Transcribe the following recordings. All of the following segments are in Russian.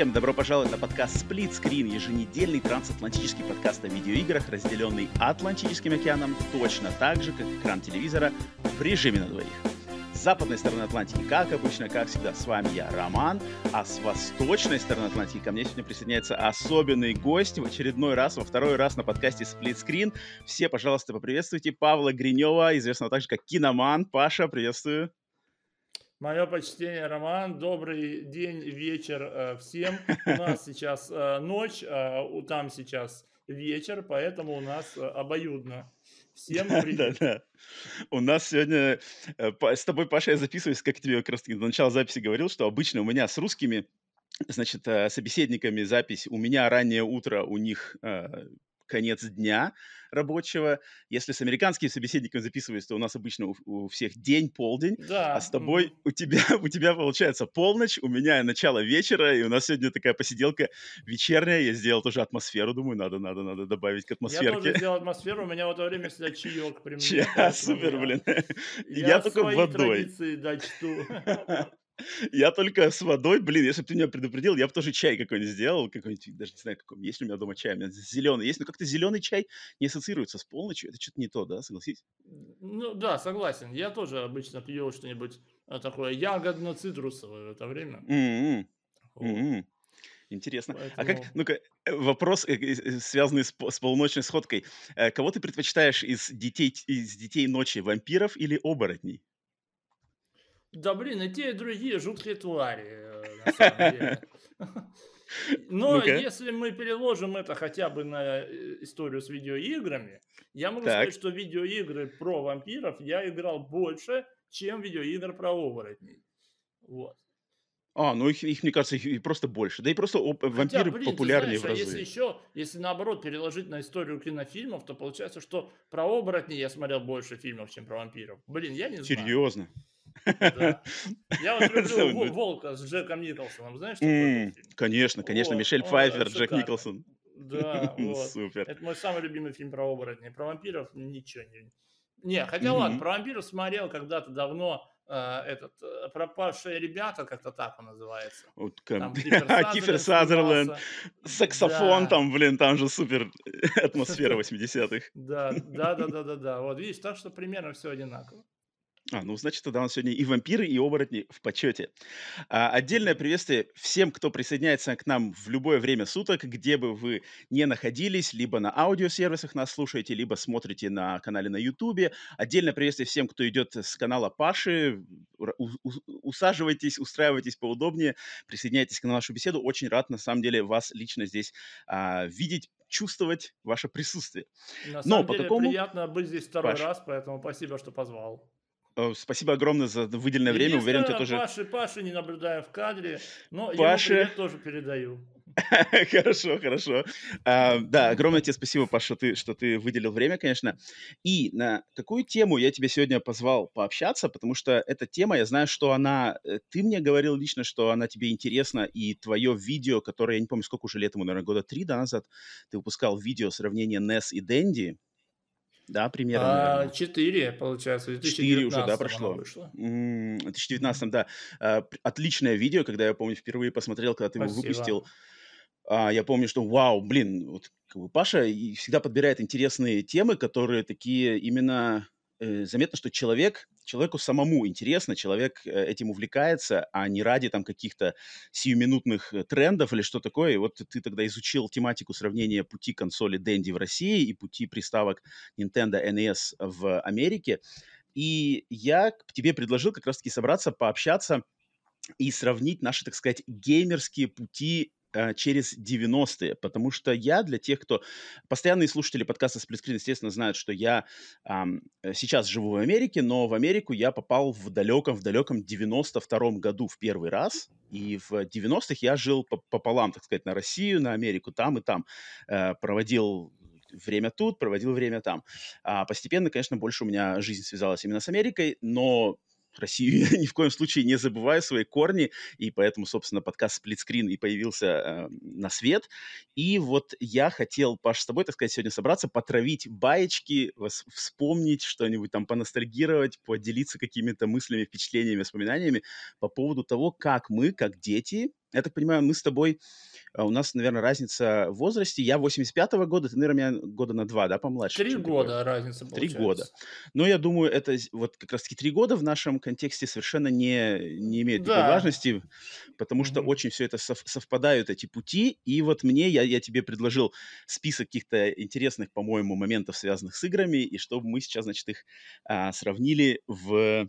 Всем! Добро пожаловать на подкаст Split Screen, еженедельный трансатлантический подкаст о видеоиграх, разделенный Атлантическим океаном точно так же, как экран телевизора в режиме на двоих. С западной стороны Атлантики, как обычно, как всегда, с вами я, Роман, а с восточной стороны Атлантики ко мне сегодня присоединяется особенный гость в очередной раз, во второй раз на подкасте Split Screen. Все, пожалуйста, поприветствуйте Павла Гринева, известного также как Киноман. Паша, приветствую. Мое почтение, Роман. Добрый день, вечер э, всем. У нас сейчас э, ночь, а там сейчас вечер, поэтому у нас э, обоюдно. Всем привет. Да, да. У нас сегодня с тобой, Паша, я записываюсь, как тебе как раз до начала записи говорил, что обычно у меня с русскими значит, собеседниками запись. У меня раннее утро, у них конец дня рабочего. Если с американским собеседником записываюсь, то у нас обычно у, у всех день, полдень. Да. А с тобой у тебя, у тебя получается полночь, у меня начало вечера, и у нас сегодня такая посиделка вечерняя. Я сделал тоже атмосферу, думаю, надо, надо, надо добавить к атмосферке. Я тоже сделал атмосферу, у меня в это время всегда чаек при мне. Ча, супер, блин. Я, я только водой. традиции дочту. Я только с водой, блин, если бы ты меня предупредил, я бы тоже чай какой-нибудь сделал, какой-нибудь, даже не знаю, какой, есть ли у меня дома чай, у меня зеленый есть, но как-то зеленый чай не ассоциируется с полночью, это что-то не то, да, согласись? Ну да, согласен, я тоже обычно пью что-нибудь э, такое ягодно-цитрусовое в это время. Mm-hmm. Mm-hmm. Интересно. Поэтому... А как, ну-ка, э, вопрос, э, связанный с, с полуночной сходкой. Кого ты предпочитаешь из детей, из детей ночи, вампиров или оборотней? Да блин, и те, и другие жуткие твари, э, на самом деле. Но ну если мы переложим это хотя бы на э, историю с видеоиграми, я могу так. сказать, что видеоигры про вампиров я играл больше, чем видеоигр про оборотней. Вот. А, ну их, их мне кажется, их просто больше. Да и просто оп- Хотя, вампиры блин, популярнее знаешь, в а разы. А если еще, если наоборот переложить на историю кинофильмов, то получается, что про оборотней я смотрел больше фильмов, чем про вампиров. Блин, я не знаю. Серьезно? Я вот люблю «Волка» с Джеком Николсоном, знаешь? Mm, конечно, конечно, Мишель Пфайфер, Джек Николсон. Да, вот. Супер. Это мой самый любимый фильм про оборотней. Про вампиров ничего не... Не, хотя ладно, про вампиров смотрел когда-то давно, э, этот э, пропавшие ребята, как-то так он называется. Вот, там, Кифер Сазерленд, саксофон да. там, блин, там же супер атмосфера 80-х. Да, да, да, да, да, да. Вот видишь, так что примерно все одинаково. А, ну, значит, тогда у нас сегодня и вампиры, и оборотни в почете. А, отдельное приветствие всем, кто присоединяется к нам в любое время суток, где бы вы не находились, либо на аудиосервисах нас слушаете, либо смотрите на канале на Ютубе. Отдельное приветствие всем, кто идет с канала Паши. У, у, усаживайтесь, устраивайтесь поудобнее, присоединяйтесь к нашу беседу. Очень рад, на самом деле, вас лично здесь а, видеть, чувствовать ваше присутствие. На самом Но деле, по какому... приятно быть здесь второй Паш. раз, поэтому спасибо, что позвал. Э, спасибо огромное за выделенное время. Уверен, ты тоже... Паши, Паши не наблюдаю в кадре, но Паша... ему тоже передаю. Хорошо, хорошо. А, да, огромное тебе спасибо, Паша, что ты, что ты выделил время, конечно. И на какую тему я тебя сегодня позвал пообщаться, потому что эта тема, я знаю, что она... Э, ты мне говорил лично, что она тебе интересна, и твое видео, которое, я не помню, сколько уже лет ему, наверное, года три да, назад, ты выпускал видео сравнения NES и Dendy, да, примерно. А, четыре, получается, Четыре уже, да, прошло. Вышло. В 2019, да. А, отличное видео, когда я помню, впервые посмотрел, когда ты его выпустил. А, я помню, что вау, блин, вот как бы Паша всегда подбирает интересные темы, которые такие именно э, заметно, что человек, человеку самому интересно, человек э, этим увлекается, а не ради там каких-то сиюминутных э, трендов или что такое. И вот ты тогда изучил тематику сравнения пути консоли Dendy в России и пути приставок Nintendo NES в Америке. И я тебе предложил как раз-таки собраться, пообщаться и сравнить наши, так сказать, геймерские пути через 90-е, потому что я для тех, кто... Постоянные слушатели подкаста «Сплитскрин», естественно, знают, что я эм, сейчас живу в Америке, но в Америку я попал в далеком, в далеком 92-м году в первый раз, и в 90-х я жил пополам, так сказать, на Россию, на Америку, там и там. Э, проводил время тут, проводил время там. А постепенно, конечно, больше у меня жизнь связалась именно с Америкой, но Россию ни в коем случае не забываю свои корни, и поэтому, собственно, подкаст «Сплитскрин» и появился э, на свет. И вот я хотел, Паш, с тобой, так сказать, сегодня собраться, потравить баечки, вспомнить что-нибудь там, поностальгировать, поделиться какими-то мыслями, впечатлениями, воспоминаниями по поводу того, как мы, как дети, я так понимаю, мы с тобой а у нас, наверное, разница в возрасте. Я 85-го года, ты, наверное, меня года на два, да, помладше? Три года такое. разница Три года. Но я думаю, это вот как раз-таки три года в нашем контексте совершенно не, не имеет да. такой важности, потому что mm-hmm. очень все это сов- совпадают, эти пути. И вот мне, я, я тебе предложил список каких-то интересных, по-моему, моментов, связанных с играми, и чтобы мы сейчас, значит, их а, сравнили в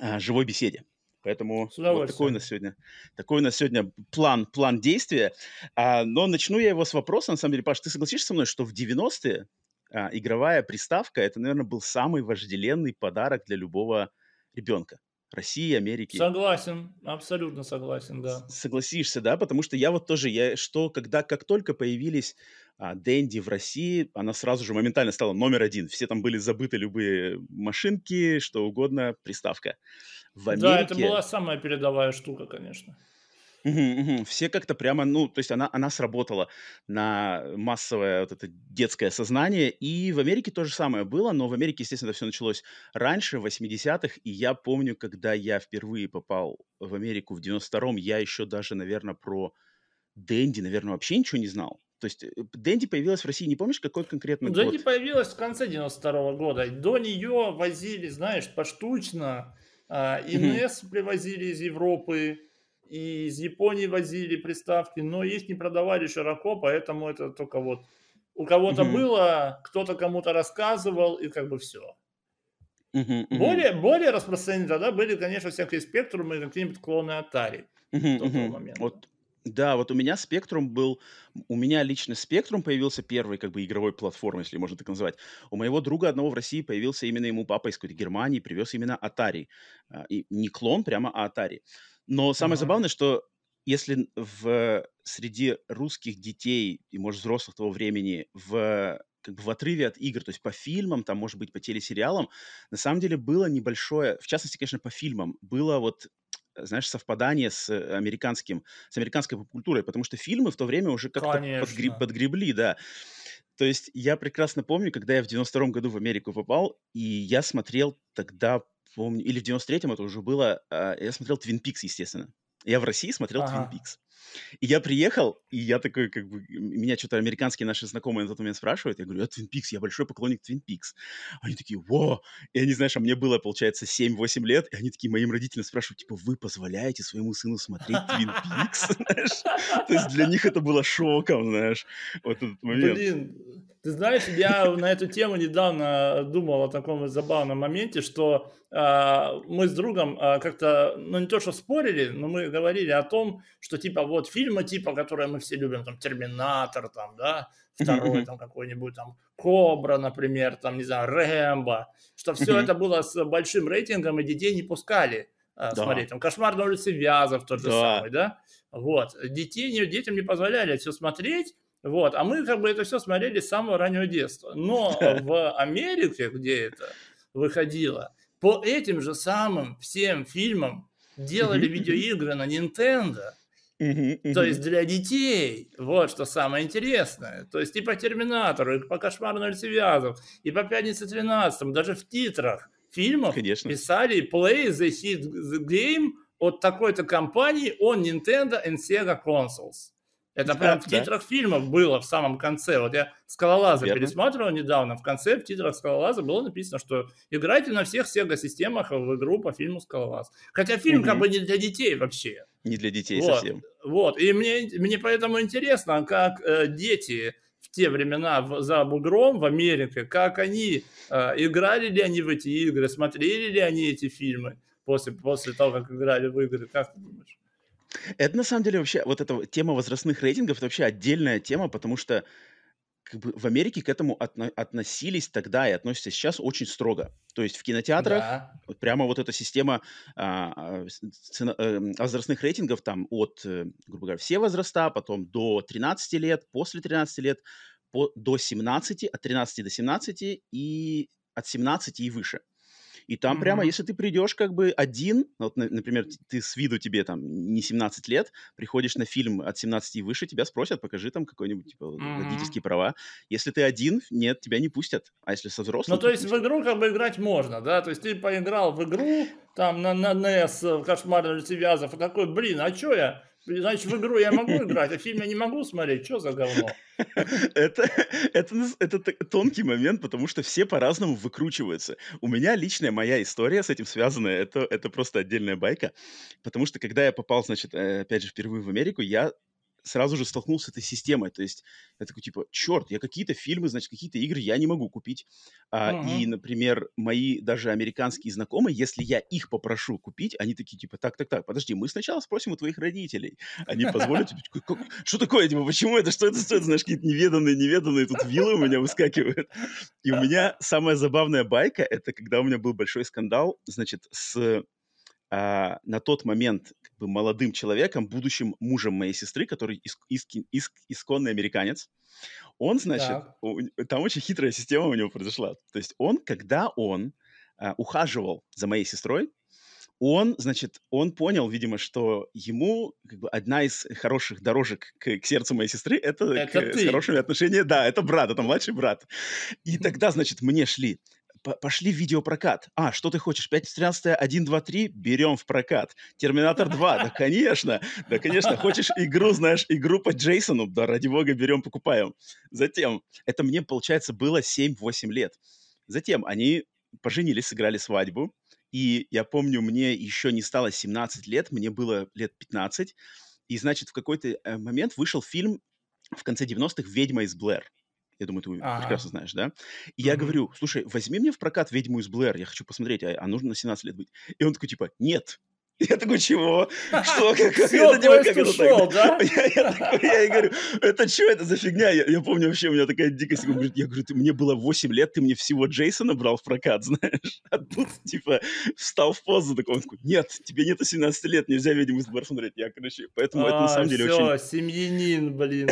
а, живой беседе. Поэтому вот такой у нас сегодня, такой у нас сегодня план, план действия. А, но начну я его с вопроса, на самом деле, Паш, ты согласишься со мной, что в 90-е а, игровая приставка, это, наверное, был самый вожделенный подарок для любого ребенка? России, Америки. Согласен, абсолютно согласен, да. Согласишься, да, потому что я вот тоже, я что, когда, как только появились а, Дэнди в России, она сразу же моментально стала номер один. Все там были забыты любые машинки, что угодно, приставка. В Америке... Да, это была самая передовая штука, конечно. Угу, угу. Все как-то прямо, ну, то есть она, она сработала на массовое вот это детское сознание. И в Америке то же самое было, но в Америке, естественно, это все началось раньше, в 80-х. И я помню, когда я впервые попал в Америку в 92-м, я еще даже, наверное, про Дэнди, наверное, вообще ничего не знал. То есть э, Дэнди появилась в России, не помнишь, какой конкретно год? Дэнди появилась в конце 92 -го года. До нее возили, знаешь, поштучно. А, и NES привозили из Европы, и из Японии возили приставки, но их не продавали широко, поэтому это только вот у кого-то uh-huh. было, кто-то кому-то рассказывал, и как бы все. Uh-huh, uh-huh. Более, более распространены тогда были, конечно, всякие спектрумы, какие-нибудь клоны Atari. Uh-huh, uh-huh. Вот да, вот у меня Spectrum был, у меня лично Spectrum появился первой как бы игровой платформой, если можно так назвать. У моего друга одного в России появился именно ему папа из какой-то Германии, привез именно Atari. А, и не клон, прямо, а Atari. Но самое uh-huh. забавное, что если в среди русских детей и, может, взрослых того времени в как бы в отрыве от игр, то есть по фильмам, там, может быть, по телесериалам, на самом деле было небольшое, в частности, конечно, по фильмам, было вот знаешь, совпадание с американским, с американской поп-культурой, потому что фильмы в то время уже как-то подгреб, подгребли, да. То есть я прекрасно помню, когда я в 92-м году в Америку попал, и я смотрел тогда, помню, или в 93-м это уже было, а, я смотрел Twin Peaks, естественно. Я в России смотрел ага. Twin Peaks. И я приехал, и я такой, как бы, меня что-то американские наши знакомые на тот момент спрашивают, я говорю, я Twin Peaks, я большой поклонник Twin Peaks. Они такие, во! И они, знаешь, а мне было, получается, 7-8 лет, и они такие моим родителям спрашивают, типа, вы позволяете своему сыну смотреть Twin Peaks? То есть для них это было шоком, знаешь, вот этот момент. Блин, ты знаешь, я на эту тему недавно думал о таком забавном моменте, что э, мы с другом э, как-то, ну не то что спорили, но мы говорили о том, что типа вот фильмы типа, которые мы все любим, там Терминатор, там, да, второй там какой-нибудь там Кобра, например, там, не знаю, Рэмбо, что все это было с большим рейтингом и детей не пускали. Э, да. смотреть, там «Кошмар на улице Вязов» тот же да. самый, да, вот, детей, детям не позволяли все смотреть, вот, а мы как бы это все смотрели с самого раннего детства. Но в Америке, где это выходило, по этим же самым всем фильмам делали видеоигры на Nintendo. То есть для детей, вот что самое интересное. То есть и по Терминатору, и по Кошмару на улице Вязов, и по Пятнице 13, даже в титрах фильмов Конечно. писали Play the Hit Game от такой-то компании on Nintendo and Sega Consoles. Это прям в титрах да. фильмов было в самом конце. Вот я «Скалолаза» Верно. пересматривал недавно. В конце в титрах «Скалолаза» было написано, что играйте на всех Sega-системах в игру по фильму «Скалолаз». Хотя фильм угу. как бы не для детей вообще. Не для детей вот. совсем. Вот. И мне, мне поэтому интересно, как э, дети в те времена в, за бугром в Америке, как они, э, играли ли они в эти игры, смотрели ли они эти фильмы после, после того, как играли в игры. Как ты думаешь? Это на самом деле вообще, вот эта тема возрастных рейтингов, это вообще отдельная тема, потому что как бы в Америке к этому отно- относились тогда и относятся сейчас очень строго. То есть в кинотеатрах да. прямо вот эта система а, а цена, а, возрастных рейтингов там от, э, грубо говоря, все возраста, потом до 13 лет, после 13 лет, по, до 17, от 13 до 17 и от 17 и выше. И там mm-hmm. прямо, если ты придешь как бы один, вот, например, ты с виду тебе там не 17 лет, приходишь на фильм от 17 и выше, тебя спросят, покажи там какой-нибудь типа mm-hmm. родительские права. Если ты один, нет, тебя не пустят. А если со взрослым... Ну, то есть пустят. в игру как бы играть можно, да? То есть ты поиграл в игру, там на, на NES, в «Кошмар на Вязов», и такой, блин, а что я Значит, в игру я могу играть, а фильм я не могу смотреть. Что за говно? Это, это, это тонкий момент, потому что все по-разному выкручиваются. У меня личная моя история с этим связанная, это, это просто отдельная байка. Потому что когда я попал, значит, э, опять же, впервые в Америку, я сразу же столкнулся с этой системой. То есть я такой, типа, черт, я какие-то фильмы, значит, какие-то игры я не могу купить. А, uh-huh. И, например, мои даже американские знакомые, если я их попрошу купить, они такие, типа, так, так, так, подожди, мы сначала спросим у твоих родителей. Они позволят? Что такое, типа, почему это, что это стоит? Знаешь, какие-то неведанные, неведанные тут вилы у меня выскакивают. И у меня самая забавная байка, это когда у меня был большой скандал, значит, с а, на тот момент как бы, молодым человеком, будущим мужем моей сестры, который иск, иск, иск, исконный американец. Он, значит, у, там очень хитрая система у него произошла. То есть он, когда он а, ухаживал за моей сестрой, он, значит, он понял, видимо, что ему как бы одна из хороших дорожек к, к сердцу моей сестры это, это к, с хорошими отношениями, да, это брат, это младший брат. И тогда, значит, мне шли пошли в видеопрокат. А, что ты хочешь? 5 13 1, 2, 3? Берем в прокат. Терминатор 2? Да, конечно. Да, конечно. Хочешь игру, знаешь, игру по Джейсону? Да, ради бога, берем, покупаем. Затем, это мне, получается, было 7-8 лет. Затем они поженились, сыграли свадьбу. И я помню, мне еще не стало 17 лет, мне было лет 15. И, значит, в какой-то э, момент вышел фильм в конце 90-х «Ведьма из Блэр». Я думаю, ты ага. прекрасно знаешь, да? И mm-hmm. я говорю, слушай, возьми мне в прокат «Ведьму из Блэр», я хочу посмотреть, а, а нужно на 17 лет быть. И он такой, типа, нет, Я такой, чего? Что? Как, как Все, это делать? Как это так? да? Я, я, такой, я и говорю, это что это за фигня? Я, я помню вообще, у меня такая дикость. Он говорит, я говорю, ты, мне было 8 лет, ты мне всего Джейсона брал в прокат, знаешь? А тут, типа, встал в позу такой. Он такой, нет, тебе нет 17 лет, нельзя «Ведьму из Блэр» смотреть. Я, короче, поэтому а, это на самом деле все, очень... семьянин, блин.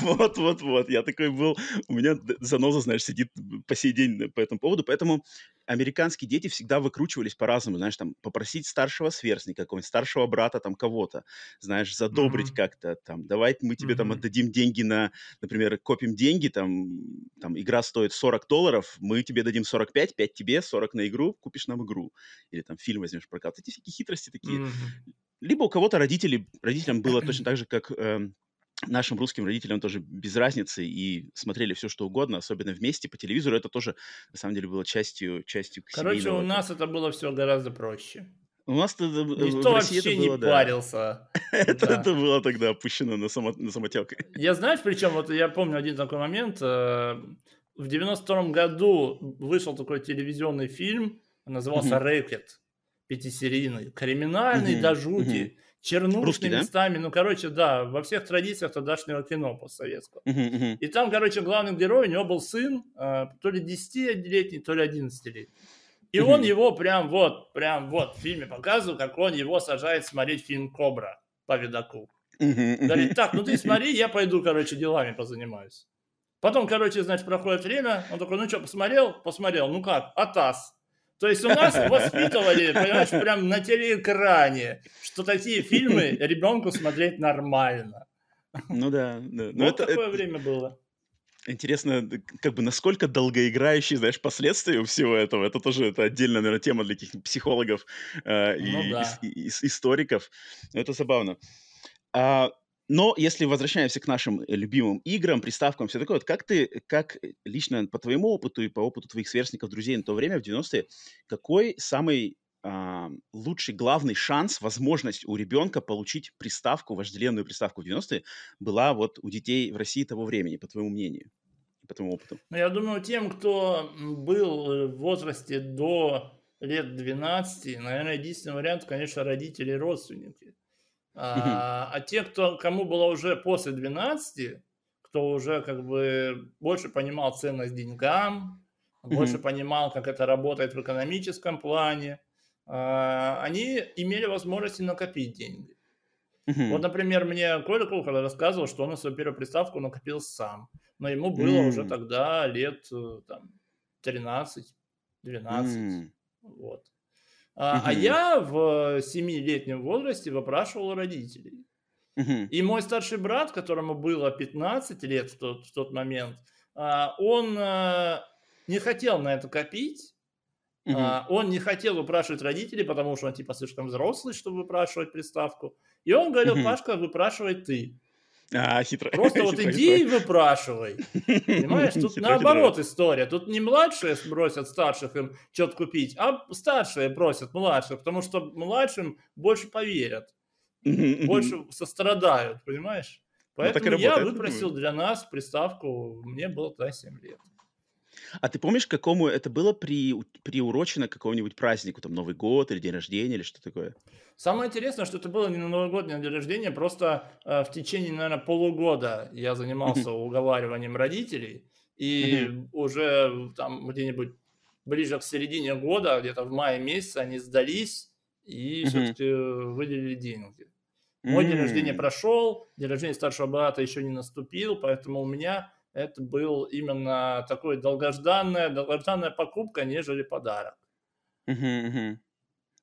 Вот-вот-вот, я такой был... У меня заноза, знаешь, сидит по сей день по этому поводу, поэтому американские дети всегда выкручивались по-разному, знаешь, там, попросить старшего сверстника, какого-нибудь старшего брата, там, кого-то, знаешь, задобрить mm-hmm. как-то, там, давай мы тебе mm-hmm. там отдадим деньги на, например, копим деньги, там, там, игра стоит 40 долларов, мы тебе дадим 45, 5 тебе, 40 на игру, купишь нам игру. Или там фильм возьмешь прокат. Эти всякие хитрости такие. Mm-hmm. Либо у кого-то родители, родителям было точно так же, как э, нашим русским родителям тоже без разницы и смотрели все, что угодно, особенно вместе по телевизору. Это тоже, на самом деле, было частью, частью Короче, у нас это было все гораздо проще. У нас это Никто в России вообще это было, не да. парился. это, да. это было тогда опущено на, само, на самотек. Я знаешь, причем, вот я помню один такой момент. Э, в 92 году вышел такой телевизионный фильм, назывался «Рэкет», пятисерийный, криминальный до жути Русский, да? местами. Ну, короче, да, во всех традициях тогдашнего кино постсоветского. Uh-huh. И там, короче, главный герой, у него был сын, э, то ли 10-летний, то ли 11-летний. И он его прям вот, прям вот в фильме показывал, как он его сажает смотреть фильм «Кобра» по видаку. Говорит, так, ну ты смотри, я пойду, короче, делами позанимаюсь. Потом, короче, значит, проходит время, он такой, ну что, посмотрел? Посмотрел, ну как, атас. То есть у нас воспитывали, понимаешь, прям на телеэкране, что такие фильмы ребенку смотреть нормально. Ну да, да. Но вот это, такое это... время было. Интересно, как бы насколько долгоиграющие, знаешь, последствия у всего этого. Это тоже это отдельная, наверное, тема для каких-нибудь психологов э, ну, и, да. и, и, и историков. Это забавно. А, но если возвращаемся к нашим э, любимым играм, приставкам, все такое, вот как ты, как лично по твоему опыту и по опыту твоих сверстников, друзей на то время, в 90-е, какой самый лучший, главный шанс, возможность у ребенка получить приставку, вожделенную приставку в 90-е была вот у детей в России того времени, по твоему мнению, по твоему опыту? Ну, я думаю, тем, кто был э, в возрасте до лет 12, наверное, единственный вариант, конечно, родители и родственники. А, а те, кто, кому было уже после 12, кто уже как бы больше понимал ценность деньгам, больше понимал, как это работает в экономическом плане, а, они имели возможность накопить деньги. Вот, например, мне Коля Кулхар рассказывал, что он на свою первую приставку накопил сам. но ему было mm. уже тогда лет э, там, 13, 12. Mm. Вот. А, mm-hmm. а я в семилетнем возрасте выпрашивал родителей. Mm-hmm. И мой старший брат, которому было 15 лет в тот, в тот момент, а, он а, не хотел на это копить. Mm-hmm. Он не хотел выпрашивать родителей, потому что он типа слишком взрослый, чтобы выпрашивать приставку. И он говорил, mm-hmm. Пашка, выпрашивай ты. А, хитро. Просто вот иди и выпрашивай. Понимаешь, тут наоборот история. Тут не младшие бросят старших им что-то купить, а старшие просят младших, потому что младшим больше поверят, больше сострадают, понимаешь? Ну, Поэтому я выпросил для нас приставку, мне было тогда 7 лет. А ты помнишь, какому это было при, приурочено к какому-нибудь празднику, там, Новый год или день рождения или что такое? Самое интересное, что это было не на Новый год, не на день рождения, просто э, в течение, наверное, полугода я занимался уговариванием родителей, и уже там где-нибудь ближе к середине года, где-то в мае месяце, они сдались и все-таки выделили деньги. Мой день рождения прошел, день рождения старшего брата еще не наступил, поэтому у меня это был именно такой долгожданная, долгожданная покупка, нежели подарок.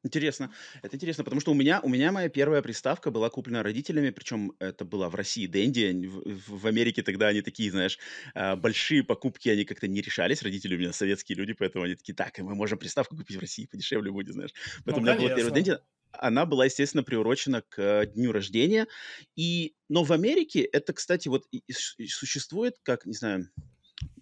Интересно. Это интересно, потому что у меня, у меня моя первая приставка была куплена родителями, причем это была в России Дэнди. В, в Америке тогда они такие, знаешь, а, большие покупки, они как-то не решались. Родители у меня советские люди, поэтому они такие, так, мы можем приставку купить в России, подешевле будет, знаешь. Поэтому ну, у меня была первая Дэнди она была, естественно, приурочена к дню рождения. И, но в Америке это, кстати, вот существует как, не знаю,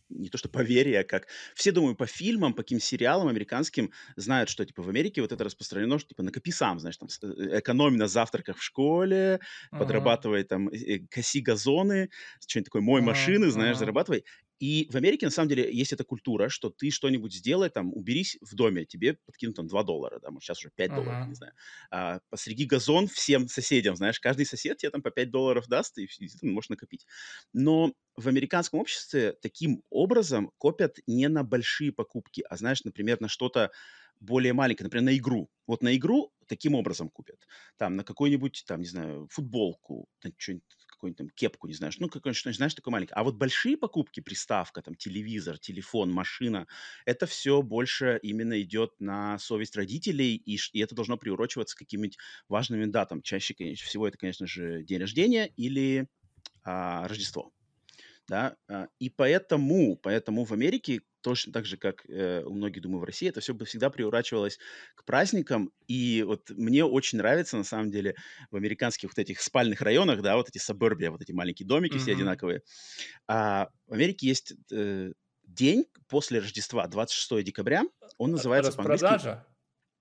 не то что поверье, а как все, думаю, по фильмам, по каким сериалам американским знают, что типа в Америке вот это распространено, что типа накопи сам, знаешь, там э, экономи на завтраках в школе, uh-huh. подрабатывай там, э, коси газоны, что-нибудь такое, мой uh-huh. машины, знаешь, uh-huh. зарабатывай. И в Америке, на самом деле, есть эта культура, что ты что-нибудь сделай, там, уберись в доме, тебе подкинут там 2 доллара, да, может, сейчас уже 5 uh-huh. долларов, не знаю. А, посреди газон всем соседям, знаешь, каждый сосед тебе там по 5 долларов даст, и, и ты можешь накопить. Но в американском обществе таким образом копят не на большие покупки, а, знаешь, например, на что-то более маленькое, например, на игру. Вот на игру таким образом купят. Там на какую-нибудь, там, не знаю, футболку, что-нибудь какую-нибудь там кепку, не знаешь, ну, какой что знаешь, такой маленький. А вот большие покупки, приставка, там, телевизор, телефон, машина, это все больше именно идет на совесть родителей, и, и это должно приурочиваться к каким-нибудь важным датам. Чаще, конечно, всего это, конечно же, день рождения или а, Рождество. Да? А, и поэтому, поэтому в Америке точно так же, как э, у многих, думаю, в России, это все бы всегда приурачивалось к праздникам. И вот мне очень нравится, на самом деле, в американских вот этих спальных районах, да, вот эти сабербия, вот эти маленькие домики mm-hmm. все одинаковые. А в Америке есть э, день после Рождества, 26 декабря, он называется по-английски...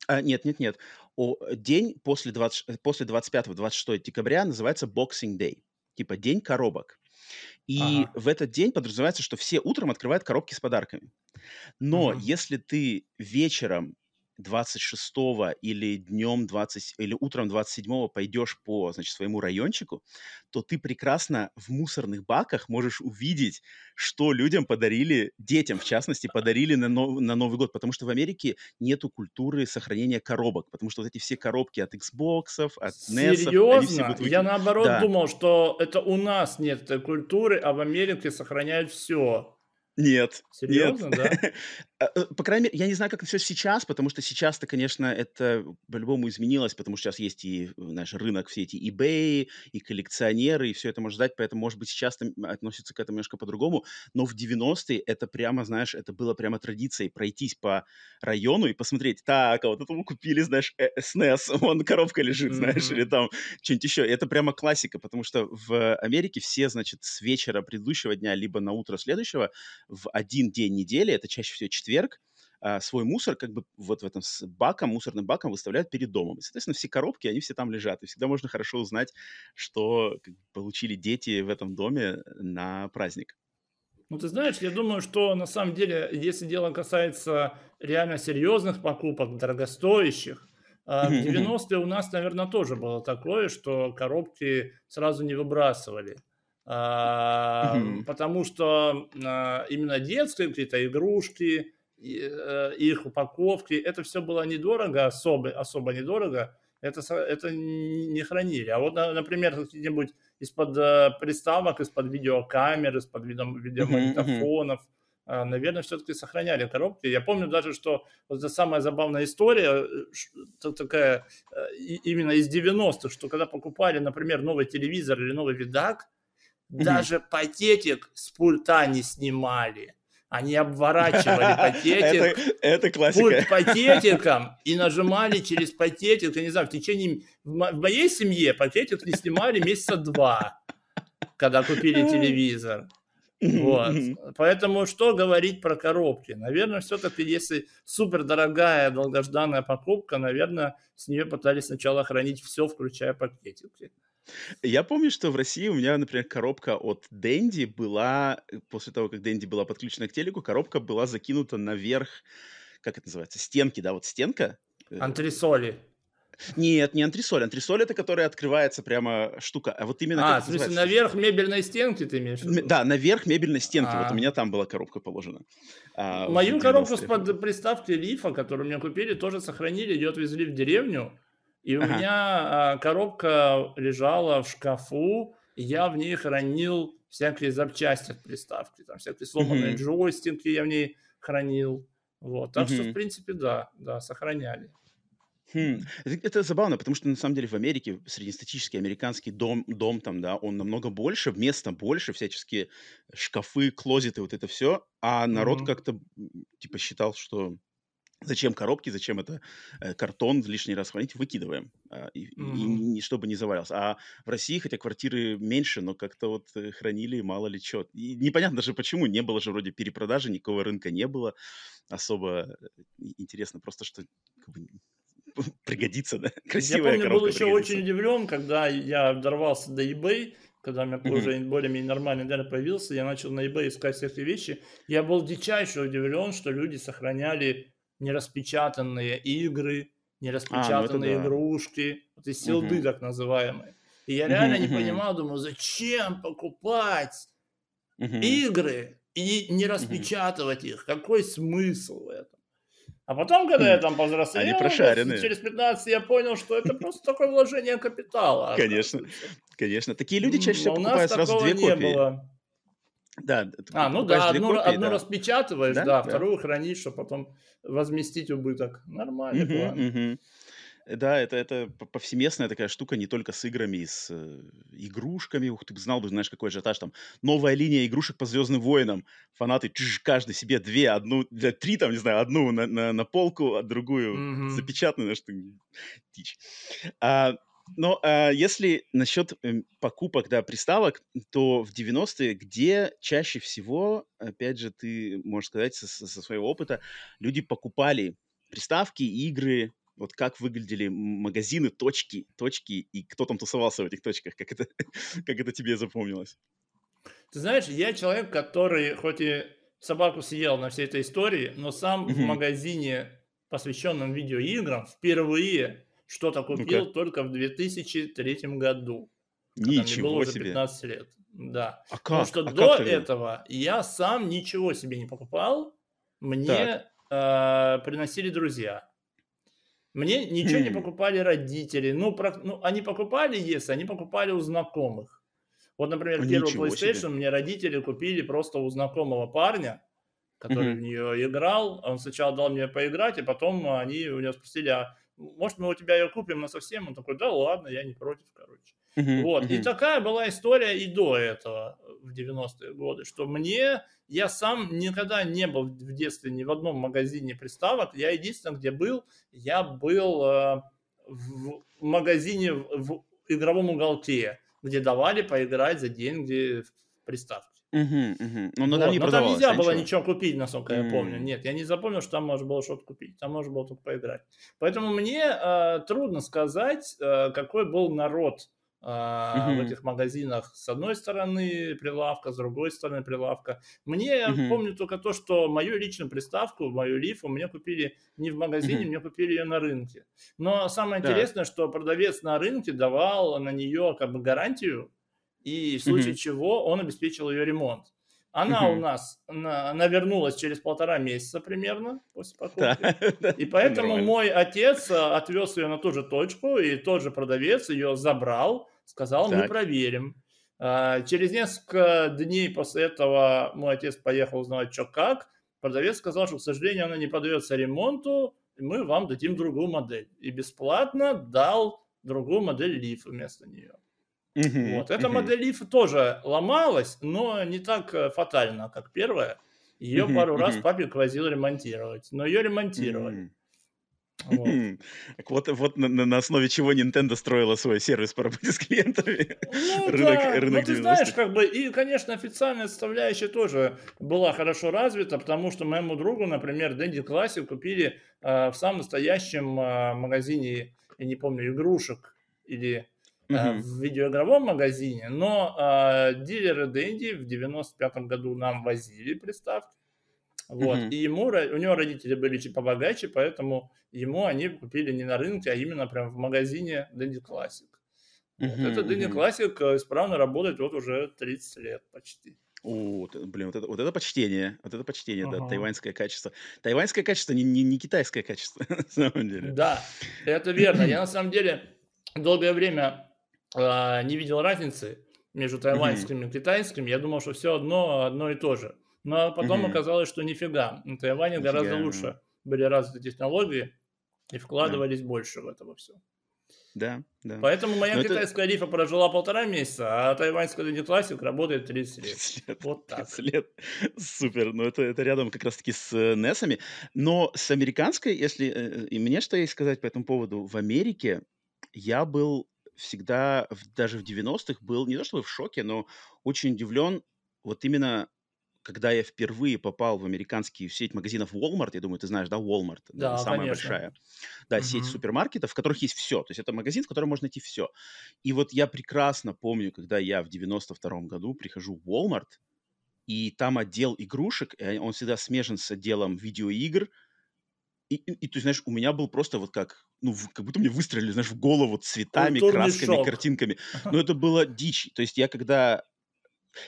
А, нет, нет, нет. О, день после, 20, после 25-26 декабря называется Boxing Day. Типа день коробок. И ага. в этот день подразумевается, что все утром открывают коробки с подарками. Но ага. если ты вечером 26 или днем 20, или утром 27 пойдешь по, значит, своему райончику, то ты прекрасно в мусорных баках можешь увидеть, что людям подарили, детям в частности, подарили на, нов, на Новый год, потому что в Америке нету культуры сохранения коробок, потому что вот эти все коробки от Xbox, от NES, Серьезно? будут... Я наоборот да. думал, что это у нас нет этой культуры, а в Америке сохраняют все. Нет. Серьезно, нет. да? А, э, по крайней мере, я не знаю, как все сейчас, потому что сейчас-то, конечно, это по-любому изменилось, потому что сейчас есть и наш рынок, все эти eBay, и коллекционеры, и все это можно ждать, поэтому, может быть, сейчас относится к этому немножко по-другому, но в 90-е это прямо, знаешь, это было прямо традицией пройтись по району и посмотреть, так, а вот этому купили, знаешь, SNES, э, вон коробка лежит, знаешь, mm-hmm. или там что-нибудь еще. Это прямо классика, потому что в Америке все, значит, с вечера предыдущего дня, либо на утро следующего в один день недели, это чаще всего четверг, а, свой мусор как бы вот в этом с баком, мусорным баком выставляют перед домом. И, соответственно, все коробки, они все там лежат. И всегда можно хорошо узнать, что получили дети в этом доме на праздник. Ну, ты знаешь, я думаю, что на самом деле, если дело касается реально серьезных покупок, дорогостоящих, а, в 90-е у нас, наверное, тоже было такое, что коробки сразу не выбрасывали. Mm-hmm. Потому что а, именно детские какие-то игрушки, их упаковки, это все было недорого, особо, особо недорого, это, это не хранили. А вот, например, какие-нибудь из-под э, приставок, из-под видеокамер, из-под видеомагнитофонов. Uh-huh, Наверное, все-таки сохраняли коробки. Я помню даже, что вот это самая забавная история, э, такая именно из 90-х, что когда покупали, например, новый телевизор или новый видак, даже пакетик с пульта не снимали. Они обворачивали пакетик, это, классика. пакетиком и нажимали через пакетик, я не знаю, в течение... В моей семье пакетик не снимали месяца два, когда купили телевизор. Вот. Поэтому что говорить про коробки? Наверное, все-таки, если супер дорогая долгожданная покупка, наверное, с нее пытались сначала хранить все, включая пакетики. Я помню, что в России у меня, например, коробка от Дэнди была, э, после того, как Дэнди была подключена к телеку, коробка была закинута наверх, как это называется, стенки, да, вот стенка. Э, Антресоли. Нет, не антресоль. Антресоль это которая открывается прямо штука. А вот именно... А, в смысле, наверх мебельной стенки ты имеешь в виду? Да, наверх мебельной стенки. А. Вот у а. меня там была коробка положена. А, Мою коробку с под приставки Лифа, которую мне купили, тоже сохранили, ее отвезли в деревню. И у ага. меня а, коробка лежала в шкафу, и я в ней хранил всякие запчасти от приставки, там всякие сломанные mm-hmm. джойстинги я в ней хранил. Вот, так mm-hmm. что, в принципе, да, да, сохраняли. Хм. Это, это забавно, потому что на самом деле в Америке среднестатический американский дом, дом там, да, он намного больше, места больше, всяческие шкафы, клозеты, вот это все, а народ mm-hmm. как-то типа считал, что Зачем коробки, зачем это э, картон лишний раз хранить, выкидываем, и, mm-hmm. и, и чтобы не завалялся. А в России, хотя квартиры меньше, но как-то вот э, хранили мало ли что. И непонятно даже почему, не было же вроде перепродажи, никакого рынка не было особо. Э, интересно просто, что как бы, пригодится, да? Красивая Я помню, был еще очень удивлен, когда я дорвался до eBay, когда у меня mm-hmm. уже более-менее нормальный интернет появился, я начал на eBay искать всякие вещи. Я был дичайше удивлен, что люди сохраняли нераспечатанные игры, нераспечатанные а, ну игрушки, вот эти силды угу. так называемые. И я реально угу, не понимал, думаю, зачем покупать угу. игры и не распечатывать угу. их? Какой смысл в этом? А потом, когда я хм. там повзрослел, Они прошаренные. через 15 я понял, что это просто такое вложение капитала. Конечно, конечно. Такие люди чаще всего покупают сразу две копии. было. Да. А, ну да, одну, копии, одну да. распечатываешь, да, да, да, вторую хранишь, чтобы потом возместить убыток. Нормально, угу, план. Угу. Да, это, это повсеместная такая штука, не только с играми, и с э, игрушками. Ух, ты бы знал, бы, знаешь, какой ажиотаж там. Новая линия игрушек по Звездным войнам. Фанаты, чж, каждый себе две, одну, для три, там, не знаю, одну на, на, на полку, а другую mm-hmm. запечатанную, что дичь. А, но а, если насчет э, покупок, да, приставок, то в 90-е, где чаще всего, опять же, ты можешь сказать со, со своего опыта, люди покупали приставки, игры, вот как выглядели магазины, точки, точки, и кто там тусовался в этих точках, как это, как это тебе запомнилось? Ты знаешь, я человек, который хоть и собаку съел на всей этой истории, но сам mm-hmm. в магазине, посвященном видеоиграм, впервые что-то купил ну только в 2003 году. Ничего мне было себе. уже 15 лет. Да. А как? Потому что а до этого я сам ничего себе не покупал. Мне э, приносили друзья. Мне ничего хм. не покупали родители. Ну, про, ну, они покупали, если они покупали у знакомых. Вот, например, первый PlayStation себе. мне родители купили просто у знакомого парня, который mm-hmm. в нее играл. Он сначала дал мне поиграть, и потом они у него спросили, а может, мы у тебя ее купим на совсем? Он такой, да ладно, я не против, короче. Uh-huh, вот. Uh-huh. И такая была история и до этого, в 90-е годы, что мне, я сам никогда не был в детстве ни в одном магазине приставок. Я единственное, где был, я был э, в магазине в, в игровом уголке, где давали поиграть за деньги в приставке. Угу, угу. Ну, но там не но там нельзя было ничего купить, насколько я помню. Нет, я не запомнил, что там можно было что-то купить. Там можно было только поиграть. Поэтому мне э, трудно сказать, э, какой был народ э, в этих магазинах. С одной стороны прилавка, с другой стороны прилавка. Мне я помню только то, что мою личную приставку, мою лифу мне купили не в магазине, мне купили ее на рынке. Но самое да. интересное, что продавец на рынке давал на нее как бы гарантию и в случае mm-hmm. чего он обеспечил ее ремонт. Она mm-hmm. у нас, она, она вернулась через полтора месяца примерно после покупки. И поэтому мой отец а, отвез ее на ту же точку, и тот же продавец ее забрал, сказал, мы проверим. А, через несколько дней после этого мой отец поехал узнавать, что как. Продавец сказал, что, к сожалению, она не подается ремонту, мы вам дадим другую модель. И бесплатно дал другую модель Leaf вместо нее. Uh-huh, вот. Эта модель Leaf тоже ломалась, но не так э, фатально, как первая. Ее uh-huh, пару uh-huh. раз папик возил ремонтировать, но ее ремонтировали. Uh-huh. Вот. вот, вот на, на основе чего Nintendo строила свой сервис по работе с клиентами. Ну, рынок, да. рынок ну, ты знаешь, как бы, и, конечно, официальная составляющая тоже была хорошо развита, потому что моему другу, например, Дэнди Classic купили э, в самом настоящем э, магазине, я не помню, игрушек или э, в видеоигровом магазине, но э, дилеры Дэнди в 95 году нам возили приставки, вот. Mm-hmm. И ему, у него родители были чуть побогаче, поэтому ему они купили не на рынке, а именно прям в магазине Classic. Mm-hmm. Вот. Это Dandy Classic э, исправно работает вот уже 30 лет почти. О, блин, вот это, вот это почтение, вот это почтение, ага. да, тайваньское качество. Тайваньское качество, не, не, не китайское качество, на самом деле. Да, это верно. Я на самом деле долгое время э, не видел разницы между тайваньским и китайским. Я думал, что все одно, одно и то же. Но потом оказалось, что нифига. На Тайване нифига. гораздо лучше были развиты технологии и вкладывались больше в это во все. Да, да. Поэтому моя Но китайская это... рифа прожила полтора месяца, а тайваньская Дэнди Классик работает 30 лет. 30 лет. Вот так. 30 лет. Супер. Ну, это, это рядом как раз-таки с э, NES. Но с американской, если... Э, и мне что есть сказать по этому поводу, в Америке я был всегда, даже в 90-х, был не то чтобы в шоке, но очень удивлен вот именно когда я впервые попал в американские сеть магазинов Walmart, я думаю, ты знаешь, да, Walmart, да, самая конечно. большая, да, угу. сеть супермаркетов, в которых есть все, то есть это магазин, в котором можно найти все. И вот я прекрасно помню, когда я в 92 году прихожу в Walmart, и там отдел игрушек, он всегда смежен с отделом видеоигр, и, и, и, то есть, знаешь, у меня был просто вот как, ну, как будто мне выстрелили, знаешь, в голову цветами, Культурный красками, шок. картинками. Но это было дичь. То есть я когда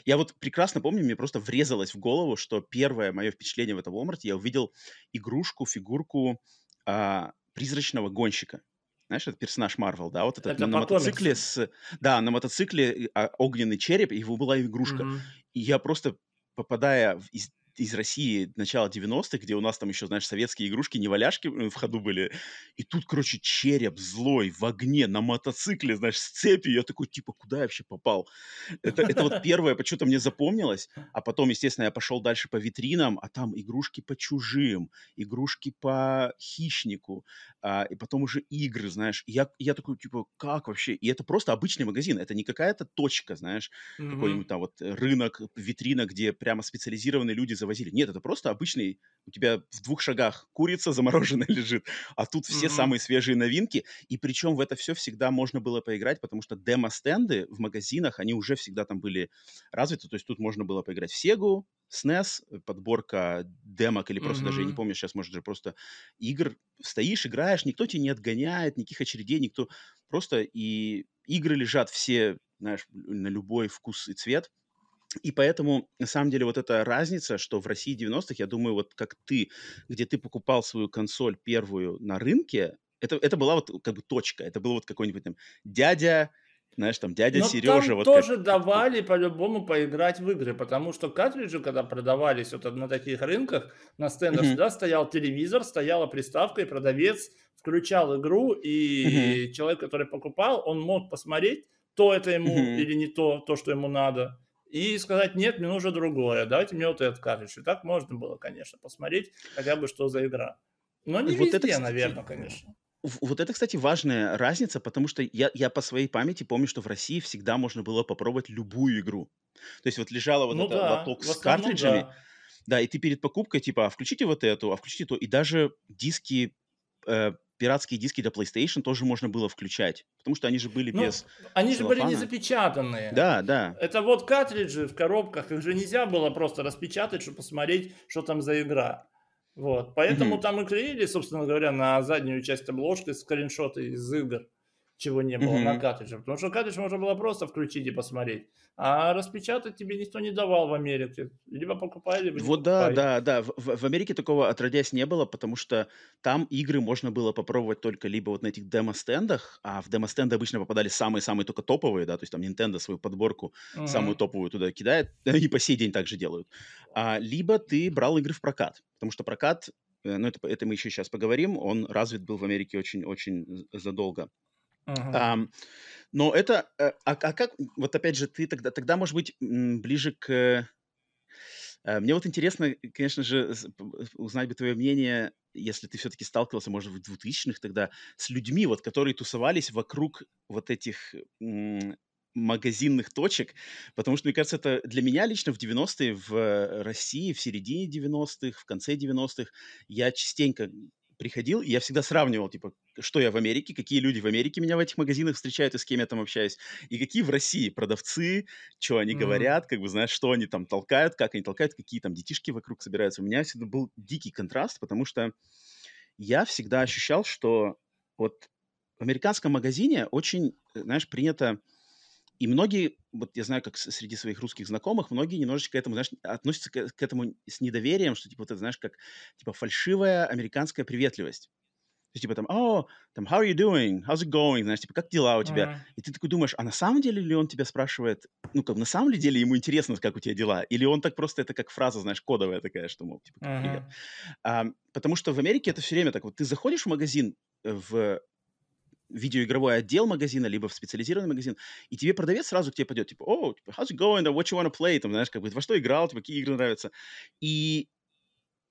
я вот прекрасно помню, мне просто врезалось в голову, что первое мое впечатление в этом Walmart, я увидел игрушку, фигурку а, призрачного гонщика. Знаешь, это персонаж Марвел, да, вот этот это на, на мотоцикле с... Да, на мотоцикле а, огненный череп, его была игрушка. Mm-hmm. И я просто, попадая в, из из России начала 90-х, где у нас там еще, знаешь, советские игрушки, не валяшки э, в ходу были. И тут, короче, череп злой в огне на мотоцикле, знаешь, с цепью. Я такой, типа, куда я вообще попал? Это, это вот первое, почему-то мне запомнилось. А потом, естественно, я пошел дальше по витринам, а там игрушки по чужим, игрушки по хищнику, а, и потом уже игры, знаешь. И я, я такой, типа, как вообще? И это просто обычный магазин, это не какая-то точка, знаешь, mm-hmm. какой-нибудь там вот рынок, витрина, где прямо специализированные люди завозили. Нет, это просто обычный, у тебя в двух шагах курица замороженная лежит, а тут все mm-hmm. самые свежие новинки, и причем в это все всегда можно было поиграть, потому что демо-стенды в магазинах, они уже всегда там были развиты, то есть тут можно было поиграть в Сегу, SNES, э, подборка демок или просто mm-hmm. даже, я не помню, сейчас, может, же просто игр. Стоишь, играешь, никто тебя не отгоняет, никаких очередей, никто... Просто и игры лежат все, знаешь, на любой вкус и цвет. И поэтому, на самом деле, вот эта разница, что в России 90-х, я думаю, вот как ты, где ты покупал свою консоль первую на рынке, это, это была вот как бы точка, это был вот какой-нибудь там дядя знаешь, там дядя Но Сережа. Там вот тоже как... давали по-любому поиграть в игры, потому что картриджи, когда продавались вот на таких рынках, на стендах mm-hmm. всегда стоял телевизор, стояла приставка, и продавец включал игру, и mm-hmm. человек, который покупал, он мог посмотреть, то это ему mm-hmm. или не то, то, что ему надо, и сказать, нет, мне нужно другое, давайте мне вот этот картридж. И так можно было, конечно, посмотреть хотя бы, что за игра. Но не вот везде, это, кстати, наверное, конечно. Вот это, кстати, важная разница, потому что я, я по своей памяти помню, что в России всегда можно было попробовать любую игру. То есть вот лежала вот ну эта да, лоток с картриджами, да. да, и ты перед покупкой типа, а включите вот эту, а включите то, и даже диски, э, пиратские диски для PlayStation тоже можно было включать, потому что они же были ну, без Они же были не запечатанные. Да, да. Это вот картриджи в коробках, их же нельзя было просто распечатать, чтобы посмотреть, что там за игра. Вот. Поэтому mm-hmm. там и клеили, собственно говоря, на заднюю часть обложки скриншоты из игр. Чего не было mm-hmm. на картридже. Потому что картридж можно было просто включить и посмотреть. А распечатать тебе никто не давал в Америке. Либо покупали, либо Вот да, да, да. В, в Америке такого отродясь не было, потому что там игры можно было попробовать только либо вот на этих демо-стендах, а в демо-стенды обычно попадали самые-самые только топовые, да, то есть там Nintendo свою подборку mm-hmm. самую топовую туда кидает, и по сей день также делают. А, либо ты брал игры в прокат, потому что прокат, э, ну это, это мы еще сейчас поговорим, он развит был в Америке очень-очень задолго. Uh-huh. А, но это, э, а, а как, вот опять же, ты тогда, тогда может быть, ближе к... Э, мне вот интересно, конечно же, узнать бы твое мнение, если ты все-таки сталкивался, может, в 2000-х тогда, с людьми, вот, которые тусовались вокруг вот этих магазинных точек, потому что, мне кажется, это для меня лично в 90-е в России, в середине 90-х, в конце 90-х, я частенько приходил, и я всегда сравнивал, типа, что я в Америке, какие люди в Америке меня в этих магазинах встречают и с кем я там общаюсь, и какие в России продавцы, что они mm-hmm. говорят, как бы, знаешь, что они там толкают, как они толкают, какие там детишки вокруг собираются. У меня всегда был дикий контраст, потому что я всегда ощущал, что вот в американском магазине очень, знаешь, принято и многие, вот я знаю, как среди своих русских знакомых, многие немножечко к этому, знаешь, относятся к, к этому с недоверием, что, типа, вот это, знаешь, как, типа, фальшивая американская приветливость. То есть, типа, там, о, там, how are you doing? How's it going? Знаешь, типа, как дела у тебя? Uh-huh. И ты такой думаешь, а на самом деле ли он тебя спрашивает, ну, как, на самом деле ему интересно, как у тебя дела? Или он так просто, это как фраза, знаешь, кодовая такая, что, мол, типа, как привет. Uh-huh. А, потому что в Америке это все время так, вот ты заходишь в магазин, э, в видеоигровой отдел магазина, либо в специализированный магазин, и тебе продавец сразу к тебе пойдет, типа, о, типа, how's it going, what you wanna play, там, знаешь, как бы, во что играл, типа, какие игры нравятся. И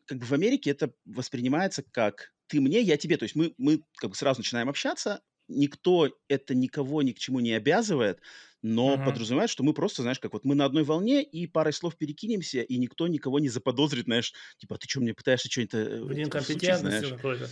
как бы в Америке это воспринимается как ты мне, я тебе. То есть мы, мы как бы сразу начинаем общаться, никто это никого ни к чему не обязывает, но uh-huh. подразумевает, что мы просто, знаешь, как вот мы на одной волне и парой слов перекинемся, и никто никого не заподозрит, знаешь, типа, «А ты что, мне пытаешься что-нибудь... Э, Блин, компетентность какой-то.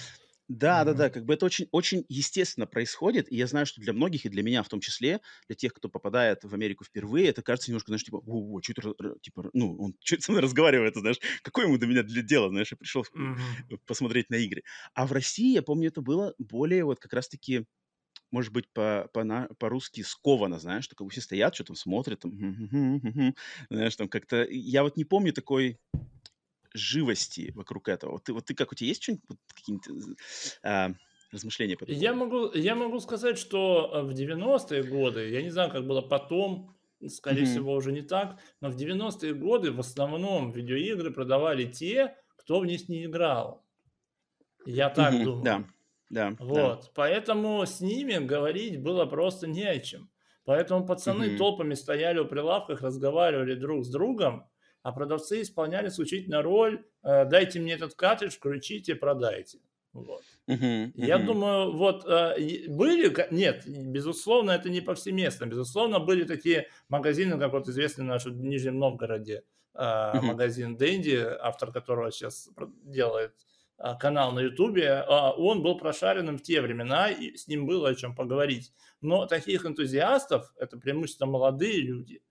Да, да, да, как бы это очень, очень естественно происходит, и я знаю, что для многих, и для меня в том числе, для тех, кто попадает в Америку впервые, это кажется немножко, знаешь, типа, о, что это, типа, ну, он что со мной разговаривает, знаешь, какое ему до меня для дела, знаешь, я пришел mm-hmm. посмотреть на игры. А в России, я помню, это было более вот как раз-таки, может быть, по, по, на, по-русски сковано, знаешь, что как бы все стоят, что там смотрят, там, знаешь, там как-то, я вот не помню такой живости вокруг этого. Вот ты, вот ты как, у тебя есть что-нибудь, вот, какие-нибудь а, размышления по этому? Я могу, я могу сказать, что э, в 90-е годы, я не знаю, как было потом, скорее mm-hmm. всего, уже не так, но в 90-е годы в основном видеоигры продавали те, кто в них не играл. Я так mm-hmm. думаю. Да, да. Вот, да. поэтому с ними говорить было просто не о чем. Поэтому пацаны mm-hmm. толпами стояли у прилавках, разговаривали друг с другом, а продавцы исполняли исключительно роль э, «дайте мне этот картридж, включите, продайте». Вот. Uh-huh, uh-huh. Я думаю, вот э, были, нет, безусловно, это не повсеместно. Безусловно, были такие магазины, как вот известный наш в Нижнем Новгороде uh-huh. магазин Дэнди, автор которого сейчас делает канал на Ютубе, он был прошаренным в те времена, и с ним было о чем поговорить. Но таких энтузиастов, это преимущественно молодые люди,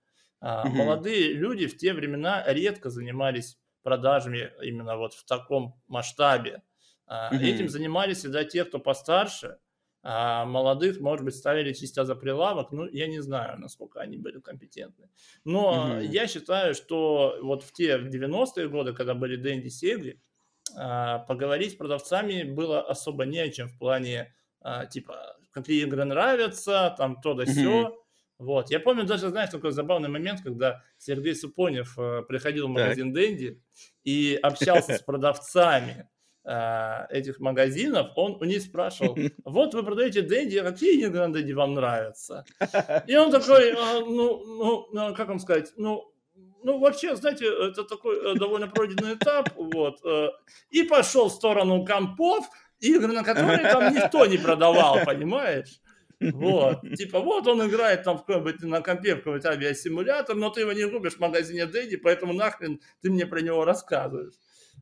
Угу. Молодые люди в те времена редко занимались продажами именно вот в таком масштабе. Угу. Этим занимались всегда те, кто постарше, а молодых, может быть, ставили чисто за прилавок, ну, я не знаю, насколько они были компетентны. Но угу. я считаю, что вот в те 90-е годы, когда были Дэнди Сегли, поговорить с продавцами было особо не о чем в плане, типа, какие игры нравятся, там то да сё. Угу. Вот. Я помню даже, знаешь, такой забавный момент, когда Сергей Супонев э, приходил в магазин так. Дэнди и общался с продавцами э, этих магазинов, он у них спрашивал, вот вы продаете Дэнди, какие игры на Дэнди вам нравятся? И он такой, «А, ну, ну, ну, как вам сказать, ну, ну, вообще, знаете, это такой э, довольно пройденный этап, вот, и пошел в сторону компов, игры, на которые там никто не продавал, понимаешь? Вот. Типа, вот он играет там в какой-нибудь на компе в какой-нибудь авиасимулятор, но ты его не купишь в магазине Дэдди, поэтому нахрен ты мне про него рассказываешь.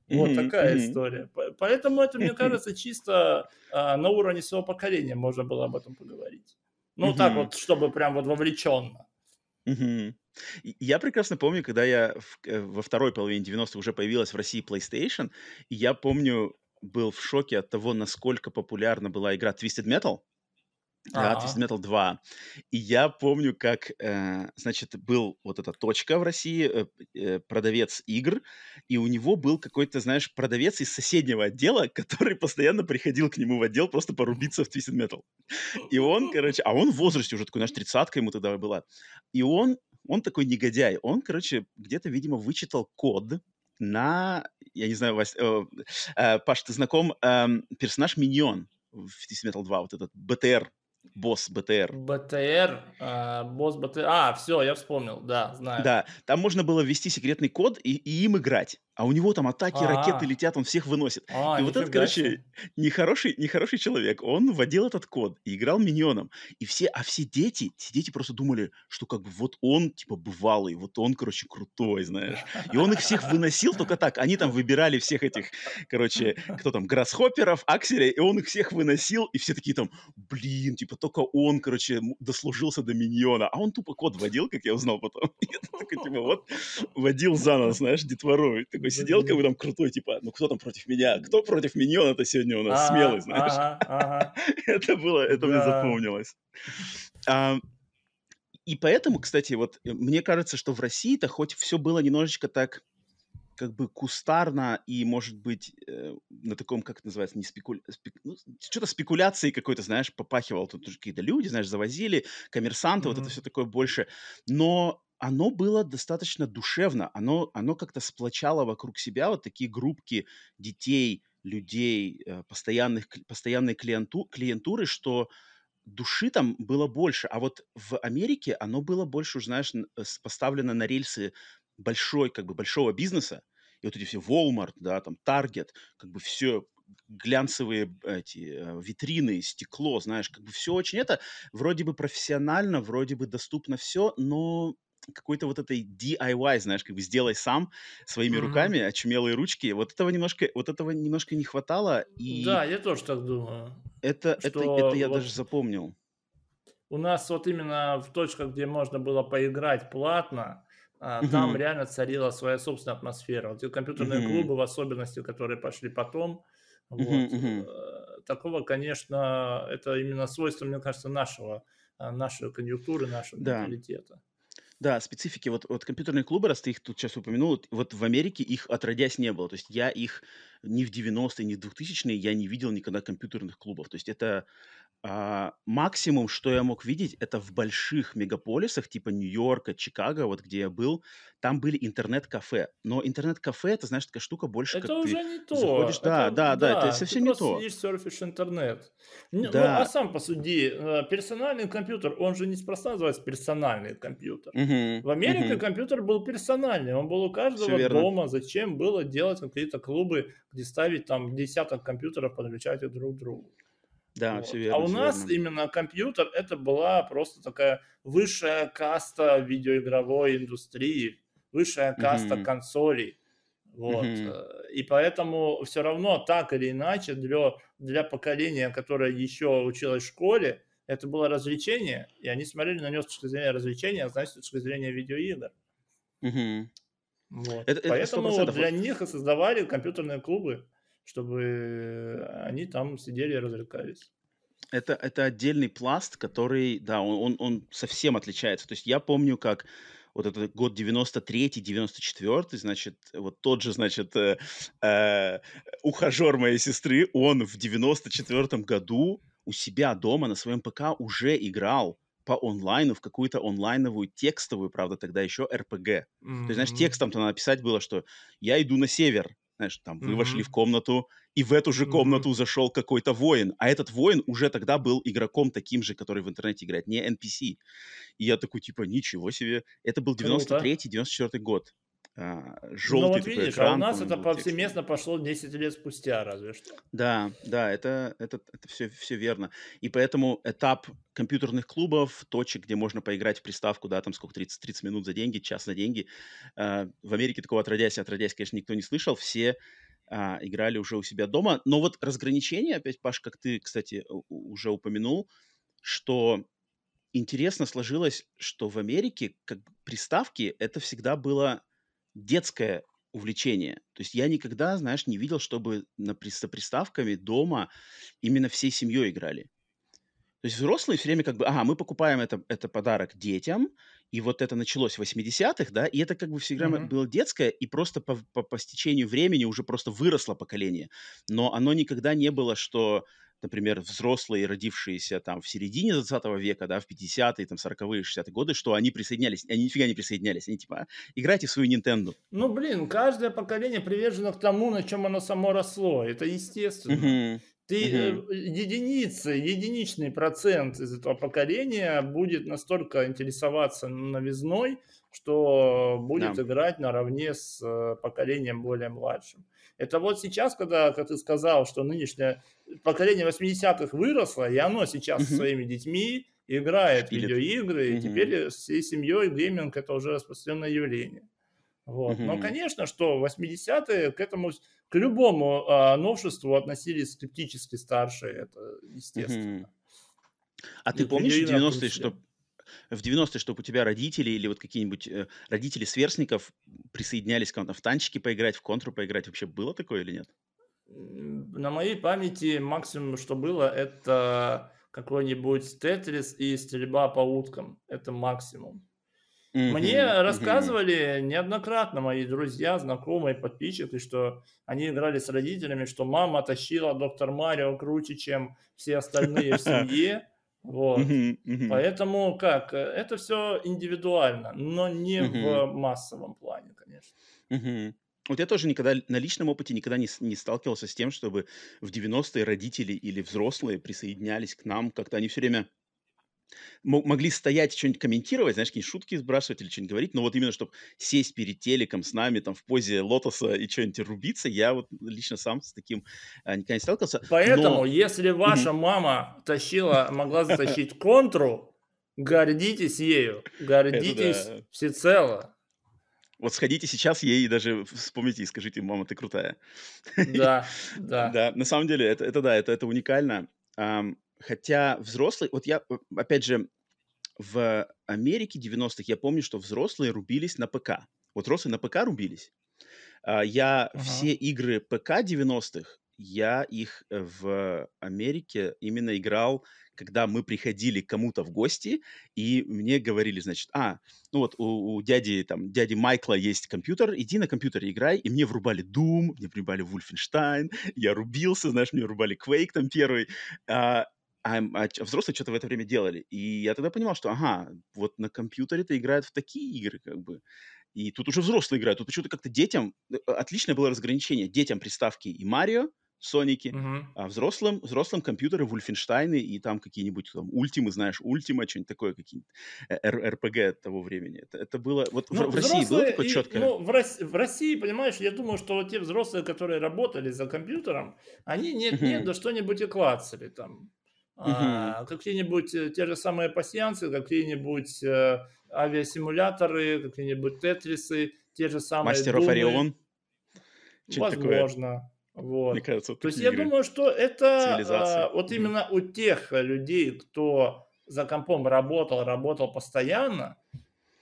Вот mm-hmm, такая mm-hmm. история. Поэтому это, мне кажется, чисто а, на уровне своего поколения можно было об этом поговорить. Ну, mm-hmm. так вот, чтобы прям вот вовлеченно. Mm-hmm. Я прекрасно помню, когда я в, э, во второй половине 90-х уже появилась в России PlayStation, и я помню, был в шоке от того, насколько популярна была игра Twisted Metal. Да, Twisted Metal 2. И я помню, как, э, значит, был вот эта точка в России, э, э, продавец игр, и у него был какой-то, знаешь, продавец из соседнего отдела, который постоянно приходил к нему в отдел просто порубиться в Twisted Metal. И он, короче, а он в возрасте уже такой, знаешь, тридцатка ему тогда была. И он, он такой негодяй. Он, короче, где-то, видимо, вычитал код на, я не знаю, Вась, э, э, Паш, ты знаком, э, персонаж Миньон в Twisted Metal 2, вот этот БТР босс БТР. БТР, а, босс БТР. А, все, я вспомнил, да, знаю. Да, там можно было ввести секретный код и, и им играть а у него там атаки, А-а-а. ракеты летят, он всех выносит. А, и вот этот, короче, нехороший, нехороший человек, он вводил этот код и играл миньоном. И все, а все дети, все дети просто думали, что как бы вот он, типа, бывалый, вот он, короче, крутой, знаешь. И он их всех выносил только так. Они там выбирали всех этих, короче, кто там, гроссхопперов, акселя, и он их всех выносил, и все такие там, блин, типа, только он, короче, дослужился до миньона. А он тупо код вводил, как я узнал потом. И это такой, типа, вот, водил заново, знаешь, детвору такой сидел, как бы там крутой, типа, ну кто там против меня? Кто против миньона-то сегодня у нас? Смелый, знаешь. Это было, это мне запомнилось. И поэтому, кстати, вот э, мне кажется, что в России-то хоть все было немножечко так как бы кустарно и, может быть, э, на таком, как это называется, не спекуля... спек... ну, что-то спекуляции какой-то, знаешь, попахивал. Тут какие-то люди, знаешь, завозили, коммерсанты, mm-hmm. вот это все такое больше. Но оно было достаточно душевно, оно, оно как-то сплочало вокруг себя вот такие группки детей, людей, э, постоянных, постоянной клиенту, клиентуры, что души там было больше. А вот в Америке оно было больше, уже, знаешь, поставлено на рельсы большой, как бы большого бизнеса. И вот эти все Walmart, да, там Target, как бы все глянцевые эти э, витрины, стекло, знаешь, как бы все очень это вроде бы профессионально, вроде бы доступно все, но какой-то вот этой DIY, знаешь, как бы сделай сам своими mm-hmm. руками, очумелые ручки. Вот этого немножко, вот этого немножко не хватало. И да, я тоже так думаю. Это, это, это я вот даже запомнил. У нас вот именно в точках, где можно было поиграть платно, mm-hmm. там реально царила своя собственная атмосфера. Вот и компьютерные mm-hmm. клубы, в особенности, которые пошли потом, вот, mm-hmm. такого, конечно, это именно свойство, мне кажется, нашего, а, нашей конъюнктуры, нашего да. менталитета. Да, специфики. Вот, вот компьютерные клубы, раз ты их тут сейчас упомянул, вот в Америке их отродясь не было. То есть я их ни в 90-е, ни в 2000-е я не видел никогда компьютерных клубов. То есть это а, максимум, что я мог видеть, это в больших мегаполисах типа Нью-Йорка, Чикаго, вот где я был, там были интернет-кафе. Но интернет-кафе, это, знаешь, такая штука больше, это как уже ты не то. заходишь... Это, да, да, да, это совсем не то. Ты сидишь, серфишь интернет. Да. Ну, а сам посуди, э, персональный компьютер, он же неспроста называется персональный компьютер. Угу, в Америке угу. компьютер был персональный, он был у каждого дома. Зачем было делать какие-то клубы, где ставить там десяток компьютеров, подключать их друг к другу? Да, вот. все верно. А у нас верно. именно компьютер это была просто такая высшая каста видеоигровой индустрии, высшая каста mm-hmm. консолей. Вот. Mm-hmm. И поэтому все равно так или иначе для, для поколения, которое еще училось в школе, это было развлечение, и они смотрели на него с точки зрения развлечения, а значит, с точки зрения видеоигр. Mm-hmm. Вот. Это, Поэтому это для них и создавали компьютерные клубы чтобы они там сидели и развлекались. Это, это отдельный пласт, который, да, он, он, он совсем отличается. То есть я помню, как вот этот год 93-й, 94-й, значит, вот тот же, значит, э, э, ухажер моей сестры, он в 94-м году у себя дома на своем ПК уже играл по онлайну в какую-то онлайновую текстовую, правда, тогда еще РПГ. Mm-hmm. То есть, знаешь, текстом-то надо писать было, что я иду на север, знаешь, там вы mm-hmm. вошли в комнату, и в эту же комнату mm-hmm. зашел какой-то воин, а этот воин уже тогда был игроком таким же, который в интернете играет, не NPC. И я такой, типа, ничего себе. Это был 93-94 год. А, желтый ну, вот видишь, экран, а у нас это повсеместно текст. пошло 10 лет спустя, разве что. Да, да, это, это, это все, все верно. И поэтому этап компьютерных клубов, точек, где можно поиграть в приставку, да, там сколько, 30, 30 минут за деньги, час за деньги. Э, в Америке такого отродясь, отродясь, конечно, никто не слышал. Все э, играли уже у себя дома. Но вот разграничение, опять, Паш, как ты, кстати, уже упомянул, что интересно сложилось, что в Америке как приставки это всегда было детское увлечение. То есть я никогда, знаешь, не видел, чтобы на, со приставками дома именно всей семьей играли. То есть взрослые все время как бы, ага, мы покупаем это, это подарок детям, и вот это началось в 80-х, да, и это как бы всегда mm-hmm. было детское, и просто по, по, по стечению времени уже просто выросло поколение. Но оно никогда не было, что например, взрослые, родившиеся там в середине 20 века, да, в 50-е, там, 40-е, 60-е годы, что они присоединялись, они нифига не присоединялись, они типа, играйте в свою Nintendo. Ну, блин, каждое поколение привержено к тому, на чем оно само росло, это естественно. Uh-huh. Ты угу. единицы, единичный процент из этого поколения будет настолько интересоваться новизной, что будет да. играть наравне с э, поколением более младшим. Это вот сейчас, когда, как ты сказал, что нынешнее поколение 80-х выросло, и оно сейчас угу. со своими детьми играет в видеоигры, угу. и теперь всей семьей гейминг это уже распространенное явление. Вот. Угу. Но, конечно, что 80-е к этому, к любому а, новшеству относились скептически старшие, это естественно. Угу. А ты помнишь в 90-е, что в 90-е, чтобы у тебя родители или вот какие-нибудь э, родители сверстников присоединялись к кому-то в танчики поиграть, в контру поиграть? Вообще было такое или нет? На моей памяти максимум, что было, это какой-нибудь тетрис и стрельба по уткам. Это максимум. Mm-hmm. Мне рассказывали mm-hmm. неоднократно мои друзья, знакомые, подписчики, что они играли с родителями, что мама тащила доктор Марио круче, чем все остальные в семье. Вот. Mm-hmm. Mm-hmm. Поэтому как? Это все индивидуально, но не mm-hmm. в массовом плане, конечно. Mm-hmm. Вот я тоже никогда на личном опыте никогда не, не сталкивался с тем, чтобы в 90-е родители или взрослые присоединялись к нам. Как-то они все время могли стоять, что-нибудь комментировать, знаешь, какие-нибудь шутки сбрасывать или что-нибудь говорить, но вот именно, чтобы сесть перед телеком с нами там в позе лотоса и что-нибудь рубиться, я вот лично сам с таким а, никогда не сталкивался. Поэтому, но... если ваша мама тащила, могла затащить контру, гордитесь ею, гордитесь да. всецело. Вот сходите сейчас ей и даже вспомните и скажите, мама, ты крутая. Да, да. Да, на самом деле, это, это да, это, это уникально. Хотя взрослые, вот я, опять же, в Америке 90-х я помню, что взрослые рубились на ПК. Вот взрослые на ПК рубились. А, я ага. все игры ПК 90-х, я их в Америке именно играл, когда мы приходили к кому-то в гости, и мне говорили, значит, а, ну вот у, у дяди, там, дяди Майкла есть компьютер, иди на компьютере играй, и мне врубали Doom, мне врубали Wolfenstein, я рубился, знаешь, мне врубали Quake там первый, а, а, а взрослые что-то в это время делали. И я тогда понимал, что, ага, вот на компьютере-то играют в такие игры, как бы. И тут уже взрослые играют. Тут почему-то как-то детям... Э, отличное было разграничение. Детям приставки и Марио, Соники, uh-huh. а взрослым, взрослым компьютеры, Вульфенштайны и там какие-нибудь там Ультимы, знаешь, Ультима, что-нибудь такое, какие-нибудь э, РПГ того времени. Это, это было... Вот ну, в, в России было такое четкое? Ну, в, России, в России, понимаешь, я думаю, что те взрослые, которые работали за компьютером, они нет-нет, uh-huh. да что-нибудь и клацали там. Угу. А, какие-нибудь э, те же самые пассианцы, какие-нибудь э, авиасимуляторы, какие-нибудь тетрисы, те же самые Мастеров Орион? Возможно. Вот. Мне кажется, То есть я думаю, что это а, вот mm. именно у тех людей, кто за компом работал, работал постоянно,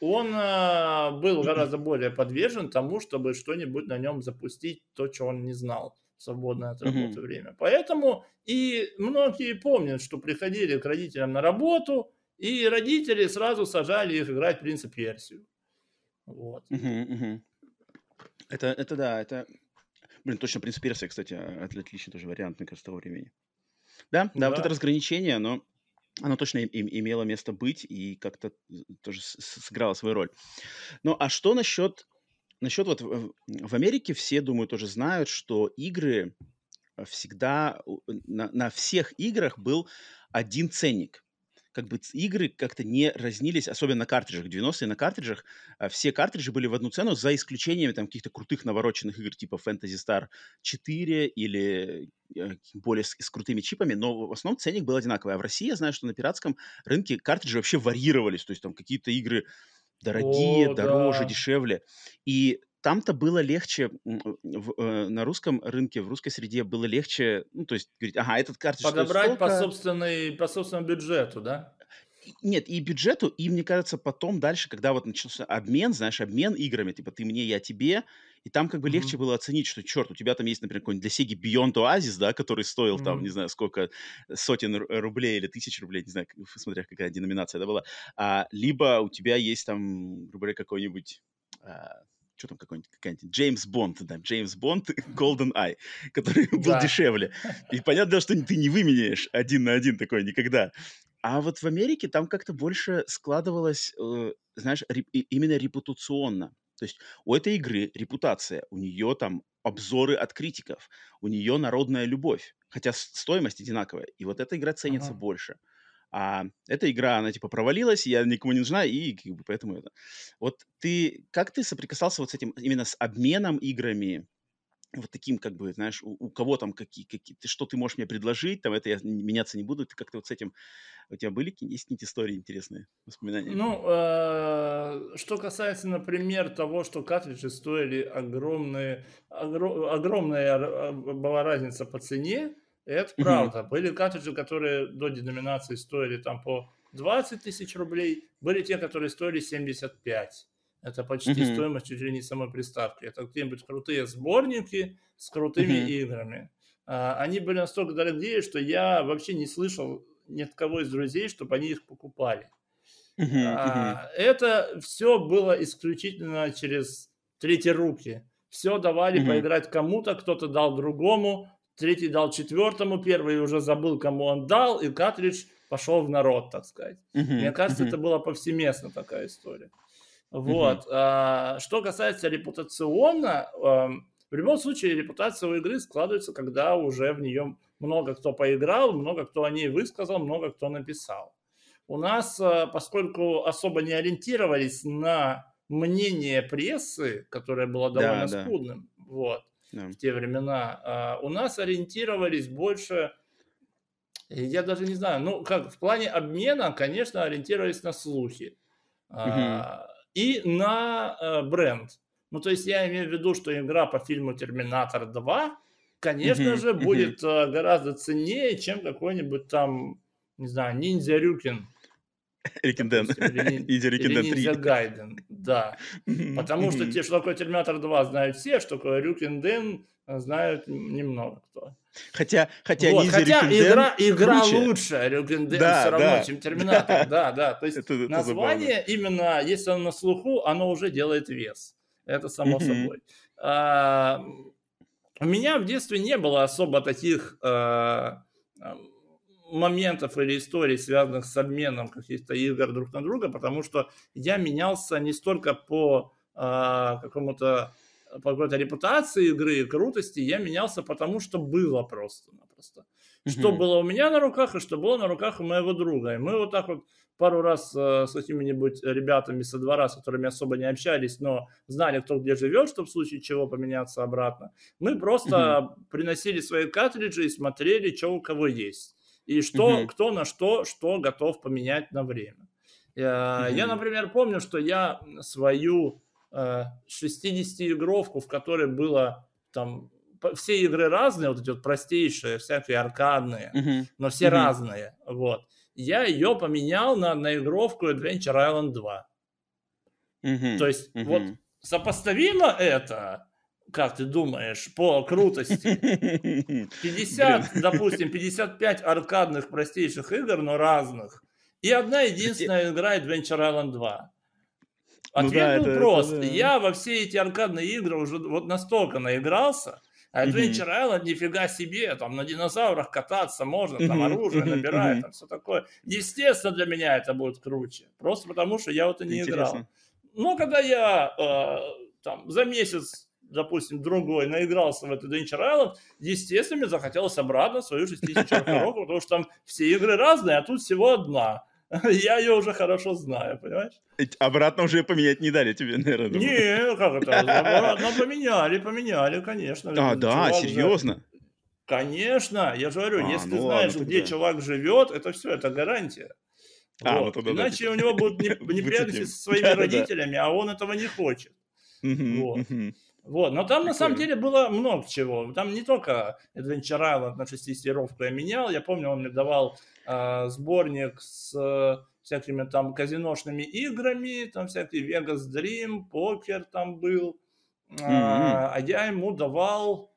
он а, был гораздо более подвержен тому, чтобы что-нибудь на нем запустить, то, что он не знал свободное от работы mm-hmm. время. Поэтому и многие помнят, что приходили к родителям на работу, и родители сразу сажали их играть «Принц и Персию». Вот. Mm-hmm, mm-hmm. Это, это да, это... Блин, точно «Принц Персия», кстати, это отличный тоже вариант, мне кажется, того времени. Да, да, да, вот это разграничение, оно, оно точно им, имело место быть и как-то тоже сыграло свою роль. Ну, а что насчет насчет вот в, Америке все, думаю, тоже знают, что игры э, всегда на, на всех играх был один ценник. Как бы игры как-то не разнились, особенно на картриджах. 90-е на картриджах а все картриджи были в одну цену, за исключением там каких-то крутых навороченных игр типа Fantasy Star 4 или э, более с, с крутыми чипами, но в основном ценник был одинаковый. А в России я знаю, что на пиратском рынке картриджи вообще варьировались, то есть там какие-то игры дорогие, О, дороже, да. дешевле. И там-то было легче, в, э, на русском рынке, в русской среде было легче, ну, то есть говорить, ага, этот карточка Подобрать по, собственной, по собственному бюджету, да? Нет, и бюджету, и, мне кажется, потом дальше, когда вот начался обмен, знаешь, обмен играми, типа ты мне, я тебе, и там как бы mm-hmm. легче было оценить, что, черт, у тебя там есть, например, какой-нибудь для Сеги Beyond Oasis, да, который стоил mm-hmm. там, не знаю, сколько, сотен рублей или тысяч рублей, не знаю, смотря какая деноминация это была, а, либо у тебя есть там, грубо говоря, какой-нибудь а, что там какой-нибудь, какая-нибудь Джеймс Бонд, да, Джеймс Бонд Golden Eye, который был да. дешевле. И понятно, что ты не выменяешь один на один такой никогда. А вот в Америке там как-то больше складывалось, э, знаешь, реп, именно репутационно. То есть у этой игры репутация, у нее там обзоры от критиков, у нее народная любовь, хотя стоимость одинаковая. И вот эта игра ценится ага. больше. А эта игра, она типа провалилась, я никому не нужна, и как бы поэтому это. Вот ты, как ты соприкасался вот с этим, именно с обменом играми, вот таким, как бы, знаешь, у, у кого там какие, какие, ты, что ты можешь мне предложить, там это я меняться не буду, ты как-то вот с этим, у тебя были есть какие-нибудь истории интересные, воспоминания? Ну, э, что касается, например, того, что картриджи стоили огромные, огром, огромная а, была разница по цене, это mm-hmm. правда. Были картриджи, которые до деноминации стоили там по 20 тысяч рублей, были те, которые стоили 75. Это почти mm-hmm. стоимость чуть ли не самой приставки. Это где-нибудь крутые сборники с крутыми mm-hmm. играми. А, они были настолько дорогие, что я вообще не слышал ни от кого из друзей, чтобы они их покупали. Mm-hmm. А, это все было исключительно через третьи руки. Все давали mm-hmm. поиграть кому-то, кто-то дал другому, третий дал четвертому, первый уже забыл, кому он дал, и картридж пошел в народ, так сказать. Uh-huh, Мне кажется, uh-huh. это была повсеместно такая история. Вот. А, что касается репутационно, а, в любом случае репутация у игры складывается, когда уже в нее много кто поиграл, много кто о ней высказал, много кто написал. У нас, а, поскольку особо не ориентировались на мнение прессы, которое было довольно да, скудным, да. вот, да. в те времена. А у нас ориентировались больше, я даже не знаю, ну как в плане обмена, конечно, ориентировались на слухи угу. И на а, бренд. Ну то есть я имею в виду, что игра по фильму Терминатор 2, конечно угу, же, будет гораздо ценнее, чем какой-нибудь там, не знаю, Ниндзя Рюкин Рикенден. Иди Рикенден 3. Ninja Гайден, да. Потому что те, что такое Терминатор 2 знают все, что такое Рюкенден знают немного кто. Хотя, хотя, вот, хотя игра, игра круче. лучше Рюкенден да, все равно, да. чем Терминатор. Да, да. То есть это, это название забавно. именно, если оно на слуху, оно уже делает вес. Это само собой. А, у меня в детстве не было особо таких а, моментов или историй, связанных с обменом каких-то игр друг на друга, потому что я менялся не столько по какому-то по какой-то репутации игры, крутости, я менялся потому, что было просто-напросто. Что mm-hmm. было у меня на руках и что было на руках у моего друга. И мы вот так вот пару раз э, с какими-нибудь ребятами со двора, с которыми особо не общались, но знали, кто где живет, чтобы в случае чего поменяться обратно. Мы просто mm-hmm. приносили свои картриджи и смотрели, что у кого есть и что, угу. кто на что, что готов поменять на время. Я, угу. я например, помню, что я свою э, 60-игровку, в которой было там все игры разные, вот эти вот простейшие, всякие аркадные, uh-huh. но все uh-huh. разные, вот. Я ее поменял на одноигровку Adventure Island 2. Uh-huh. То есть uh-huh. вот сопоставимо это как ты думаешь, по крутости? 50, допустим, 55 аркадных простейших игр, но разных. И одна единственная игра Adventure Island 2. Ответ ну, да, был это, прост. Это, да. Я во все эти аркадные игры уже вот настолько наигрался, а Adventure Island нифига себе, там на динозаврах кататься можно, там оружие набирать, там все такое. Естественно, для меня это будет круче. Просто потому, что я вот и не Интересно. играл. Но когда я э, там за месяц допустим, другой наигрался в этот Adventure Island, естественно, мне захотелось обратно свою 6000 коробку, потому что там все игры разные, а тут всего одна. Я ее уже хорошо знаю, понимаешь? Обратно уже поменять не дали тебе, наверное. Не, как это? Обратно поменяли, поменяли, конечно. А, да, серьезно? Конечно, я же говорю, а, если ну, ты знаешь, ладно, где тогда. чувак живет, это все, это гарантия. А, вот. ну, тогда, Иначе да. у него будут неприятности со своими родителями, а он этого не хочет. Вот. Вот, но там Прикольно. на самом деле было много чего. Там не только Adventure Island на 60 я менял. Я помню, он мне давал э, сборник с э, всякими там казиношными играми, там всякие Vegas Dream, покер там был. Mm-hmm. А, а я ему давал,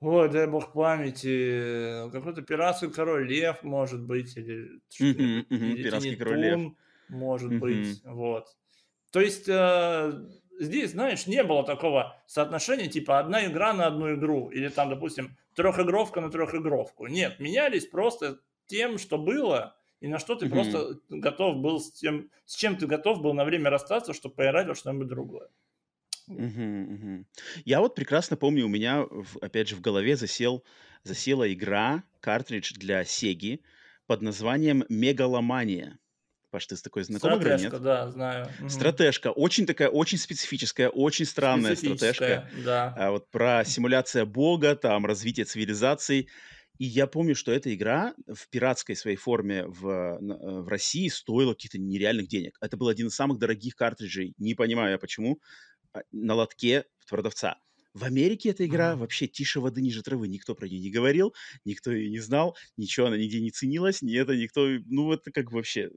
ой, дай бог памяти, какой-то пиратский король лев, может быть, или, mm-hmm, mm-hmm. или пиратский король лев. может mm-hmm. быть, вот. То есть э, здесь, знаешь, не было такого соотношения, типа одна игра на одну игру, или там, допустим, трехигровка на трехигровку. Нет, менялись просто тем, что было, и на что ты mm-hmm. просто готов был с тем, с чем ты готов был на время расстаться, чтобы поиграть во что-нибудь другое. Мгм, мгм. Я вот прекрасно помню, у меня, опять же, в голове засел, засела игра, картридж для Сеги под названием «Мегаломания». Паш, ты с такой знакомой игрой, Стратежка, да, знаю. Стратежка. Очень такая, очень специфическая, очень странная стратежка. Да. А вот про симуляция бога, там, развитие цивилизаций. И я помню, что эта игра в пиратской своей форме в, в России стоила каких-то нереальных денег. Это был один из самых дорогих картриджей. Не понимаю я почему. А, на лотке продавца. В Америке эта игра mm-hmm. вообще тише воды ниже травы. Никто про нее не говорил, никто ее не знал, ничего она нигде не ценилась, ни это никто... Ну, это как вообще...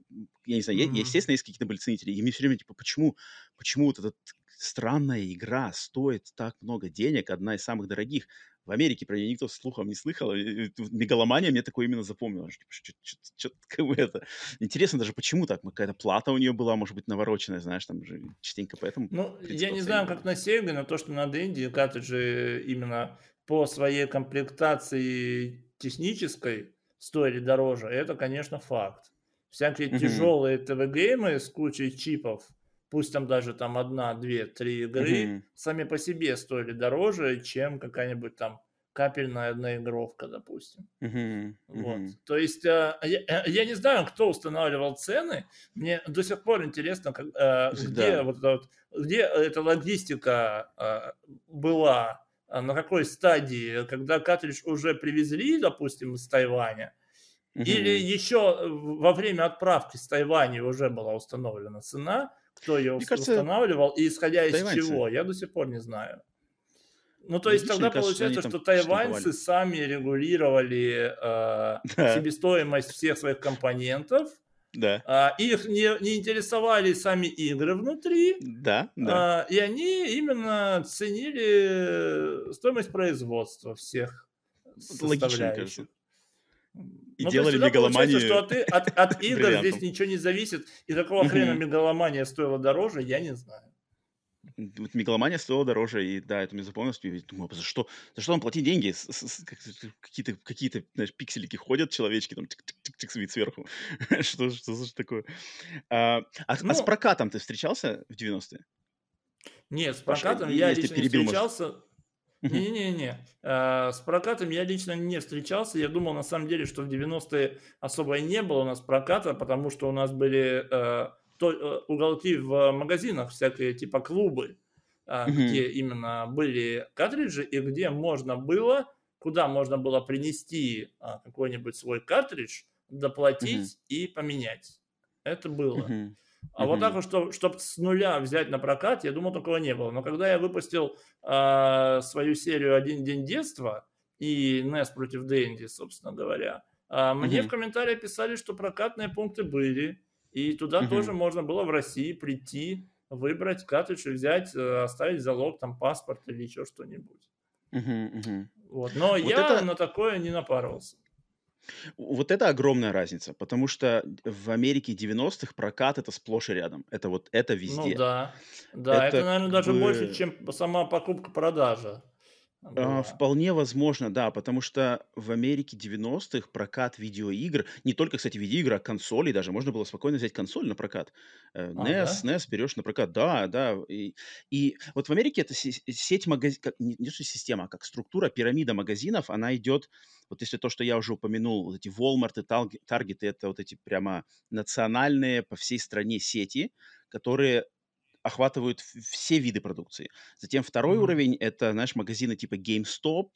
Я не знаю, mm-hmm. я, естественно, есть какие-то были ценители. И мне все время, типа, почему, почему вот эта странная игра стоит так много денег, одна из самых дорогих? В Америке про нее никто слухом не слыхал. Мегаломания мне такое именно запомнила. Что-то как бы это... Интересно даже, почему так? Какая-то плата у нее была, может быть, навороченная, знаешь, там же частенько поэтому... Ну, я не знаю, как на Sega, но то, что на Денди картриджи именно по своей комплектации технической стоили дороже, это, конечно, факт. Всякие mm-hmm. тяжелые ТВ-геймы с кучей чипов, пусть там даже там одна, две, три игры, mm-hmm. сами по себе стоили дороже, чем какая-нибудь там капельная одноигровка, допустим. Mm-hmm. Вот. То есть э, я, э, я не знаю, кто устанавливал цены. Мне до сих пор интересно, как, э, где, да. вот, вот, где эта логистика была, на какой стадии, когда картридж уже привезли, допустим, из Тайваня, mm-hmm. или еще во время отправки с Тайваня уже была установлена цена, кто ее Мне кажется, устанавливал и исходя из тайваньцы. чего, я до сих пор не знаю. Ну, то есть тогда кажется, получается, что тайваньцы сами регулировали э, да. себестоимость всех своих компонентов. Да. А, их не, не интересовали сами игры внутри. Да, да. А, и они именно ценили стоимость производства всех Логично, кажется. И ну, делали мегаломанию. что от, от, от игр здесь ничего не зависит. И какого хрена мегаломания стоила дороже, я не знаю. Вот мегаломания стоила дороже, и да, это мне запомнилось. Я думаю, за что, за что нам платить деньги? Какие-то, какие-то, знаешь, пикселики ходят, человечки, там, тик-тик-тик, вид сверху. что, что, что такое? А, а, ну, а с ну прокатом ты встречался в 90-е? Нет, с прокатом Паша, я лично не встречался. Может... Не-не-не. А, с прокатом я лично не встречался. Я думал, на самом деле, что в 90-е особо и не было у нас проката, потому что у нас были э, э, уголки в магазинах, всякие типа клубы, э, где именно были картриджи и где можно было, куда можно было принести э, какой-нибудь свой картридж, доплатить и поменять. Это было. А mm-hmm. вот так чтобы, с нуля взять на прокат, я думал, такого не было. Но когда я выпустил э, свою серию «Один день детства» и NES против Дэнди, собственно говоря, э, мне mm-hmm. в комментариях писали, что прокатные пункты были, и туда mm-hmm. тоже можно было в России прийти, выбрать картридж и взять, э, оставить залог, там, паспорт или еще что-нибудь. Mm-hmm. Mm-hmm. Вот. Но вот я это... на такое не напарывался. Вот это огромная разница, потому что в Америке 90-х прокат это сплошь и рядом. Это вот это везде. Ну да, да, это, это наверное, даже бы... больше, чем сама покупка-продажа. А, вполне возможно, да, потому что в Америке 90-х прокат видеоигр, не только, кстати, видеоигр, а консолей даже, можно было спокойно взять консоль на прокат. Э, а, NES, да? NES берешь на прокат, да, да. И, и вот в Америке это сеть магазинов, не, не что система, а как структура, пирамида магазинов, она идет, вот если то, что я уже упомянул, вот эти Walmart и Target, это вот эти прямо национальные по всей стране сети, которые охватывают все виды продукции. Затем второй mm-hmm. уровень это, знаешь, магазины типа GameStop,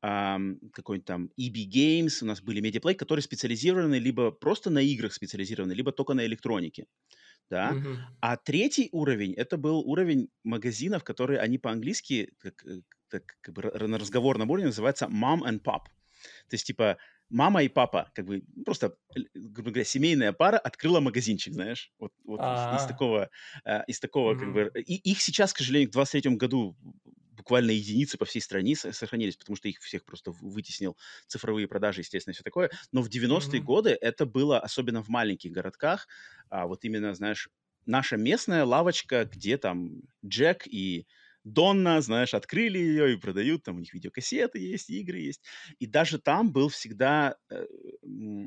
Um, какой-нибудь там EB Games, у нас были Mediaplay, которые специализированы либо просто на играх специализированы, либо только на электронике. Да? Mm-hmm. А третий уровень, это был уровень магазинов, которые они по-английски, как, э, как, как бы на разговорном уровне называются mom and pop. То есть, типа, мама и папа, как бы ну, просто, грубо говоря, семейная пара открыла магазинчик, знаешь, вот, вот из, из такого, э, из такого, mm-hmm. как бы, и их сейчас, к сожалению, в 23 году буквально единицы по всей стране сохранились, потому что их всех просто вытеснил цифровые продажи, естественно, все такое. Но в 90-е mm-hmm. годы это было, особенно в маленьких городках, а, вот именно, знаешь, наша местная лавочка, где там Джек и Донна, знаешь, открыли ее и продают, там у них видеокассеты есть, игры есть. И даже там был всегда э,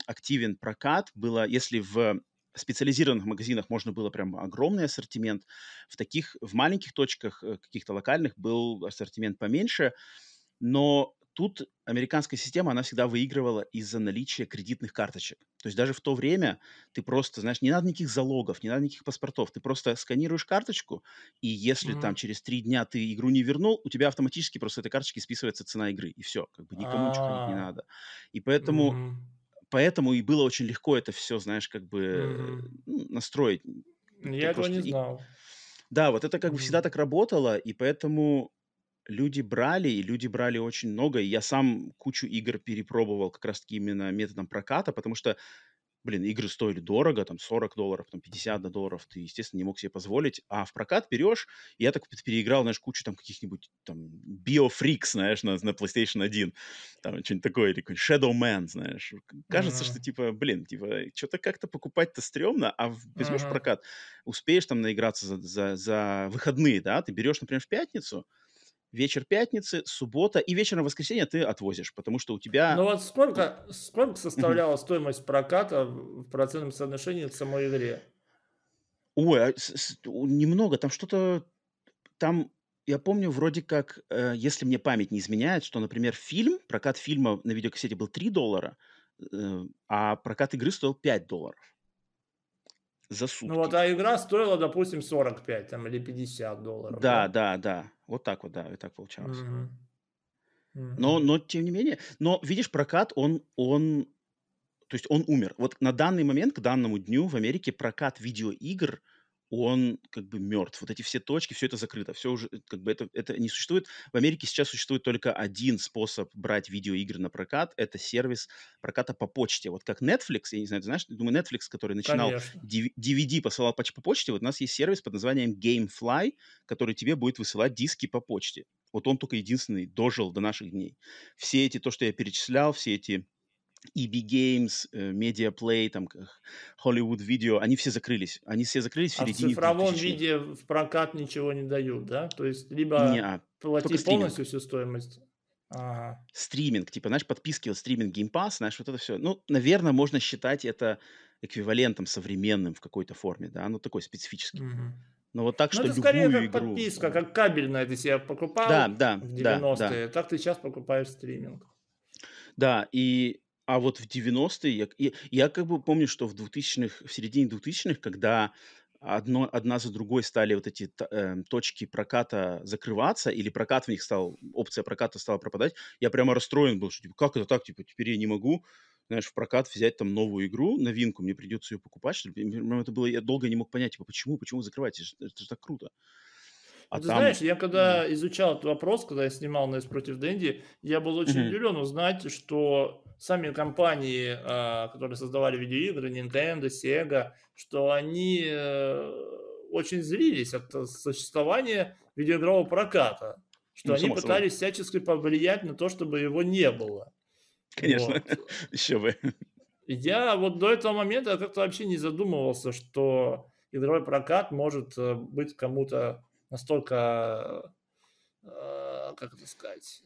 активен прокат. Было, если в специализированных магазинах можно было прям огромный ассортимент, в таких, в маленьких точках, э, каких-то локальных был ассортимент поменьше, но тут американская система, она всегда выигрывала из-за наличия кредитных карточек. То есть даже в то время ты просто, знаешь, не надо никаких залогов, не надо никаких паспортов. Ты просто сканируешь карточку, и если mm-hmm. там через три дня ты игру не вернул, у тебя автоматически просто этой карточки списывается цена игры, и все. Как бы никому ничего хранить не надо. И поэтому... Mm-hmm. Поэтому и было очень легко это все, знаешь, как бы mm-hmm. настроить. Я этого не знал. Да, вот это как mm-hmm. бы всегда так работало, и поэтому люди брали, и люди брали очень много. И я сам кучу игр перепробовал как раз-таки именно методом проката, потому что, блин, игры стоили дорого, там 40 долларов, там 50 долларов, ты, естественно, не мог себе позволить. А в прокат берешь, и я так переиграл, знаешь, кучу там каких-нибудь там Biofreaks, знаешь, на, на PlayStation 1, там что-нибудь такое, или Shadow Man, знаешь. Кажется, uh-huh. что, типа, блин, типа, что-то как-то покупать-то стрёмно, а возьмешь uh-huh. прокат, успеешь там наиграться за, за, за выходные, да, ты берешь, например, в пятницу, вечер пятницы, суббота и вечером воскресенья ты отвозишь, потому что у тебя... Ну вот сколько, сколько составляла стоимость проката в процентном соотношении к самой игре? Ой, а немного, там что-то... Там, я помню, вроде как, э, если мне память не изменяет, что, например, фильм, прокат фильма на видеокассете был 3 доллара, э, а прокат игры стоил 5 долларов за сутки. Ну вот, а игра стоила, допустим, 45 там, или 50 долларов. Да, да, да. да. Вот так вот, да, и так получалось. Mm-hmm. Но, но, тем не менее, но, видишь, прокат, он, он, то есть он умер. Вот на данный момент, к данному дню в Америке прокат видеоигр – он как бы мертв. Вот эти все точки, все это закрыто, все уже как бы это, это не существует. В Америке сейчас существует только один способ брать видеоигры на прокат, это сервис проката по почте. Вот как Netflix, я не знаю, ты знаешь, думаю, Netflix, который начинал Конечно. DVD, посылал по, по почте, вот у нас есть сервис под названием GameFly, который тебе будет высылать диски по почте. Вот он только единственный дожил до наших дней. Все эти, то, что я перечислял, все эти EB Games, э, Media Play, там, Hollywood Video, они все закрылись. Они все закрылись в середине А в цифровом виде в прокат ничего не дают, да? То есть либо не, а, плати полностью всю стоимость. Ага. Стриминг, типа, знаешь, подписки, стриминг Game Pass, знаешь, вот это все. Ну, наверное, можно считать это эквивалентом современным в какой-то форме, да, ну, такой специфический. Угу. Но вот так, ну, что это скорее как игру... подписка, как кабельная ты себе покупал да, да, в 90-е, да, да. так ты сейчас покупаешь стриминг. Да, и а вот в 90-е, я, я, как бы помню, что в 2000-х, в середине 2000-х, когда одно, одна за другой стали вот эти э, точки проката закрываться, или прокат в них стал, опция проката стала пропадать, я прямо расстроен был, что типа, как это так, типа, теперь я не могу, знаешь, в прокат взять там новую игру, новинку, мне придется ее покупать, что? Это было, я долго не мог понять, типа, почему, почему закрываете, это, это же так круто. А Ты там... знаешь, я когда изучал этот вопрос, когда я снимал Нес против Дэнди, я был очень mm-hmm. удивлен узнать, что сами компании, а, которые создавали видеоигры, Nintendo, Sega, что они э, очень злились от существования видеоигрового проката, что ну, они пытались собой. всячески повлиять на то, чтобы его не было. Конечно, вот. еще бы. Я вот до этого момента как-то вообще не задумывался, что игровой прокат может э, быть кому-то настолько, э, как это сказать,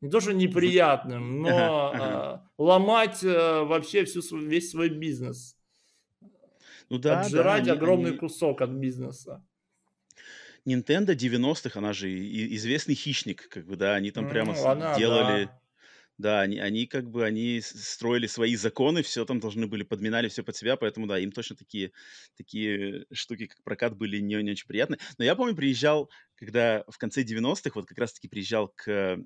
не то что неприятным, но ага, э, ломать э, вообще всю, весь свой бизнес. Ну да, Отжирать да, огромный они... кусок от бизнеса. Nintendo 90-х, она же известный хищник, как бы, да, они там прямо ну, она, делали... Да да, они, они как бы, они строили свои законы, все там должны были, подминали все под себя, поэтому, да, им точно такие, такие штуки, как прокат, были не, не очень приятны. Но я помню, приезжал, когда в конце 90-х, вот как раз-таки приезжал к...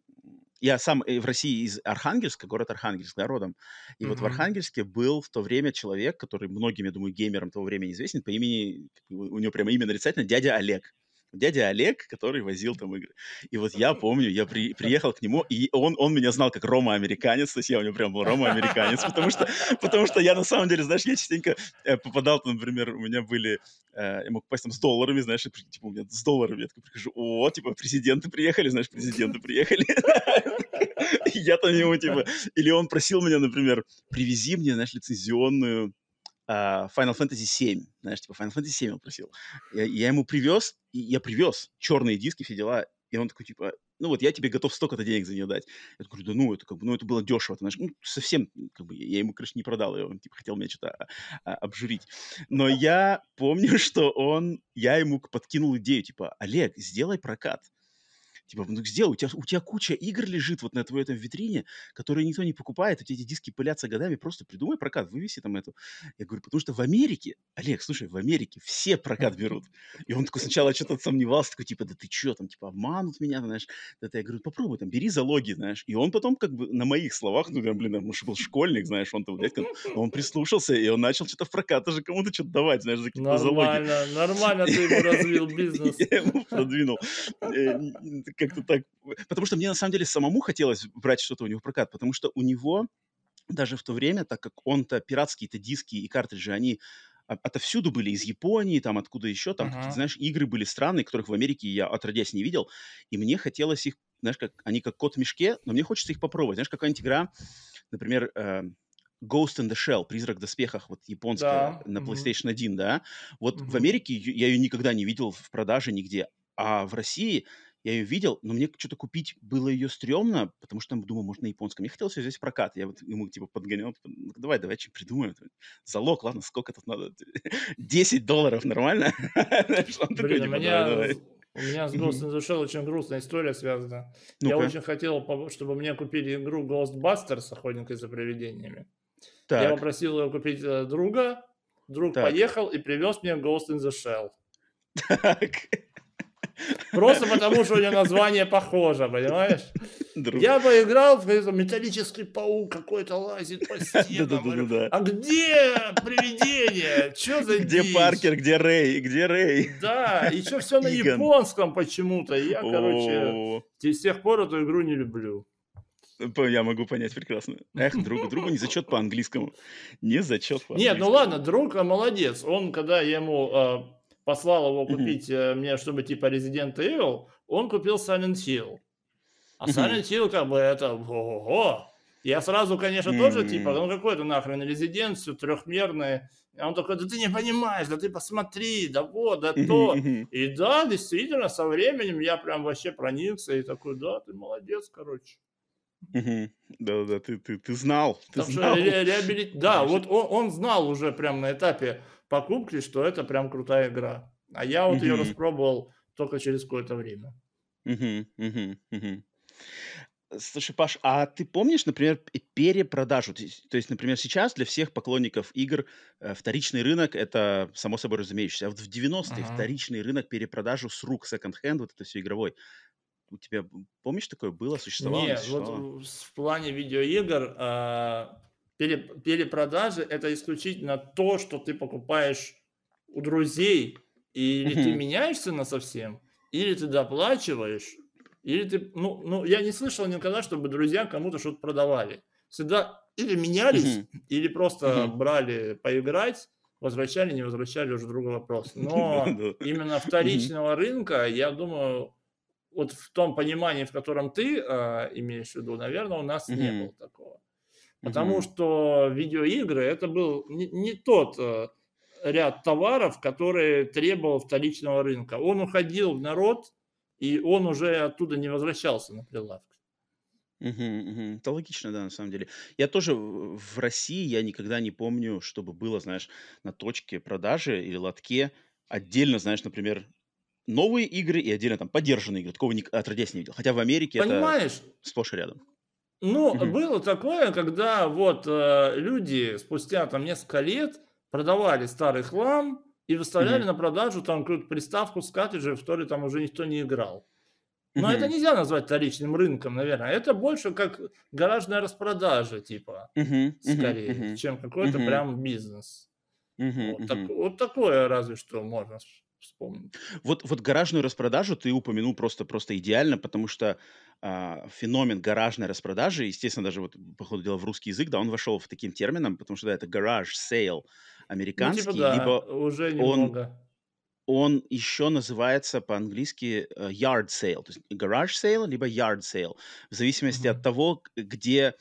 Я сам э, в России из Архангельска, город Архангельск, да, родом. И mm-hmm. вот в Архангельске был в то время человек, который многим, я думаю, геймерам того времени известен, по имени, у него прямо имя нарицательно, дядя Олег. Дядя Олег, который возил там игры. И вот я помню, я при, приехал к нему, и он, он меня знал как Рома-американец, то есть я у него прям был Рома-американец, потому что, потому что я на самом деле, знаешь, я частенько э, попадал, например, у меня были, э, я мог попасть там с долларами, знаешь, типа у меня с долларами, я такой прихожу, о, типа президенты приехали, знаешь, президенты приехали. Я там ему, типа, или он просил меня, например, привези мне, знаешь, лицензионную uh, Final Fantasy 7, знаешь, типа Final Fantasy 7 он просил. Я, я ему привез, и я привез черные диски, все дела, и он такой, типа, ну вот я тебе готов столько-то денег за нее дать. Я такой, да ну, это как бы, ну это было дешево, ты знаешь, ну совсем, как бы, я ему, конечно, не продал ее, он типа хотел меня что-то а, а, обжурить. Но я помню, что он, я ему подкинул идею, типа, Олег, сделай прокат типа, ну сделай, у тебя, у тебя куча игр лежит вот на твоей этом витрине, которые никто не покупает, у тебя эти диски пылятся годами, просто придумай прокат, вывеси там эту. Я говорю, потому что в Америке, Олег, слушай, в Америке все прокат берут. И он такой сначала что-то сомневался, такой, типа, да ты что, там, типа, обманут меня, знаешь. Это я говорю, попробуй, там, бери залоги, знаешь. И он потом, как бы, на моих словах, ну, блин, он был школьник, знаешь, он там, дядька, он прислушался, и он начал что-то в прокат уже кому-то что-то давать, знаешь, за какие-то залоги. Нормально, нормально ты ему развил бизнес. Я ему продвинул. Как-то так. Потому что мне на самом деле самому хотелось брать что-то у него в прокат, потому что у него даже в то время, так как он-то пиратские-то диски и картриджи, они отовсюду были, из Японии, там откуда еще, там, uh-huh. знаешь, игры были странные, которых в Америке я отродясь не видел, и мне хотелось их, знаешь, как они как кот в мешке, но мне хочется их попробовать. Знаешь, какая-нибудь игра, например, э, Ghost in the Shell, Призрак в доспехах, вот японская, да. на PlayStation 1, да, вот uh-huh. в Америке я ее никогда не видел в продаже нигде, а в России я ее видел, но мне что-то купить было ее стрёмно, потому что, думаю, может, на японском. Я хотел все взять в прокат. Я вот ему, типа, подгонял, типа, ну, давай, давай, что придумаем. Залог, ладно, сколько тут надо? 10 долларов, нормально? Блин, у меня... У меня с Ghost in the Shell очень грустная история связана. Я очень хотел, чтобы мне купили игру Ghostbusters, охотника за привидениями. Я попросил его купить э, друга, друг поехал и привез мне Ghost in the Shell. Так. Просто потому, что у него название похоже, понимаешь? Друг. Я поиграл, в металлический паук какой-то лазит по стенам. А где привидение? Что за Где дичь? Паркер, где Рэй, где Рэй? Да, что все на японском почему-то. Я, короче, с тех пор эту игру не люблю. Я могу понять прекрасно. Эх, другу, другу не зачет по английскому. Не зачет по Нет, ну ладно, друг молодец. Он, когда я ему а, послал его купить mm-hmm. мне, чтобы типа Resident Evil, он купил Silent Hill. А Silent Hill как бы это ого-го. Я сразу, конечно, mm-hmm. тоже типа, ну какой это нахрен резиденцию трехмерный. А он такой, да ты не понимаешь, да ты посмотри, да вот, да то. И да, действительно, со временем я прям вообще проникся и такой, да, ты молодец, короче. Да-да, ты, ты, ты знал. Ты знал. Ре- реабили... Да, вот он, он знал уже прям на этапе покупки, что это прям крутая игра. А я вот ее распробовал только через какое-то время. Слушай, Паш, а ты помнишь, например, перепродажу? То есть, например, сейчас для всех поклонников игр э, вторичный рынок – это само собой разумеющееся. А вот в 90-е ага. вторичный рынок перепродажу с рук, секонд-хенд, вот это все игровой. У тебя, помнишь, такое было, существовало? Нет, вот в плане видеоигр а, перепродажи – это исключительно то, что ты покупаешь у друзей, или ты меняешься на совсем, или ты доплачиваешь, или ты, ну, ну, я не слышал никогда, чтобы друзья кому-то что-то продавали. Всегда или менялись, или просто брали поиграть, возвращали, не возвращали, уже другой вопрос. Но именно вторичного рынка, я думаю, вот в том понимании, в котором ты э, имеешь в виду, наверное, у нас не было такого. Потому mm-hmm. что видеоигры это был не, не тот э, ряд товаров, который требовал вторичного рынка. Он уходил в народ, и он уже оттуда не возвращался на прилавки. Угу, угу. Это логично, да, на самом деле. Я тоже в России, я никогда не помню, чтобы было, знаешь, на точке продажи или лотке отдельно, знаешь, например, новые игры и отдельно там поддержанные игры. Такого отродясь не видел. Хотя в Америке Понимаешь? это сплошь и рядом. Ну, угу. было такое, когда вот э, люди спустя там несколько лет продавали старый хлам и выставляли угу. на продажу там какую-то приставку с картриджем, в которой там уже никто не играл. Но угу. это нельзя назвать вторичным рынком, наверное. Это больше как гаражная распродажа, типа, угу. скорее, угу. чем какой-то угу. прям бизнес. Угу. Вот, так, вот такое разве что можно вспомнить. Вот, вот гаражную распродажу ты упомянул просто, просто идеально, потому что а, феномен гаражной распродажи, естественно, даже вот, по ходу дела, в русский язык, да, он вошел в таким термином, потому что, да, это garage sale американский, ну, типа, да, либо уже немного. он, он еще называется по-английски uh, yard sale, то есть garage sale, либо yard sale, в зависимости mm-hmm. от того, где...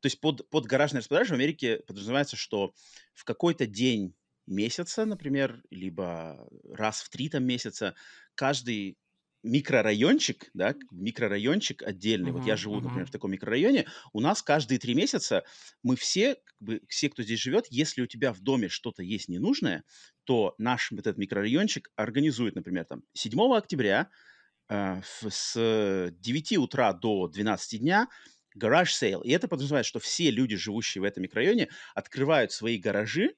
То есть под, под гаражной распродажей в Америке подразумевается, что в какой-то день месяца, например, либо раз в три там месяца, каждый микрорайончик, да, микрорайончик отдельный. Uh-huh, вот я живу, uh-huh. например, в таком микрорайоне. У нас каждые три месяца мы все, как бы, все, кто здесь живет, если у тебя в доме что-то есть ненужное, то наш вот этот микрорайончик организует, например, там 7 октября э, с 9 утра до 12 дня garage sale. И это подразумевает, что все люди, живущие в этом микрорайоне, открывают свои гаражи,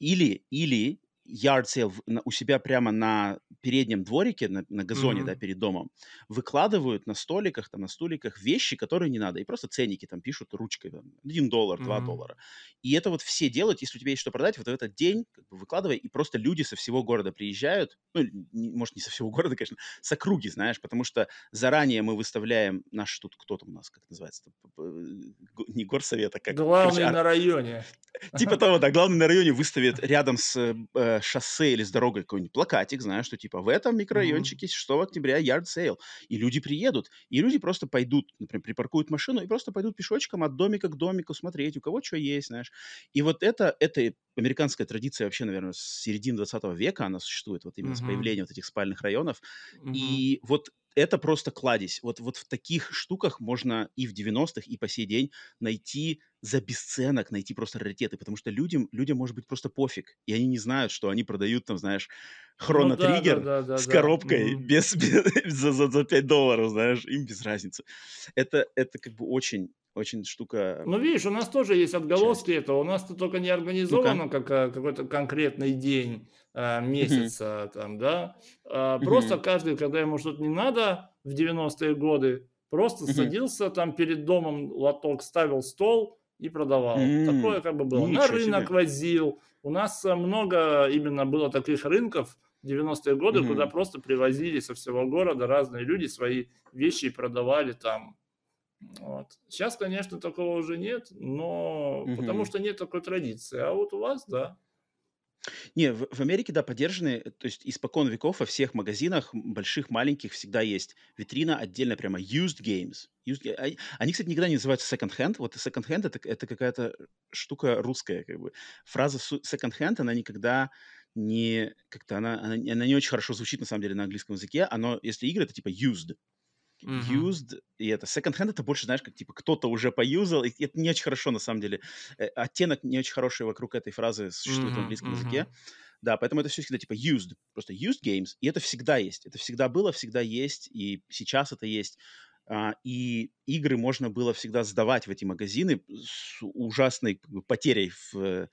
или, или yard sale у себя прямо на переднем дворике, на, на газоне, mm-hmm. да, перед домом, выкладывают на столиках, там, на стуликах вещи, которые не надо, и просто ценники там пишут ручкой, там, 1 доллар, 2 mm-hmm. доллара. И это вот все делают, если у тебя есть что продать, вот в этот день как бы выкладывай, и просто люди со всего города приезжают, ну, не, может, не со всего города, конечно, с округи, знаешь, потому что заранее мы выставляем наш тут, кто там у нас, как называется, не горсовет, а как... Главный короче, на районе. Типа того, да, главный на районе выставит рядом с э, шоссе или с дорогой какой-нибудь плакатик, знаешь, что типа в этом микрорайончике 6 октября yard sale. И люди приедут, и люди просто пойдут, например, припаркуют машину и просто пойдут пешочком от домика к домику смотреть, у кого что есть, знаешь. И вот это, это американская традиция вообще, наверное, с середины 20 века она существует, вот именно uh-huh. с появлением вот этих спальных районов. Uh-huh. И вот это просто кладезь. Вот, вот в таких штуках можно и в 90-х, и по сей день найти за бесценок, найти просто раритеты, потому что людям, людям может быть просто пофиг, и они не знают, что они продают там, знаешь, хронотриггер ну, да, да, да, с коробкой mm-hmm. без, без, за, за, за 5 долларов, знаешь, им без разницы. Это, это как бы очень, очень штука... Ну, видишь, у нас тоже есть отголоски часть. этого. У нас это только не организовано ну как а, какой-то конкретный день а, месяца, mm-hmm. там, да. А, mm-hmm. Просто каждый, когда ему что-то не надо в 90-е годы, просто mm-hmm. садился там перед домом, лоток ставил стол и продавал. Mm-hmm. Такое как бы было. Ничего На рынок себе. возил. У нас а, много именно было таких рынков, 90-е годы, mm-hmm. куда просто привозили со всего города разные люди свои вещи и продавали там вот. Сейчас, конечно, такого уже нет, но угу. потому что нет такой традиции. А вот у вас, да. Не, в, в Америке, да, поддержаны, то есть испокон веков во всех магазинах, больших, маленьких, всегда есть витрина отдельно прямо used games. Used, они, они, кстати, никогда не называются second hand. Вот second hand это, это какая-то штука русская, как бы. Фраза second hand, она никогда не как-то она, она, она не очень хорошо звучит на самом деле на английском языке. Оно, если игры, это типа used uh-huh. used, и это second hand, это больше, знаешь, как типа кто-то уже поюзал, и это не очень хорошо на самом деле. Э, оттенок не очень хороший вокруг этой фразы существует uh-huh, в английском uh-huh. языке. Да, поэтому это все всегда типа used, просто used games, и это всегда есть. Это всегда было, всегда есть, и сейчас это есть. Uh, и игры можно было всегда сдавать в эти магазины с ужасной потерей в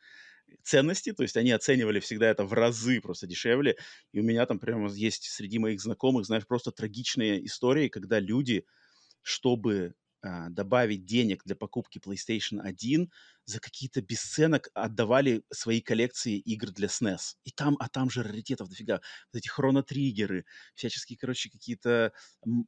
ценности, то есть они оценивали всегда это в разы просто дешевле. И у меня там прямо есть среди моих знакомых, знаешь, просто трагичные истории, когда люди, чтобы а, добавить денег для покупки PlayStation 1, за какие-то бесценок отдавали свои коллекции игр для SNES. И там, а там же раритетов дофига. Вот эти хронотриггеры, всяческие, короче, какие-то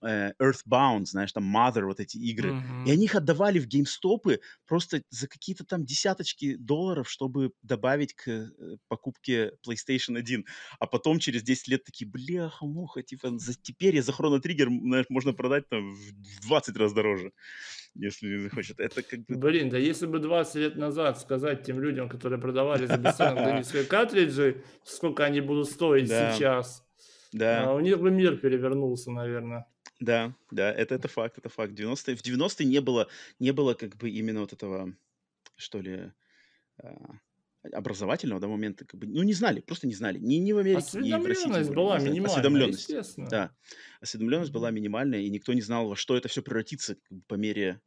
э, Earthbound, знаешь, там Mother, вот эти игры. Mm-hmm. И они их отдавали в геймстопы просто за какие-то там десяточки долларов, чтобы добавить к э, покупке PlayStation 1. А потом через 10 лет такие, бляха-муха, типа, за, теперь я за хронотриггер, знаешь, можно продать там в 20 раз дороже если захочет. Это как бы... Блин, да если бы 20 лет назад сказать тем людям, которые продавали за бесценок свои картриджи, сколько они будут стоить да. сейчас, да. А у них бы мир перевернулся, наверное. Да, да, это, это факт, это факт. 90 в 90-е не было, не было как бы именно вот этого, что ли, а, образовательного да, момента, как бы, ну, не знали, просто не знали. Ни, ни в Америке, ни в России. была минимальная, осведомленность, естественно. Да, осведомленность была минимальная, и никто не знал, во что это все превратится по мере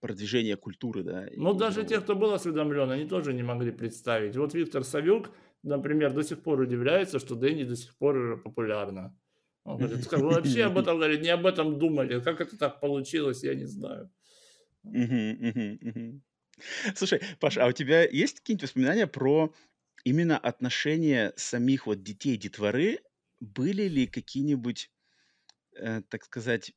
продвижения культуры, да. Ну, даже те, кто был осведомлен, они тоже не могли представить. Вот Виктор Савюк, например, до сих пор удивляется, что Дэнни до сих пор популярна. Он говорит, как вы вообще об этом, говорит, не об этом думали. Как это так получилось, я не знаю. Слушай, Паш, а у тебя есть какие-нибудь воспоминания про именно отношения самих вот детей, детворы, были ли какие-нибудь, э, так сказать,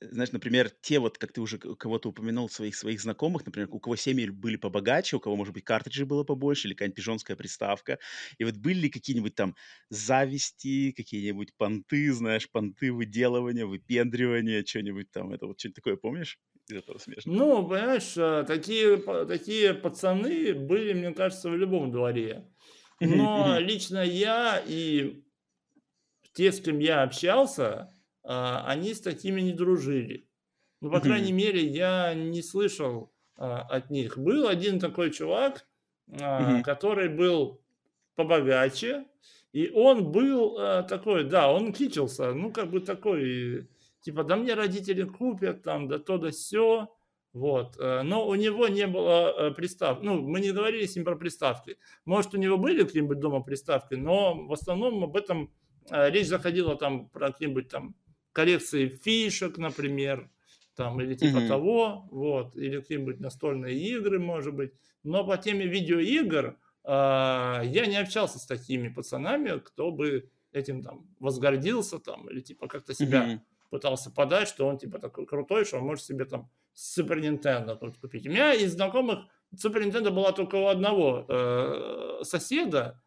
знаешь, например, те вот, как ты уже кого-то упомянул, своих своих знакомых, например, у кого семьи были побогаче, у кого, может быть, картриджей было побольше или какая-нибудь пижонская приставка. И вот были ли какие-нибудь там зависти, какие-нибудь понты, знаешь, понты выделывания, выпендривания, что-нибудь там, это вот что-нибудь такое помнишь? Из этого смешно. Ну, понимаешь, а, такие, такие пацаны были, мне кажется, в любом дворе. Но лично я и те, с кем я общался, а, они с такими не дружили. Ну, по крайней мере, я не слышал а, от них. Был один такой чувак, который был побогаче, и он был такой, да, он кичился, ну, как бы такой, типа, да мне родители купят, там, да то, да все, вот. Но у него не было пристав. Ну, мы не говорили с ним про приставки. Может, у него были какие-нибудь дома приставки, но в основном об этом речь заходила там про какие-нибудь там коллекции фишек, например, там, или типа mm-hmm. того, вот, или какие-нибудь настольные игры, может быть. Но по теме видеоигр э, я не общался с такими пацанами, кто бы этим там возгордился там, или типа как-то себя mm-hmm. Пытался подать, что он типа такой крутой, что он может себе там Супер Nintendo купить. У меня из знакомых Супер Nintendo была только у одного э, соседа,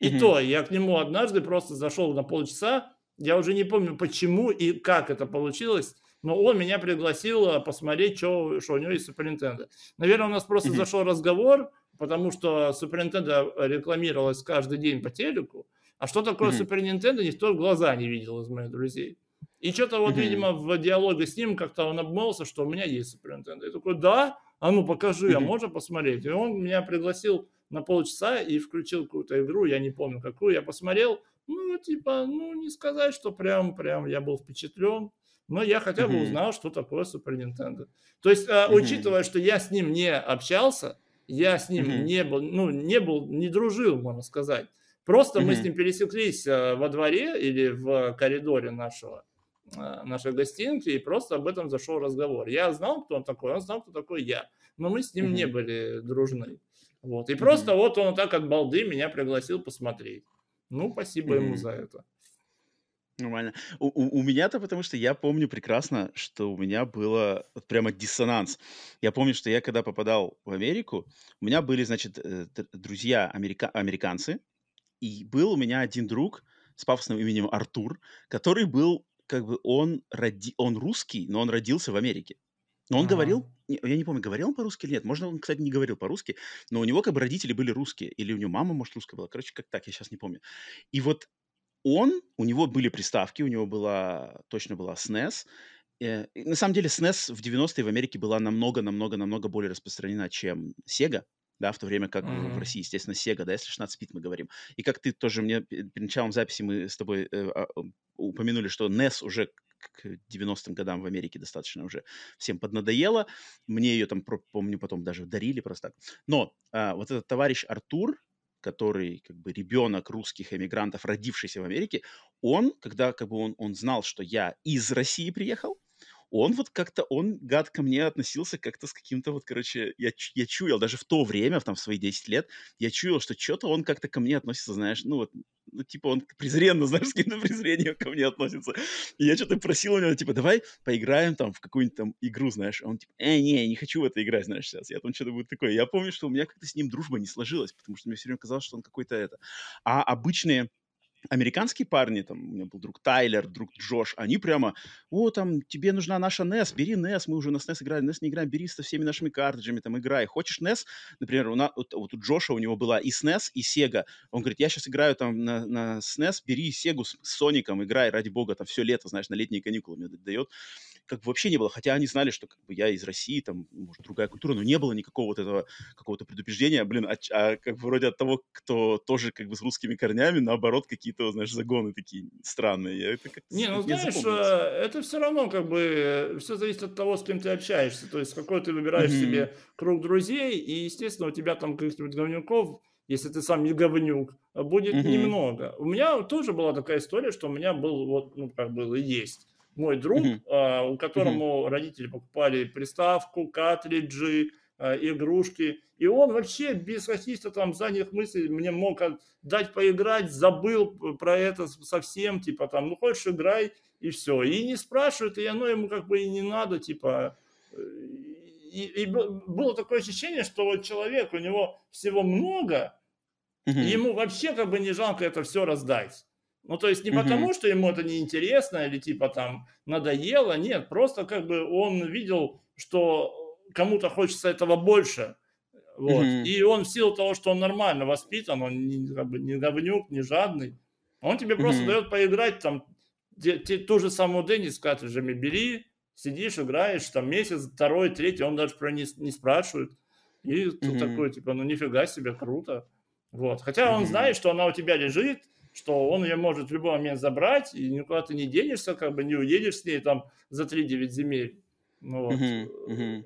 и mm-hmm. то я к нему однажды просто зашел на полчаса, я уже не помню, почему и как это получилось, но он меня пригласил э, посмотреть, что, что у него есть Super Nintendo. Наверное, у нас просто mm-hmm. зашел разговор, потому что Super Nintendo рекламировалась каждый день по телеку, а что такое mm-hmm. Super Nintendo, никто в глаза не видел из моих друзей. И что-то вот, mm-hmm. видимо, в диалоге с ним как-то он обмолвился, что у меня есть Nintendo. Я такой, да, а ну покажи, mm-hmm. а можно посмотреть? И он меня пригласил на полчаса и включил какую-то игру, я не помню какую, я посмотрел, ну, типа, ну, не сказать, что прям, прям я был впечатлен, но я хотя бы узнал, что такое Супер Nintendo. То есть, а, учитывая, что я с ним не общался, я с ним не был, ну, не был, не дружил, можно сказать. Просто мы с ним пересеклись а, во дворе или в коридоре нашего, нашей гостинки, и просто об этом зашел разговор. Я знал, кто он такой, он знал, кто такой я, но мы с ним не были дружны. Вот. И просто вот он так от балды меня пригласил посмотреть. Ну, спасибо ему за это. Нормально. У, у, у меня-то потому что я помню прекрасно, что у меня было вот прямо диссонанс. Я помню, что я когда попадал в Америку, у меня были, значит, э, друзья америка- американцы, и был у меня один друг с пафосным именем Артур, который был, как бы, он, роди... он русский, но он родился в Америке. Но он Ага. говорил, я не помню, говорил он по-русски или нет. Можно, он, кстати, не говорил по-русски, но у него как бы родители были русские, или у него мама, может, русская была. Короче, как так, я сейчас не помню. И вот он, у него были приставки, у него была, точно была SNES. Э, на самом деле SNES в 90-е в Америке была намного-намного-намного более распространена, чем Sega да, в то время как mm-hmm. в России, естественно, Sega, да, если 16 бит мы говорим. И как ты тоже мне перед началом записи мы с тобой э, э, упомянули, что NES уже к 90-м годам в Америке достаточно уже всем поднадоело. Мне ее там, помню, потом даже дарили просто так. Но а, вот этот товарищ Артур, который как бы ребенок русских эмигрантов, родившийся в Америке, он, когда как бы он, он знал, что я из России приехал, он вот как-то, он, гад, ко мне относился как-то с каким-то вот, короче, я, я чуял, даже в то время, там, в свои 10 лет, я чуял, что что-то он как-то ко мне относится, знаешь, ну вот, ну, типа, он презренно, знаешь, с каким-то презрением ко мне относится. И я что-то просил у него, типа, давай поиграем там в какую-нибудь там игру, знаешь. он типа, э, не, не хочу в это играть, знаешь, сейчас. Я там что-то будет такое. Я помню, что у меня как-то с ним дружба не сложилась, потому что мне все время казалось, что он какой-то это. А обычные американские парни, там, у меня был друг Тайлер, друг Джош, они прямо, о, там, тебе нужна наша NES, бери NES, мы уже на SNES играли, NES не играем, бери со всеми нашими картриджами, там, играй. Хочешь NES? Например, у нас, вот, вот у Джоша у него была и SNES, и Sega. Он говорит, я сейчас играю там на, на SNES, бери Сегу с, с Соником, играй, ради бога, там, все лето, знаешь, на летние каникулы мне дает как бы вообще не было. Хотя они знали, что как бы я из России, там, может, другая культура, но не было никакого вот этого какого-то предупреждения. Блин, а, а как бы вроде от того, кто тоже как бы с русскими корнями, наоборот, какие-то, знаешь, загоны такие странные. Я это как не, ну знаешь, э, это все равно как бы э, все зависит от того, с кем ты общаешься. То есть какой ты выбираешь mm-hmm. себе круг друзей, и, естественно, у тебя там каких-нибудь говнюков если ты сам не говнюк, будет mm-hmm. немного. У меня тоже была такая история, что у меня был вот, ну, как было и есть мой друг, uh, у которому родители покупали приставку, картриджи, э, игрушки. И он вообще без каких-то там задних мыслей мне мог дать поиграть, забыл про это совсем, типа там, ну хочешь играй, и все. И не спрашивает, и оно ему как бы и не надо, типа. Э, и, и было такое ощущение, что вот человек, у него всего много, угу. ему вообще как бы не жалко это все раздать. Ну, то есть не угу. потому, что ему это неинтересно или типа там надоело, нет, просто как бы он видел, что кому-то хочется этого больше. Вот. mm И он в силу того, что он нормально воспитан, он не, как бы, не говнюк, не жадный, он тебе mm просто дает поиграть там те, те, ту же самую Деннис картриджами бери, сидишь, играешь, там месяц, второй, третий, он даже про не, не спрашивает. И mm-hmm. такой, типа, ну нифига себе, круто. Вот. Хотя mm-hmm. он знает, что она у тебя лежит, что он ее может в любой момент забрать, и никуда ты не денешься, как бы не уедешь с ней там за 3-9 земель. Ну, вот. mm-hmm.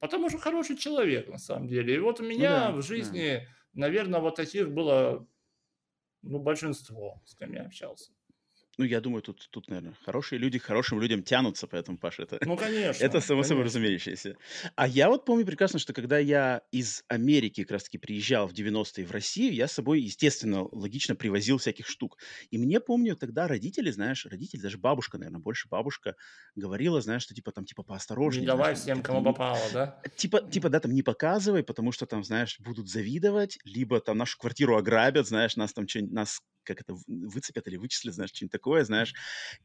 Потому что хороший человек, на самом деле. И вот у меня ну, да, в жизни, да. наверное, вот таких было ну, большинство, с кем я общался. Ну, я думаю, тут, тут, наверное, хорошие люди к хорошим людям тянутся, поэтому, Паша, это, ну, конечно, это само собой разумеющееся. А я вот помню прекрасно, что когда я из Америки как раз-таки приезжал в 90-е в Россию, я с собой, естественно, логично привозил всяких штук. И мне, помню, тогда родители, знаешь, родители, даже бабушка, наверное, больше бабушка, говорила, знаешь, что типа там, типа, поосторожнее. Не давай знаешь, всем, кому попало, да? Типа, типа, да, там не показывай, потому что там, знаешь, будут завидовать, либо там нашу квартиру ограбят, знаешь, нас там что-нибудь, нас как это выцепят или вычислят, знаешь, что-нибудь такое, знаешь.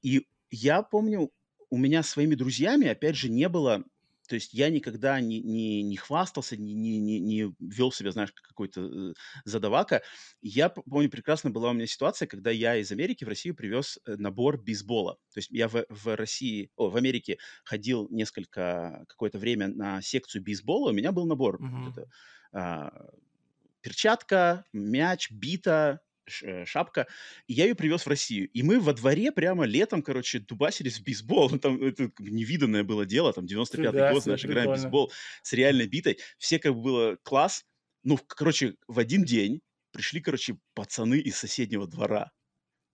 И я помню, у меня своими друзьями, опять же, не было то есть я никогда не, не, не хвастался, не, не, не вел себя, знаешь, как какой-то э, задавака. Я помню, прекрасно была у меня ситуация, когда я из Америки в Россию привез э, набор бейсбола. То есть я в, в России, о, в Америке ходил несколько, какое-то время на секцию бейсбола, у меня был набор. Mm-hmm. Вот это, а, перчатка, мяч, бита, шапка, и я ее привез в Россию. И мы во дворе прямо летом, короче, дубасились в бейсбол. Ну, там это невиданное было дело, там 95-й да, год, знаешь, играем в бейсбол с реальной битой. Все как бы было класс. Ну, короче, в один день пришли, короче, пацаны из соседнего двора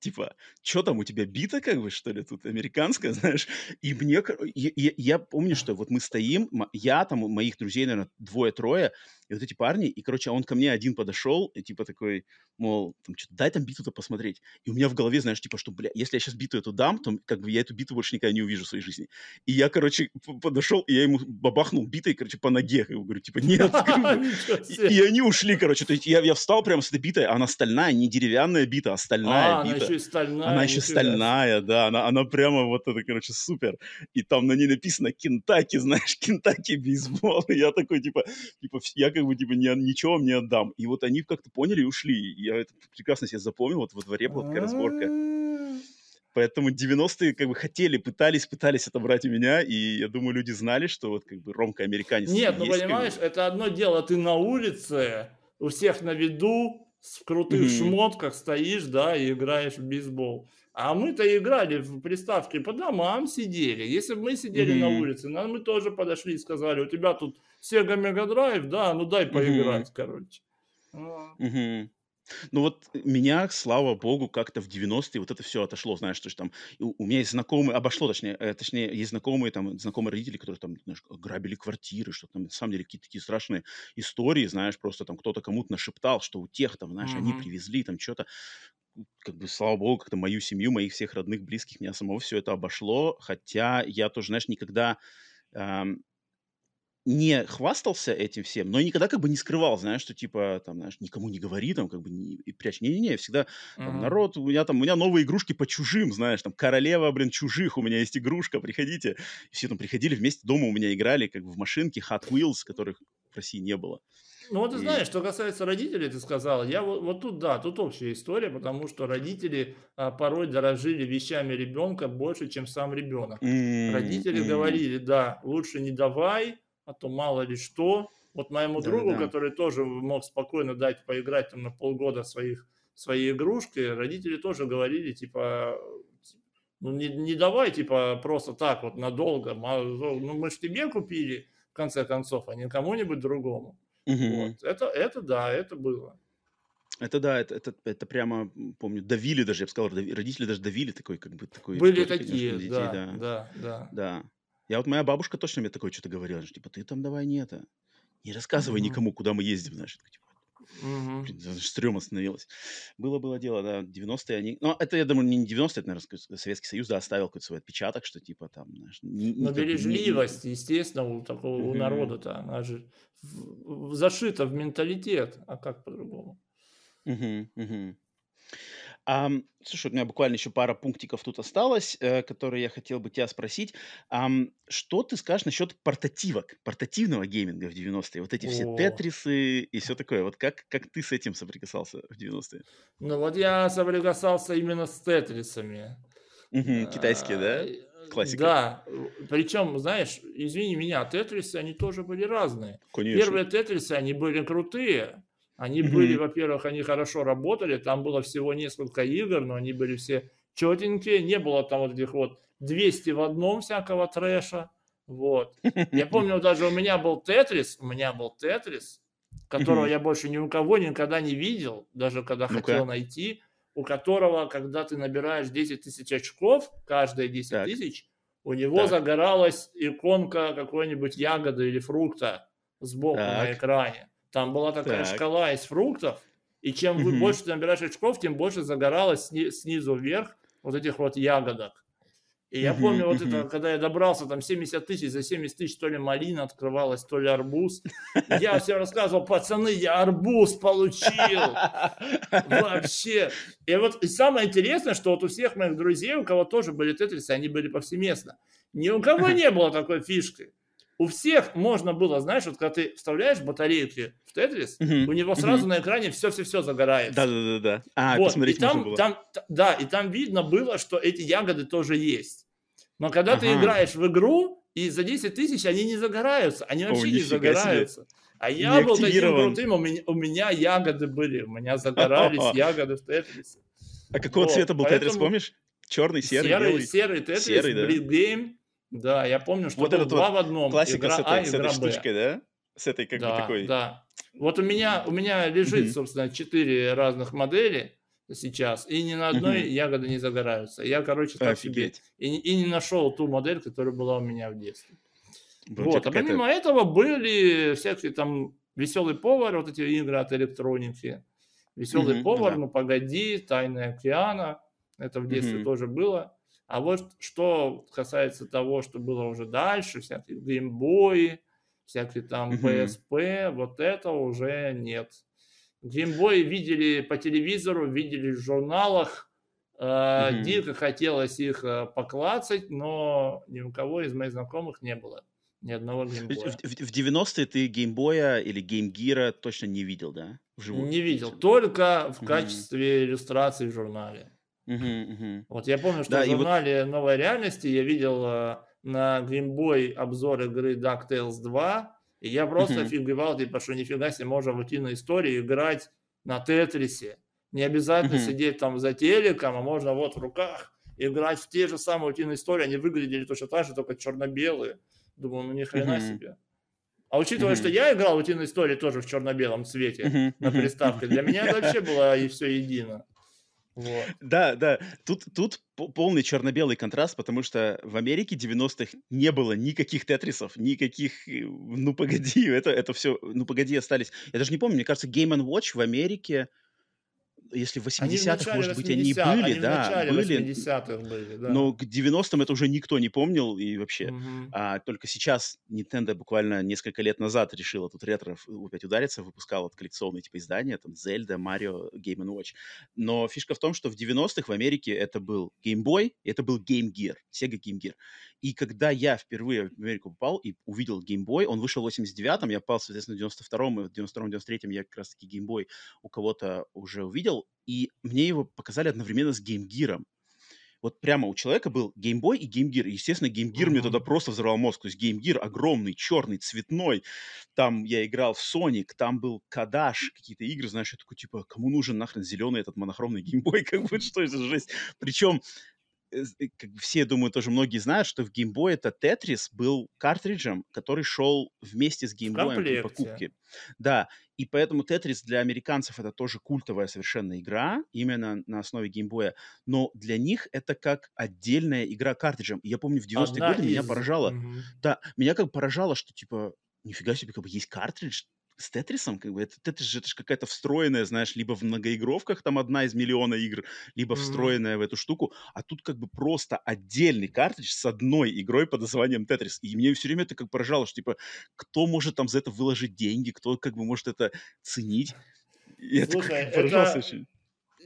типа, что там у тебя бита, как бы, что ли, тут американская, знаешь? И мне, я, я, я помню, что вот мы стоим, я там, моих друзей, наверное, двое-трое, и вот эти парни, и, короче, он ко мне один подошел, и типа такой, мол, там, что дай там биту-то посмотреть. И у меня в голове, знаешь, типа, что, бля, если я сейчас биту эту дам, то как бы я эту биту больше никогда не увижу в своей жизни. И я, короче, подошел, и я ему бабахнул битой, короче, по ноге. И говорю, типа, нет. И они ушли, короче. То есть я я встал прямо с этой битой, она стальная, не деревянная бита, а стальная бита. Она еще стальная. Она еще стальная, да. Она она прямо вот это, короче, супер. И там на ней написано Кентаки, знаешь, Кентаки бейсбол. И я такой, типа, типа, я как бы, типа, ничего вам не отдам. И вот они как-то поняли и ушли я это прекрасно себе запомнил, вот во дворе была такая разборка. Поэтому 90-е как бы хотели, пытались, пытались отобрать у меня, и я думаю, люди знали, что вот как бы Ромка американец. Нет, ну понимаешь, это одно дело, ты на улице, у всех на виду, в крутых mm-hmm. шмотках стоишь, да, и играешь в бейсбол. А мы-то играли в приставки по домам сидели. Если бы мы сидели mm-hmm. на улице, нам мы тоже подошли и сказали, у тебя тут Sega Mega Drive, да, ну дай поиграть, mm-hmm. короче. Mm-hmm. Ну вот меня, слава богу, как-то в 90-е вот это все отошло, знаешь, что там у, у меня есть знакомые, обошло, точнее, э, точнее, есть знакомые, там, знакомые родители, которые там, знаешь, грабили квартиры, что там, на самом деле, какие-то такие страшные истории, знаешь, просто там кто-то кому-то нашептал, что у тех там, знаешь, они привезли там что-то, как бы, слава богу, как-то мою семью, моих всех родных, близких, меня самого все это обошло, хотя я тоже, знаешь, никогда эм, не хвастался этим всем, но никогда как бы не скрывал, знаешь, что типа там, знаешь, никому не говори, там как бы не, и прячь. Не-не-не, всегда там, народ, у меня там, у меня новые игрушки по чужим, знаешь, там королева, блин, чужих, у меня есть игрушка, приходите. И все там приходили вместе дома у меня играли как бы в машинки Hot Wheels, которых в России не было. Ну вот ты и... знаешь, что касается родителей, ты сказал, я вот, вот тут да, тут общая история, потому что родители а, порой дорожили вещами ребенка больше, чем сам ребенок. Mm-hmm. Родители mm-hmm. говорили, да, лучше не давай, а то мало ли что. Вот моему да, другу, да. который тоже мог спокойно дать поиграть там на полгода своих, своей игрушки, родители тоже говорили, типа, ну не, не давай, типа, просто так вот надолго, ну мы же тебе купили, в конце концов, а не кому-нибудь другому. Угу. Вот. Это, это да, это было. Это да, это, это, это прямо, помню, давили даже, я бы сказал, родители даже давили такой, как бы, такой... Были такие, детей, да, да, да, да. Да. Я вот моя бабушка точно мне такое что-то говорила, что типа ты там давай не это, Не рассказывай mm-hmm. никому, куда мы ездим, знаешь. Типа, Угу. Блин, даже стрёмно становилось. Было-было дело, да, 90-е они... Ну, это, я думаю, не 90-е, это, наверное, Советский Союз, да, оставил какой-то свой отпечаток, что типа там, знаешь... Не, Но бережливость, не... естественно, у такого угу. у народа-то, она же в, в, зашита в менталитет, а как по-другому? Угу, угу. Ам, слушай, у меня буквально еще пара пунктиков тут осталось, э, которые я хотел бы тебя спросить. Ам, что ты скажешь насчет портативок, портативного гейминга в 90-е? Вот эти все О, тетрисы и все такое. Вот как, как ты с этим соприкасался в 90-е? ну вот я соприкасался именно с тетрисами. Китайские, да? А, и- Классика. Да, причем, знаешь, извини меня, тетрисы, они тоже были разные. Конечно. Первые тетрисы, они были крутые. Они были, Мгм. во-первых, они хорошо работали, там было всего несколько игр, но они были все четенькие, не было там вот этих вот 200 в одном всякого трэша. Вот. Я помню, даже у меня был Тетрис, у меня был Тетрис, которого Мгм. я больше ни у кого никогда не видел, даже когда Ну-ка. хотел найти, у которого, когда ты набираешь 10 тысяч очков, каждые 10 Так. тысяч, у него Так. загоралась иконка какой-нибудь ягоды или фрукта сбоку на Так. экране. Там была такая Так. шкала из фруктов, и чем Мгм. больше ты набираешь очков, тем больше загоралось сни- снизу вверх вот этих вот ягодок. И я Мгм, помню вот это, когда я добрался, там 70 тысяч, за 70 тысяч то ли малина открывалась, то ли арбуз. Я всем рассказывал, пацаны, я арбуз получил. Вообще. И вот и самое интересное, что вот у всех моих друзей, у кого тоже были тетрисы, они были повсеместно. Ни у кого не было такой фишки. У всех можно было, знаешь, вот когда ты вставляешь батарейки в тетрис, Мгм, у него сразу на экране все-все-все загорается. Да-да-да-да. А, Вот, посмотреть и там, можно было. там, т- да, и там видно было, что эти ягоды тоже есть. Но когда ты Ага. играешь в игру, и за 10 тысяч они не загораются, они О, вообще не нифига себе. загораются. А я был таким крутым, у меня, у меня ягоды были, у меня загорались ягоды в тетрисе. А какого Вот, цвета был тетрис, помнишь? Черный, серый, серый, белый? серый тетрис, Серый, да. Game. Да, я помню, что Вот этот два вот в одном. Классика игра с А этой, и с этой штучкой, да? С этой как бы Да, такой... да. Вот у меня, у меня лежит, Мгм. собственно, четыре разных модели сейчас, и ни на одной Мгм. ягоды не загораются. Я, короче, так себе и, не- и не нашел ту модель, которая была у меня в детстве. Блин, Вот, а помимо этого были всякие там веселый повар, вот эти игры от электроники. Веселый Мгм, повар, да. ну погоди, Тайны океана. Это в детстве Мгм. тоже было. А вот что касается того, что было уже дальше, всякие геймбои, всякие там. PSP, вот этого уже нет. Геймбои видели по телевизору, видели в журналах. Мгм. Дико хотелось их э, поклацать, но ни у кого из моих знакомых не было ни одного геймбоя. В, в- в 90-е ты геймбоя или геймгира точно не видел, да? Вживую? Не видел, только в качестве иллюстрации в журнале. Мгм, мгм. Вот я помню, что Да, в и вот- журнале «Новой реальности» я видел э, на Boy обзор игры DuckTales 2, и я просто Мгм. офигевал, типа, что нифига себе можно войти на историю и играть на Тетрисе. Не обязательно Мгм. сидеть там за телеком, а можно вот в руках играть в те же самые утиные истории. Они выглядели точно так же, только черно-белые. Думаю, ну ни хрена Мгм. себе. А учитывая, что Мгм. я играл в утиные истории тоже в черно-белом цвете Мгм, на приставке, для меня это вообще было и все едино. Да, да. Тут, тут по- полный черно-белый контраст, потому что в Америке 90-х не было никаких тетрисов, никаких... э, Ну, погоди, это, это все... Ну, погоди, остались. Я даже не помню, мне кажется, Game Watch в Америке, если в Они в 80-х, начале может быть, они 80 были, они да, были, 80-х были, да. но к 90-м это уже никто не помнил и вообще. Мгм. А только сейчас Nintendo буквально несколько лет назад решила тут ретро опять удариться, выпускала вот коллекционные типа издания, там Zelda, Mario, Game Watch. Но фишка в том, что в 90-х в Америке это был Game Boy, это был Game Gear, Sega Game Gear. И когда я впервые в Америку попал и увидел Boy, он вышел в 89-м, я попал, соответственно, в 92-м, и в 92-м, 93-м я как раз-таки Boy у кого-то уже увидел, и мне его показали одновременно с Gear вот прямо у человека был Boy и. И, естественно, Game Gear мне тогда просто взорвал мозг. То есть Gear огромный, черный, цветной. Там я играл в Sonic, там был Кадаш, какие-то игры, знаешь, я такой, типа, кому нужен нахрен зеленый этот монохромный Boy? Как бы, что это жесть? Причем как бы все, думаю, тоже многие знают, что в Boy это Tetris был картриджем, который шел вместе с Boy при покупке. Да, и поэтому Tetris для американцев это тоже культовая совершенно игра, именно на основе Boy. Но для них это как отдельная игра картриджем. И я помню, в 90-е Одна годы меня из... поражало, Мгм. да, меня как поражало, что типа нифига себе, как бы есть картридж с Тетрисом, как бы это, Тетрис же это же какая-то встроенная, знаешь, либо в многоигровках там одна из миллиона игр, либо встроенная mm-hmm. в эту штуку, а тут как бы просто отдельный картридж с одной игрой под названием Тетрис. И мне все время это как поражало, что типа кто может там за это выложить деньги, кто как бы может это ценить. И Слушай, это, это... очень.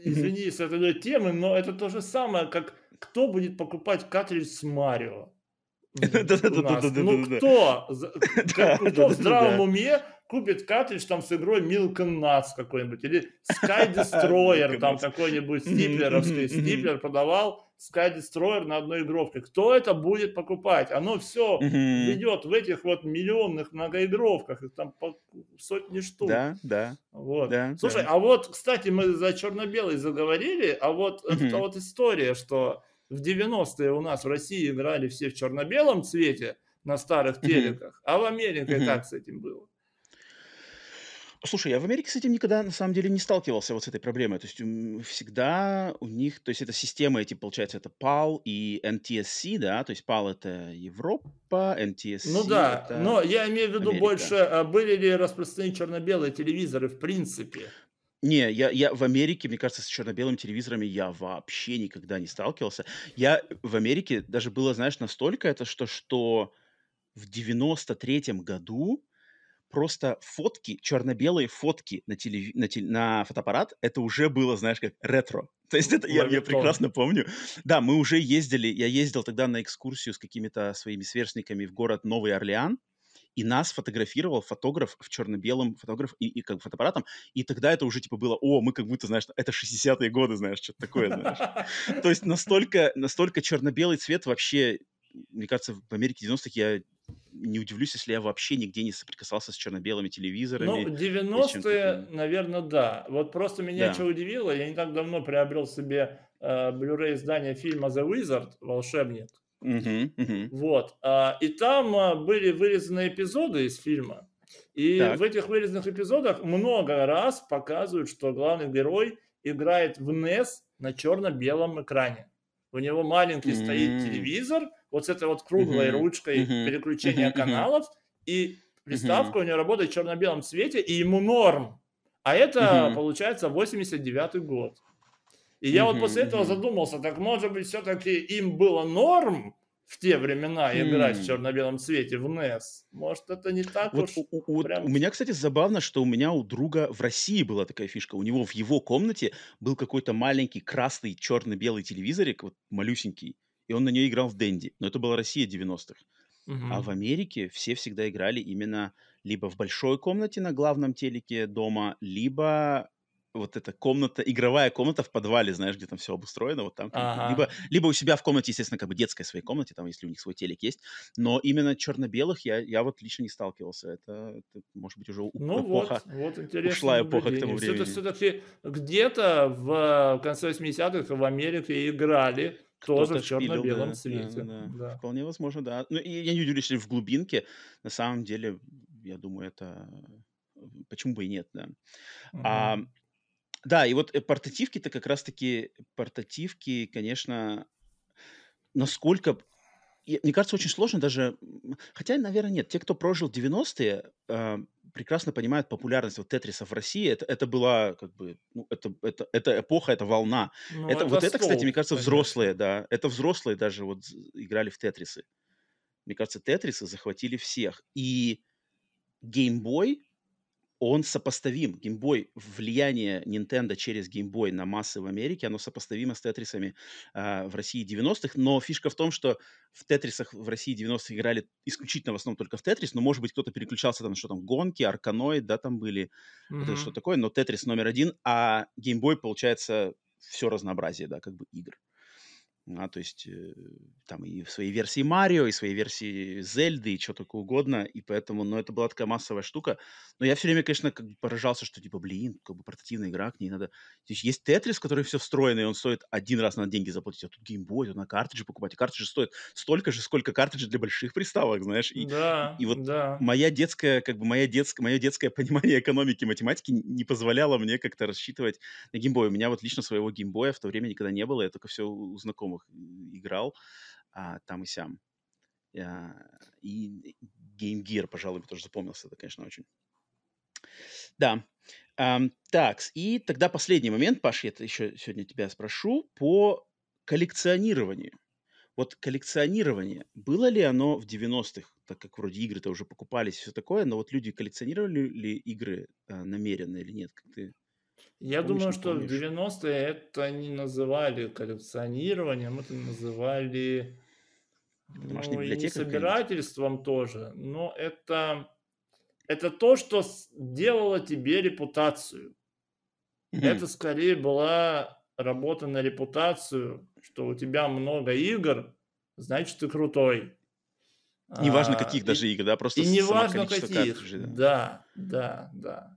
Извини, с этой темы, но это то же самое, как кто будет покупать картридж с Марио? Ну кто? Кто в здравом уме купит картридж там с игрой Milk and Nuts какой-нибудь, или Sky Destroyer, там какой-нибудь стиплеровский, стиплер продавал Sky Destroyer на одной игровке. Кто это будет покупать? Оно все идет в этих вот миллионных многоигровках, их там по сотни штук. Да, да. Вот. да Слушай, да. а вот, кстати, мы за черно-белый заговорили, а вот это вот история, что в 90-е у нас в России играли все в черно-белом цвете на старых телеках, а в Америке как с этим было? Слушай, я в Америке с этим никогда на самом деле не сталкивался вот с этой проблемой. То есть всегда у них, то есть это система эти, получается, это PAL и NTSC, да, то есть PAL это Европа, NTSC Ну да, это но я имею в виду Америка. больше, а были ли распространены черно-белые телевизоры в принципе? Не, я, я в Америке, мне кажется, с черно-белыми телевизорами я вообще никогда не сталкивался. Я в Америке даже было, знаешь, настолько это, что, что в 93-м году просто фотки, черно-белые фотки на, телев... на, теле... на фотоаппарат, это уже было, знаешь, как ретро. То есть это я, я прекрасно помню. Да, мы уже ездили, я ездил тогда на экскурсию с какими-то своими сверстниками в город Новый Орлеан, и нас фотографировал фотограф в черно-белом фотограф и, и как фотоаппаратом, и тогда это уже типа было, о, мы как будто, знаешь, это 60-е годы, знаешь, что-то такое, знаешь. То есть настолько, настолько черно-белый цвет вообще, мне кажется, в Америке 90-х я не удивлюсь, если я вообще нигде не соприкасался с черно-белыми телевизорами. Ну, 90-е, наверное, да. Вот просто меня да. что удивило, я не так давно приобрел себе э, Blu-ray издание фильма The Wizard, «Волшебник». Угу, угу. Вот. А, и там а, были вырезаны эпизоды из фильма. И так. в этих вырезанных эпизодах много раз показывают, что главный герой играет в NES на черно-белом экране. У него маленький mm-hmm. стоит телевизор, вот с этой вот круглой mm-hmm. ручкой mm-hmm. переключения mm-hmm. каналов, и приставка mm-hmm. у него работает в черно-белом цвете, и ему норм. А это, mm-hmm. получается, 89-й год. И я mm-hmm. вот после этого задумался, так может быть, все-таки им было норм в те времена играть mm. в черно-белом цвете в NES. Может, это не так вот уж у, у, прям... у меня, кстати, забавно, что у меня у друга в России была такая фишка. У него в его комнате был какой-то маленький красный черно-белый телевизорик, вот малюсенький, и он на нее играл в Дэнди. Но это была Россия 90-х. Mm-hmm. А в Америке все всегда играли именно либо в большой комнате на главном телеке дома, либо вот эта комната, игровая комната в подвале, знаешь, где там все обустроено, вот там. Ага. Либо, либо у себя в комнате, естественно, как бы детской своей комнате, там, если у них свой телек есть. Но именно черно-белых я, я вот лично не сталкивался. Это, это может быть, уже ну эпоха, вот, вот ушла эпоха к тому времени. Все-таки где-то в конце 80-х в Америке играли тоже в черно-белом да, цвете. Да, да. Да. Вполне возможно, да. Ну, и я не удивлюсь, если в глубинке, на самом деле, я думаю, это почему бы и нет, да. Угу. А, да, и вот э, портативки-то как раз-таки, портативки, конечно, насколько... Мне кажется, очень сложно даже... Хотя, наверное, нет. Те, кто прожил 90-е, э, а, прекрасно понимают популярность вот Тетриса в России. Это, это была как бы... Ну, это, это, это эпоха, это волна. Ну, это, это вот это, кстати, мне кажется, конечно. взрослые, да. Это взрослые даже вот играли в Тетрисы. Мне кажется, Тетрисы захватили всех. И Game Boy он сопоставим. Геймбой, влияние Nintendo через геймбой на массы в Америке, оно сопоставимо с Тетрисами э, в России 90-х, но фишка в том, что в Тетрисах в России 90-х играли исключительно в основном только в Тетрис, но, может быть, кто-то переключался там, что там, гонки, Арканоид, да, там были, mm-hmm. вот что такое, но Тетрис номер один, а геймбой, получается, все разнообразие, да, как бы игр. А, то есть э, там и в своей версии Марио, и в своей версии Зельды, и что такое угодно, и поэтому, ну, это была такая массовая штука. Но я все время, конечно, как бы поражался, что, типа, блин, как бы портативная игра, к ней надо... То есть есть Тетрис, который все встроенный, и он стоит один раз на деньги заплатить, а тут геймбой, тут на картриджи покупать, и картриджи стоят столько же, сколько картриджи для больших приставок, знаешь. И, да, и вот да. моя детская, как бы, моя детская, мое детское понимание экономики и математики не позволяло мне как-то рассчитывать на геймбой. У меня вот лично своего геймбоя в то время никогда не было, я только все у знакомых играл а, там и сям. А, и Game Gear, пожалуй, тоже запомнился, это, конечно, очень. Да. Um, так, и тогда последний момент, Паш, я еще сегодня тебя спрошу по коллекционированию. Вот коллекционирование, было ли оно в 90-х, так как вроде игры-то уже покупались все такое, но вот люди коллекционировали ли игры э, намеренно или нет? Как ты Я помнишь, думаю, что помнишь? в 90-е это не называли коллекционированием, это называли ну, и не собирательством тоже, но это, это то, что делало тебе репутацию. Mm-hmm. Это скорее была работа на репутацию, что у тебя много игр, значит, ты крутой. Неважно, а, каких и, даже игр, да, просто и неважно каких. Да, да, да.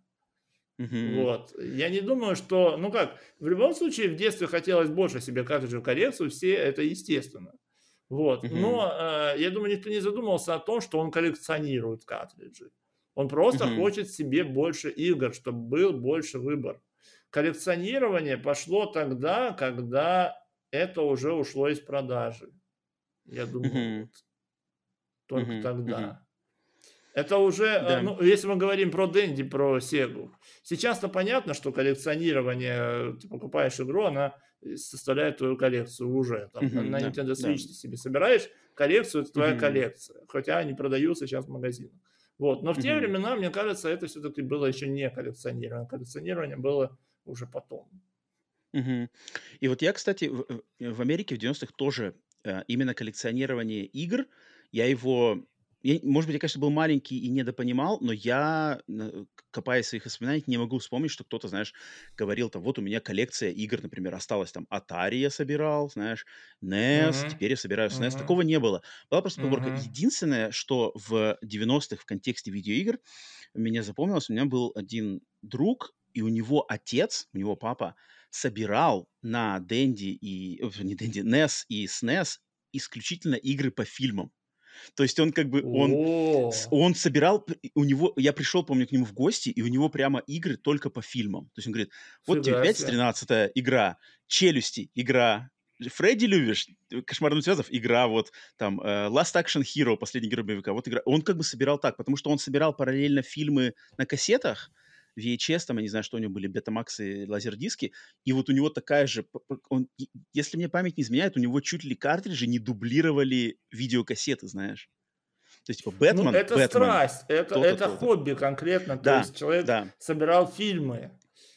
Угу. Вот. Я не думаю, что... Ну как, в любом случае, в детстве хотелось больше себе картриджей в коллекцию, все это естественно. Вот. Угу. Но э, я думаю, никто не задумывался о том, что он коллекционирует картриджи. Он просто угу. хочет себе больше игр, чтобы был больше выбор. Коллекционирование пошло тогда, когда это уже ушло из продажи. Я думаю, mm-hmm. вот, только mm-hmm. тогда. Mm-hmm. Это уже, э, да. ну, если мы говорим про Дэнди, про Сегу. Сейчас-то понятно, что коллекционирование, ты покупаешь игру, она составляет твою коллекцию уже. Там, mm-hmm, на Nintendo Switch да. ты себе собираешь коллекцию, это твоя mm-hmm. коллекция. Хотя они продаются сейчас в магазинах. Вот. Но в те времена, мне кажется, это все-таки было еще не коллекционирование. Коллекционирование было уже потом. Мгм. И вот я, кстати, в, в- Америке в 90-х тоже э, именно коллекционирование игр, я его, я, может быть, я, конечно, был маленький и недопонимал, но я, копаясь в своих воспоминаниях, не могу вспомнить, что кто-то, знаешь, говорил там, вот у меня коллекция игр, например, осталась там, Atari я собирал, знаешь, NES, Мгм. теперь я собираю SNES. Мгм. Такого не было. Была просто поговорка. Мгм. Единственное, что в 90-х в контексте видеоигр меня запомнилось, у меня был один друг, и у него отец, у него папа, собирал на Денди и... Не Денди, NES и SNES исключительно игры по фильмам. То есть он как бы, он, он собирал, у него, я пришел, помню, к нему в гости, и у него прямо игры только по фильмам. То есть он говорит, вот тебе 5 13 игра, Челюсти игра, Фредди любишь, Кошмар связов игра, вот там э, Last Action Hero, последний герой боевика, вот игра. Он как бы собирал так, потому что он собирал параллельно фильмы на кассетах, VHS, там, я не знаю, что у него были, и лазердиски, и вот у него такая же, он, если мне память не изменяет, у него чуть ли картриджи не дублировали видеокассеты, знаешь. То есть, типа, Бэтмен... Ну, это Бэтмен, страсть, это, то это то хобби конкретно, то да, есть человек да. собирал фильмы.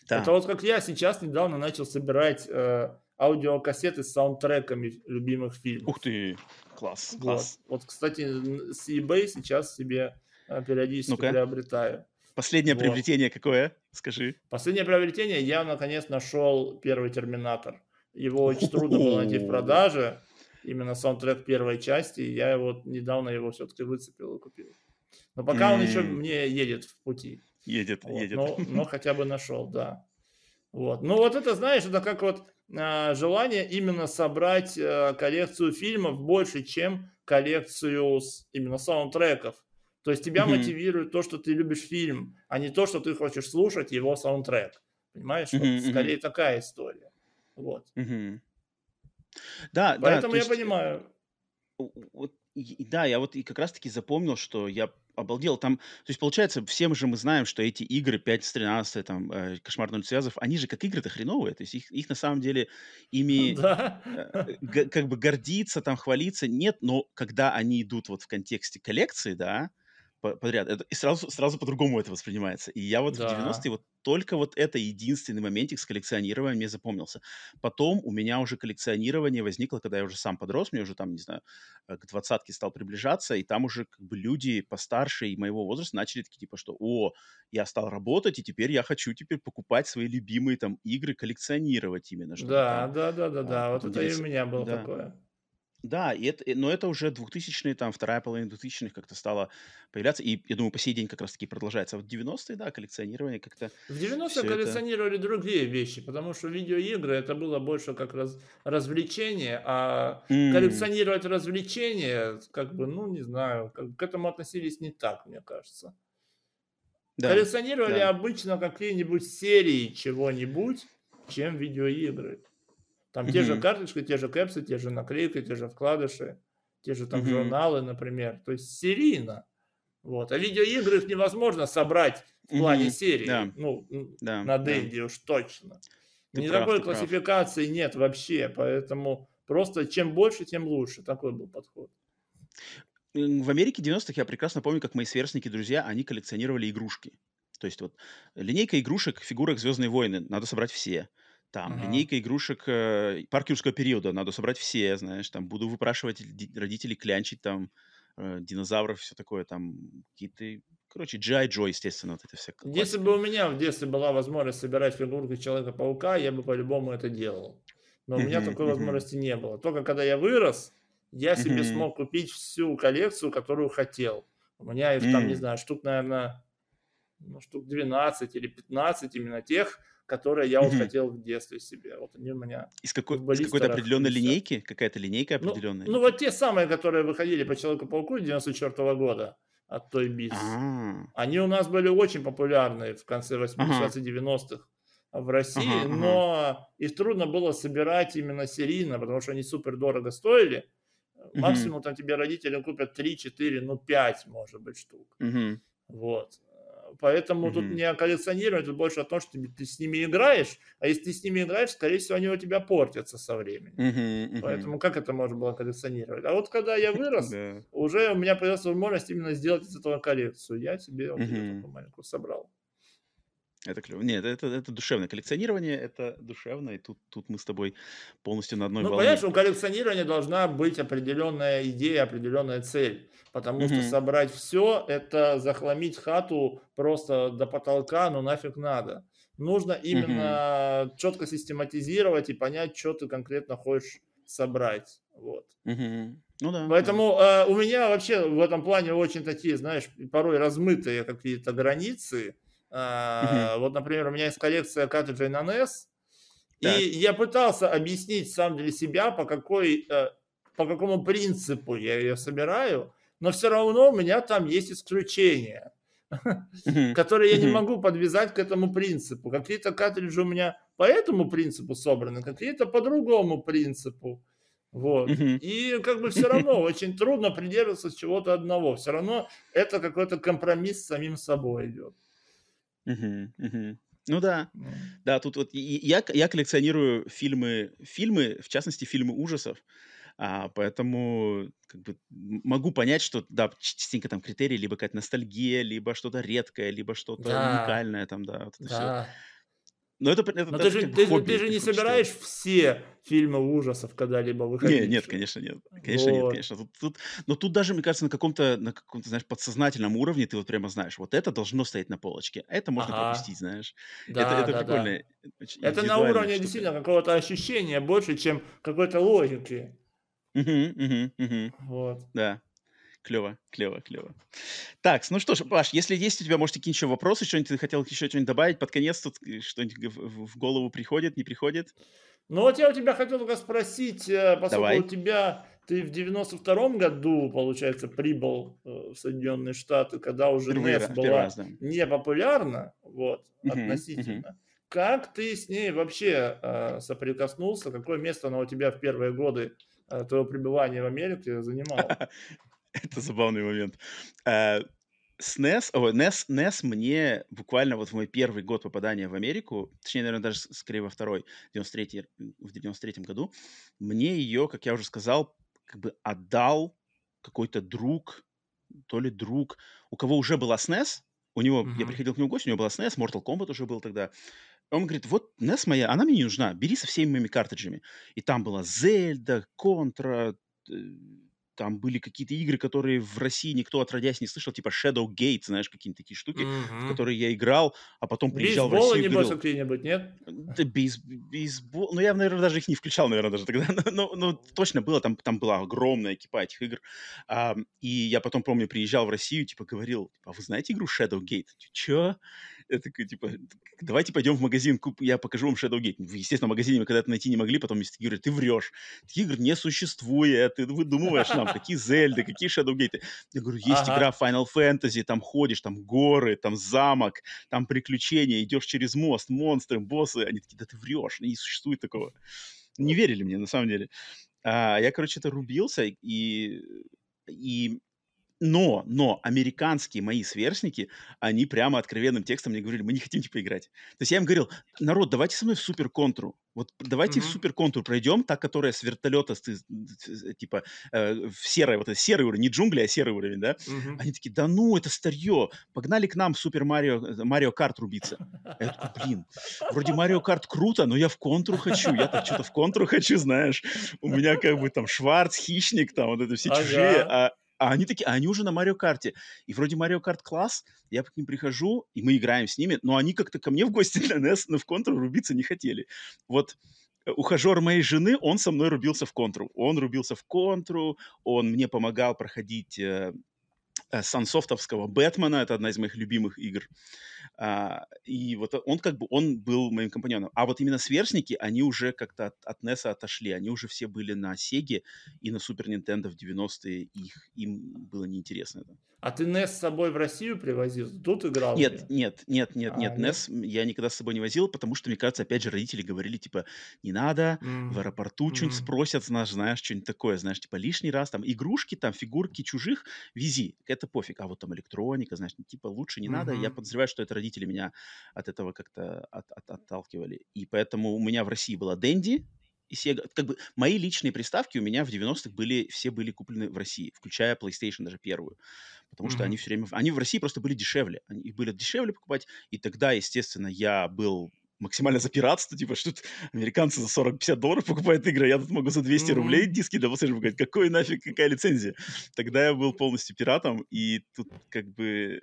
Да. Это вот как я сейчас недавно начал собирать э, аудиокассеты с саундтреками любимых фильмов. Ух ты, класс, вот. класс. Вот, кстати, с eBay сейчас себе э, периодически ну приобретаю. Последнее вот. приобретение какое? Скажи. Последнее приобретение я наконец нашел первый Терминатор. Его очень трудно было найти в продаже. Именно саундтрек первой части. Я его недавно его все-таки выцепил и купил. Но пока он еще мне едет в пути. Едет, вот. едет. Но, но хотя бы нашел, да. Вот. Ну вот это, знаешь, это как вот а, желание именно собрать а, коллекцию фильмов больше, чем коллекцию с, именно саундтреков. То есть тебя mm-hmm. мотивирует то, что ты любишь фильм, а не то, что ты хочешь слушать его саундтрек. Понимаешь? Mm-hmm. Вот, скорее такая история. Вот. Mm-hmm. Да, Поэтому да, я есть, понимаю. Вот, да, я вот и как раз-таки запомнил, что я обалдел. Там, то есть, получается, все мы же мы знаем, что эти игры 5 с 13, там, э, Кошмар 0 связов, они же как игры-то хреновые. То есть их, их на самом деле ими да. э, г- как бы гордиться, там, хвалиться нет, но когда они идут вот в контексте коллекции, да, подряд. Это, и сразу, сразу по-другому это воспринимается. И я вот да. в 90-е вот только вот это единственный моментик с коллекционированием мне запомнился. Потом у меня уже коллекционирование возникло, когда я уже сам подрос, мне уже там, не знаю, э, к двадцатке стал приближаться, и там уже как бы люди постарше и моего возраста начали такие типа, что «О, я стал работать, и теперь я хочу теперь покупать свои любимые там игры, коллекционировать именно». Да, там, да, да, да, да, вот это и у меня было да. такое. Да, и это, но это уже 2000-е, там, вторая половина 2000-х как-то стало появляться, и, я думаю, по сей день как раз-таки продолжается. А вот 90-е, да, коллекционирование как-то... В 90-е коллекционировали это... другие вещи, потому что видеоигры это было больше как раз развлечение, а mm. коллекционировать развлечения, как бы, ну, не знаю, как, к этому относились не так, мне кажется. Да, коллекционировали да. обычно какие-нибудь серии чего-нибудь, чем видеоигры. Там те же карточки, те же кэпсы, те же наклейки, те же вкладыши, те же там журналы, например. То есть серийно. Вот. А видеоигры их невозможно собрать в плане mm-hmm. серии. Да. Ну, да. на Денди да. уж точно. Ты Никакой прав, классификации прав. нет вообще, поэтому просто чем больше, тем лучше. Такой был подход. В Америке 90-х я прекрасно помню, как мои сверстники, друзья, они коллекционировали игрушки. То есть вот линейка игрушек, фигурок «Звездные войны» надо собрать все. Там ага. линейка игрушек э, парк юрского периода надо собрать все, знаешь. Там буду выпрашивать родителей клянчить там э, динозавров, все такое. Там какие-то Короче, G.I. Joe, естественно, вот это все. Классика. Если бы у меня в детстве была возможность собирать фигурки Человека-паука, я бы по-любому это делал. Но у меня такой возможности не было. Только когда я вырос, я себе смог купить всю коллекцию, которую хотел. У меня их там, не знаю, штук, наверное, ну, штук 12 или 15 именно тех, которые я вот хотел в детстве себе. Вот они у меня Из, какой, из какой-то определенной линейки? Какая-то линейка определенная? Ну, ну, вот те самые, которые выходили по Человеку-пауку 94 -го года от той Beats. А-а-а. Они у нас были очень популярны в конце 80-90-х в России, ага, но ага. их трудно было собирать именно серийно, потому что они супер дорого стоили. Максимум там тебе родители купят 3, 4, ну 5, может быть, штук. Угу. Вот. Поэтому угу. тут не коллекционирование, тут больше о том, что ты, с ними играешь, а если ты с ними играешь, скорее всего, они у тебя портятся со временем. Угу, угу. Поэтому как это можно было коллекционировать? А вот когда я вырос, уже у меня появилась возможность именно сделать из этого коллекцию. Я себе вот такую маленькую собрал. Это клево. Нет, это, это душевное коллекционирование, это душевно, и тут, тут мы с тобой полностью на одной ну, волне. понимаешь, у коллекционирования должна быть определенная идея, определенная цель, потому mm-hmm. что собрать все, это захламить хату просто до потолка, ну нафиг надо. Нужно именно mm-hmm. четко систематизировать и понять, что ты конкретно хочешь собрать. Вот. Mm-hmm. Ну да. Поэтому да. Э, у меня вообще в этом плане очень такие, знаешь, порой размытые какие-то границы Uh-huh. Вот, например, у меня есть коллекция картриджей на NES, так. и я пытался объяснить сам для себя, по, какой, э, по какому принципу я ее собираю, но все равно у меня там есть исключения, которые я не могу подвязать к этому принципу. Какие-то картриджи у меня по этому принципу собраны, какие-то по другому принципу. Вот. И как бы все равно очень трудно придерживаться чего-то одного. Все равно это какой-то компромисс с самим собой идет. Мгм, мгм. Ну да, Ну. да, тут вот я, я коллекционирую фильмы, фильмы, в частности, фильмы ужасов, а, поэтому как бы могу понять, что да, частенько там критерии либо какая-то ностальгия, либо что-то редкое, либо что-то Да, уникальное там, да, вот это все. Но это, это, Но ты же, ты, же, ты же не собираешь все фильмы ужасов когда-либо выходить. Нет, нет, конечно, нет. Конечно, вот. нет, конечно. Тут, тут, но тут даже, мне кажется, на каком-то, на каком-то, знаешь, подсознательном уровне ты вот прямо знаешь, вот это должно стоять на полочке, а это можно ага. пропустить, знаешь. Да, это, это да, прикольно. Да. Это на уровне действительно какого-то ощущения больше, чем какой-то логики. Угу, угу, угу. Вот. Да. Клево, клево, клево. Так, ну что ж, Паш, если есть у тебя, может, какие-нибудь еще вопросы, что-нибудь ты хотел еще что-нибудь добавить под конец, тут э, что-нибудь в, голову приходит, не приходит? Ну вот я у тебя хотел только спросить, э, поскольку Давай. у тебя, ты в 92-м году, получается, прибыл э, в Соединенные Штаты, когда уже Впервые, NES была раз, да. не популярна, вот, uh-huh, относительно. Uh-huh. Как ты с ней вообще э, соприкоснулся? Какое место она у тебя в первые годы э, твоего пребывания в Америке занимала? Это забавный момент. SNES, о, NES, NES мне буквально вот в мой первый год попадания в Америку, точнее, наверное, даже скорее во второй, 93, в 93 году, мне ее, как я уже сказал, как бы отдал какой-то друг, то ли друг, у кого уже была SNES, у него, uh-huh. я приходил к нему в гости, у него была SNES, Mortal Kombat уже был тогда. Он говорит, вот NES моя, она мне не нужна, бери со всеми моими картриджами. И там была Зельда, Контра, там были какие-то игры, которые в России никто отродясь не слышал, типа Shadow Gate, знаешь, какие-то такие штуки, в которые я играл, а потом приезжал в Россию небось, говорил... какие-нибудь, нет? Да, бейс, бейсбол... Ну, я, наверное, даже их не включал, наверное, даже тогда. Но, но, точно было, там, там была огромная экипа этих игр. А, и я потом, помню, приезжал в Россию, типа, говорил, а вы знаете игру Shadow Gate? Чё? Я такой, типа, давайте пойдем в магазин, куп, я покажу вам Shadowgate. Естественно, в магазине мы когда-то найти не могли, потом мне говорят, ты врешь. Таких игр не существует, ты выдумываешь нам, какие Зельды, какие Shadowgate. Я говорю, есть ага. игра Final Fantasy, там ходишь, там горы, там замок, там приключения, идешь через мост, монстры, боссы. Они такие, да ты врешь, не существует такого. Не верили мне, на самом деле. А, я, короче, это рубился, и, и но, но американские мои сверстники, они прямо откровенным текстом мне говорили, мы не хотим типа играть. То есть я им говорил, народ, давайте со мной в супер контру. Вот давайте mm-hmm. в супер контур пройдем, та, которая с вертолета, типа, э, в серой, вот это серый уровень, не джунгли, а серый уровень, да? Mm-hmm. Они такие, да ну, это старье, погнали к нам в Супер Марио, Марио Карт рубиться. Я такой, блин, вроде Марио Карт круто, но я в контру хочу, я так что-то в контру хочу, знаешь. У меня как бы там Шварц, Хищник, там вот это все ага. чужие, а а они такие, а они уже на Марио Карте. И вроде Марио Карт класс, я к ним прихожу, и мы играем с ними, но они как-то ко мне в гости на NES, но в контру рубиться не хотели. Вот э, ухажер моей жены, он со мной рубился в контру. Он рубился в контру, он мне помогал проходить э, сансофтовского Бэтмена, это одна из моих любимых игр. А, и вот он как бы, он был моим компаньоном. А вот именно сверстники, они уже как-то от, от NES отошли. Они уже все были на Sega и на Super Nintendo в 90-е. Их, им было неинтересно это. А ты NES с собой в Россию привозил? Тут играл? Нет, нет, нет, нет, а, нет. NES нет? я никогда с собой не возил, потому что, мне кажется, опять же, родители говорили, типа, не надо, mm. в аэропорту mm. что-нибудь спросят, знаешь, знаешь, что-нибудь такое, знаешь, типа, лишний раз, там, игрушки, там, фигурки чужих вези, это пофиг. А вот там электроника, знаешь, типа, лучше не mm-hmm. надо. Я подозреваю, что это родители меня от этого как-то от, от, отталкивали. И поэтому у меня в России была Дэнди, и Sega. Как бы мои личные приставки у меня в 90-х были, все были куплены в России, включая PlayStation даже первую потому mm-hmm. что они все время... Они в России просто были дешевле. Они, их были дешевле покупать, и тогда, естественно, я был максимально за пиратство, типа, что тут американцы за 40-50 долларов покупают игры, а я тут могу за 200 mm-hmm. рублей диски для PlayStation покупать. Какой нафиг, какая лицензия? Тогда я был полностью пиратом, и тут как бы...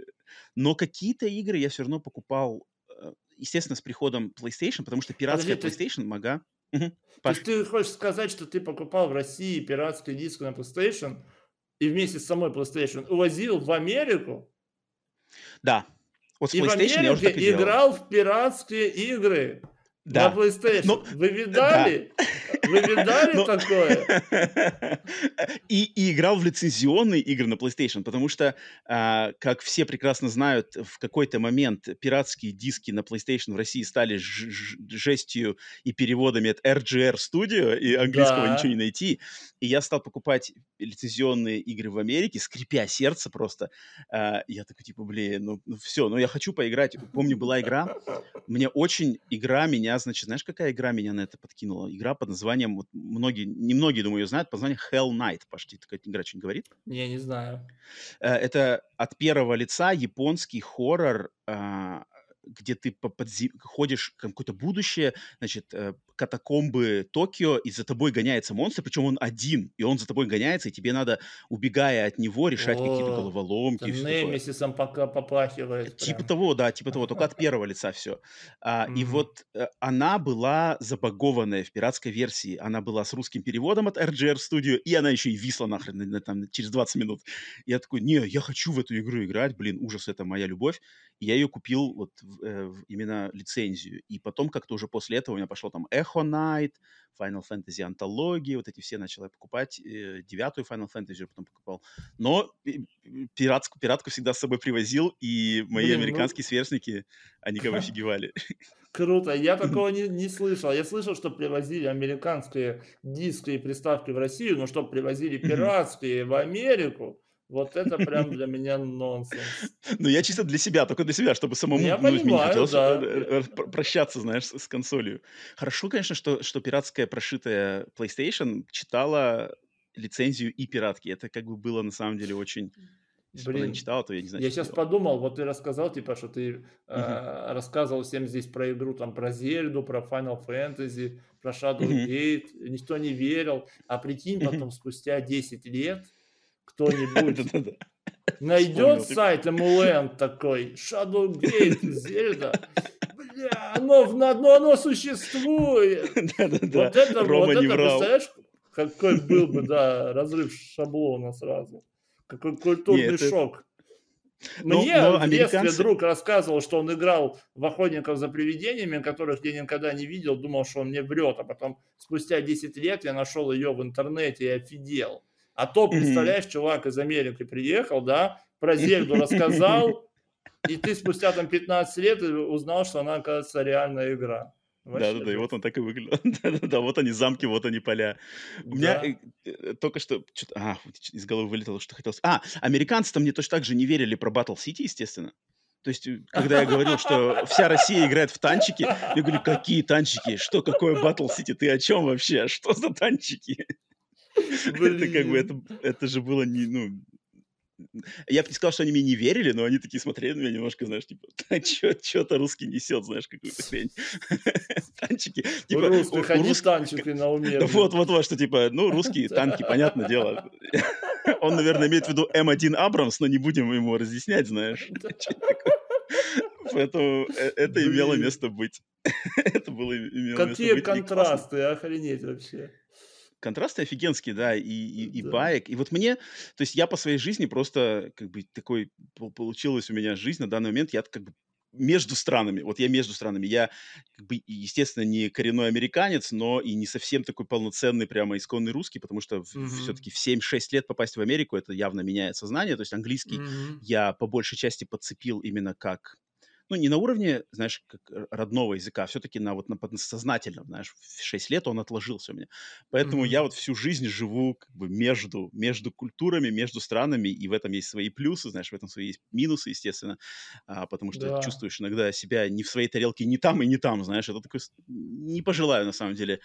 Но какие-то игры я все равно покупал, э, естественно, с приходом PlayStation, потому что пиратская Подожди, PlayStation, мага... Угу. То есть ты хочешь сказать, что ты покупал в России пиратский диск на PlayStation, и вместе с самой PlayStation увозил в Америку. Да. Вот и в Америке я уже так и играл в пиратские игры да. на PlayStation. Но, Вы видали? Да. Вы видали Но... такое? И, и играл в лицензионные игры на PlayStation, потому что, а, как все прекрасно знают, в какой-то момент пиратские диски на PlayStation в России стали жестью и переводами от RGR Studio, и английского да. ничего не найти. И я стал покупать лицензионные игры в Америке, скрипя сердце просто. А, я такой, типа, блин, ну, ну все, ну я хочу поиграть. Помню, была игра, мне очень игра меня, значит, знаешь, какая игра меня на это подкинула? Игра под названием, вот многие, немногие, думаю, ее знают, под названием Hell Knight. Почти такая игра что-нибудь говорит? Я не знаю. Э, это от первого лица японский хоррор, а, где ты по подзи... ходишь в какое-то будущее, значит, э, катакомбы Токио, и за тобой гоняется монстр, причем он один, и он за тобой гоняется, и тебе надо, убегая от него, решать О, какие-то головоломки. Немесисом пока попахивает. Типа прям. того, да, типа того, только от первого лица все. А, mm-hmm. И вот а, она была забагованная в пиратской версии. Она была с русским переводом от RGR Studio, и она еще и висла нахрен на, на, там, через 20 минут. Я такой, не, я хочу в эту игру играть, блин, ужас, это моя любовь. Я ее купил вот э, именно лицензию. И потом как-то уже после этого у меня пошло там Echo Knight, Final Fantasy антологии, вот эти все начал я покупать. Э, девятую Final Fantasy потом покупал. Но пиратку, пиратку всегда с собой привозил, и мои Блин, ну американские ну... сверстники, они как бы офигевали. Круто, я такого не, не слышал. Я слышал, что привозили американские диски и приставки в Россию, но что привозили пиратские в Америку, вот это прям для меня нонсенс. Ну, я чисто для себя, только для себя, чтобы самому я ну, понимаю, хотелось да. Э, э, прощаться, знаешь, с консолью. Хорошо, конечно, что, что пиратская прошитая PlayStation читала лицензию и пиратки. Это как бы было на самом деле очень... Если Блин, не читал, то я не знаю. Я сейчас делал. подумал, вот ты рассказал, типа, что ты uh-huh. э, рассказывал всем здесь про игру, там, про Зельду, про Final Fantasy, про Shadow uh-huh. Gate, никто не верил. А прикинь, потом, uh-huh. спустя 10 лет, кто-нибудь найдет сайт Эмулент такой, Shadowgate, Зельда, бля, оно, оно, оно существует. Вот это, вот это, представляешь, какой был бы, да, разрыв шаблона сразу. Какой культурный шок. Мне но, но в детстве американцы... друг рассказывал, что он играл в охотников за привидениями, которых я никогда не видел, думал, что он мне врет, а потом спустя 10 лет я нашел ее в интернете и офигел. А то, представляешь, чувак из Америки приехал, да, про Зельду рассказал, и ты спустя там 15 лет узнал, что она, оказывается, реальная игра. Да-да-да, и вот он так и выглядел. Да-да-да, вот они замки, вот они поля. У меня э, э, только что... А, из головы вылетело, что хотел... А, американцы-то мне точно так же не верили про Battle City, естественно. То есть, э, когда я говорил, что вся Россия играет в танчики, я говорю, какие танчики? Что, какое Battle City? Ты о чем вообще? Что за танчики? Это как бы, это, это же было не, ну, я бы не сказал, что они мне не верили, но они такие смотрели на меня немножко, знаешь, типа, что-то русский несет, знаешь, какую-то хрень. Танчики. Типа, русских, они танчики на уме. Да вот, вот, вот, что типа, ну, русские танки, понятное дело. Он, наверное, имеет в виду М1 Абрамс, но не будем ему разъяснять, знаешь. Поэтому э, это имело место быть. Это было имело место быть. Какие контрасты, охренеть вообще контрасты офигенские, да, и, и, и да. баек. И вот мне, то есть я по своей жизни просто, как бы, такой, получилась у меня жизнь на данный момент, я как бы между странами. Вот я между странами. Я, как бы, естественно, не коренной американец, но и не совсем такой полноценный, прямо исконный русский, потому что mm-hmm. все-таки в 7-6 лет попасть в Америку, это явно меняет сознание. То есть английский mm-hmm. я по большей части подцепил именно как ну, не на уровне, знаешь, как родного языка, а все-таки на вот на подсознательном, знаешь, в 6 лет он отложился у меня. Поэтому mm-hmm. я вот всю жизнь живу как бы между, между культурами, между странами, и в этом есть свои плюсы, знаешь, в этом свои есть минусы, естественно, а, потому что да. чувствуешь иногда себя не в своей тарелке, не там и не там, знаешь, это такое, не пожелаю, на самом деле,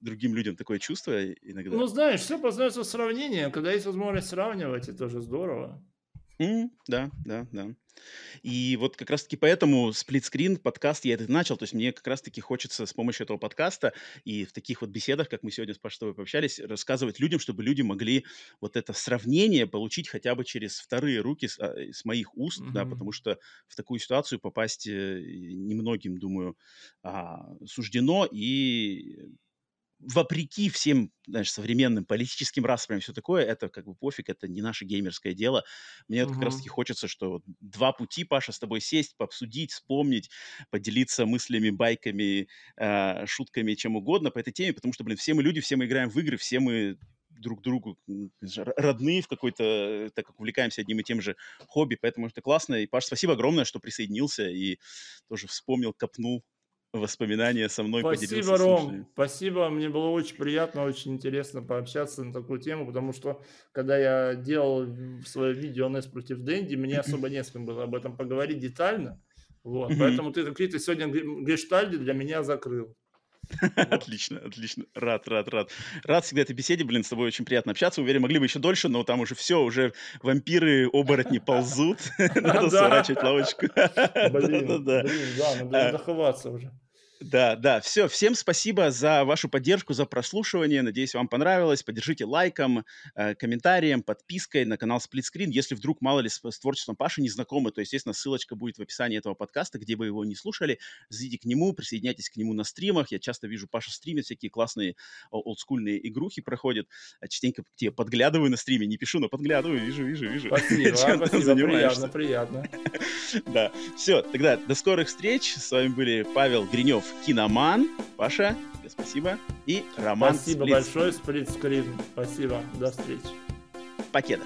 другим людям такое чувство иногда. Ну, знаешь, все познается в сравнении, когда есть возможность сравнивать, это тоже здорово. Mm, да, да, да. И вот как раз-таки поэтому сплитскрин подкаст я это начал. То есть мне как раз-таки хочется с помощью этого подкаста и в таких вот беседах, как мы сегодня с Пашей тобой пообщались, рассказывать людям, чтобы люди могли вот это сравнение получить хотя бы через вторые руки с, а, с моих уст, mm-hmm. да, потому что в такую ситуацию попасть э, немногим, думаю, а, суждено. И вопреки всем, знаешь, современным политическим распрям, все такое, это как бы пофиг, это не наше геймерское дело. Мне uh-huh. как раз-таки хочется, что вот два пути, Паша, с тобой сесть, пообсудить, вспомнить, поделиться мыслями, байками, э, шутками, чем угодно по этой теме, потому что, блин, все мы люди, все мы играем в игры, все мы друг другу родные в какой-то, так как увлекаемся одним и тем же хобби, поэтому это классно. И, Паш, спасибо огромное, что присоединился и тоже вспомнил, копнул воспоминания со мной Спасибо, поделился. Спасибо, Ром. Спасибо. Мне было очень приятно, очень интересно пообщаться на такую тему, потому что когда я делал свое видео NES против Дэнди, мне особо не с кем было об этом поговорить детально. Вот. Поэтому ты какие-то сегодня гештальди для меня закрыл. Отлично, отлично. Рад, рад, рад. Рад всегда этой беседе, блин, с тобой очень приятно общаться. Уверен, могли бы еще дольше, но там уже все, уже вампиры, оборотни ползут. Надо сворачивать лавочку. Блин, да, надо заховаться уже. Да, да, все. Всем спасибо за вашу поддержку, за прослушивание. Надеюсь, вам понравилось. Поддержите лайком, э, комментарием, подпиской на канал Сплитскрин. Если вдруг, мало ли, с, с творчеством Паши не знакомы, то, естественно, ссылочка будет в описании этого подкаста, где вы его не слушали. Зайдите к нему, присоединяйтесь к нему на стримах. Я часто вижу, Паша стримит, всякие классные олдскульные игрухи проходят. Частенько к тебе подглядываю на стриме. Не пишу, но подглядываю, вижу, вижу, вижу. Спасибо, спасибо приятно, приятно. Да, все, тогда до скорых встреч. С вами были Павел Гринев, Киноман. Паша, тебе спасибо. И Роман Спасибо большое, Сплитскрин. Спасибо. До встречи. Покеда.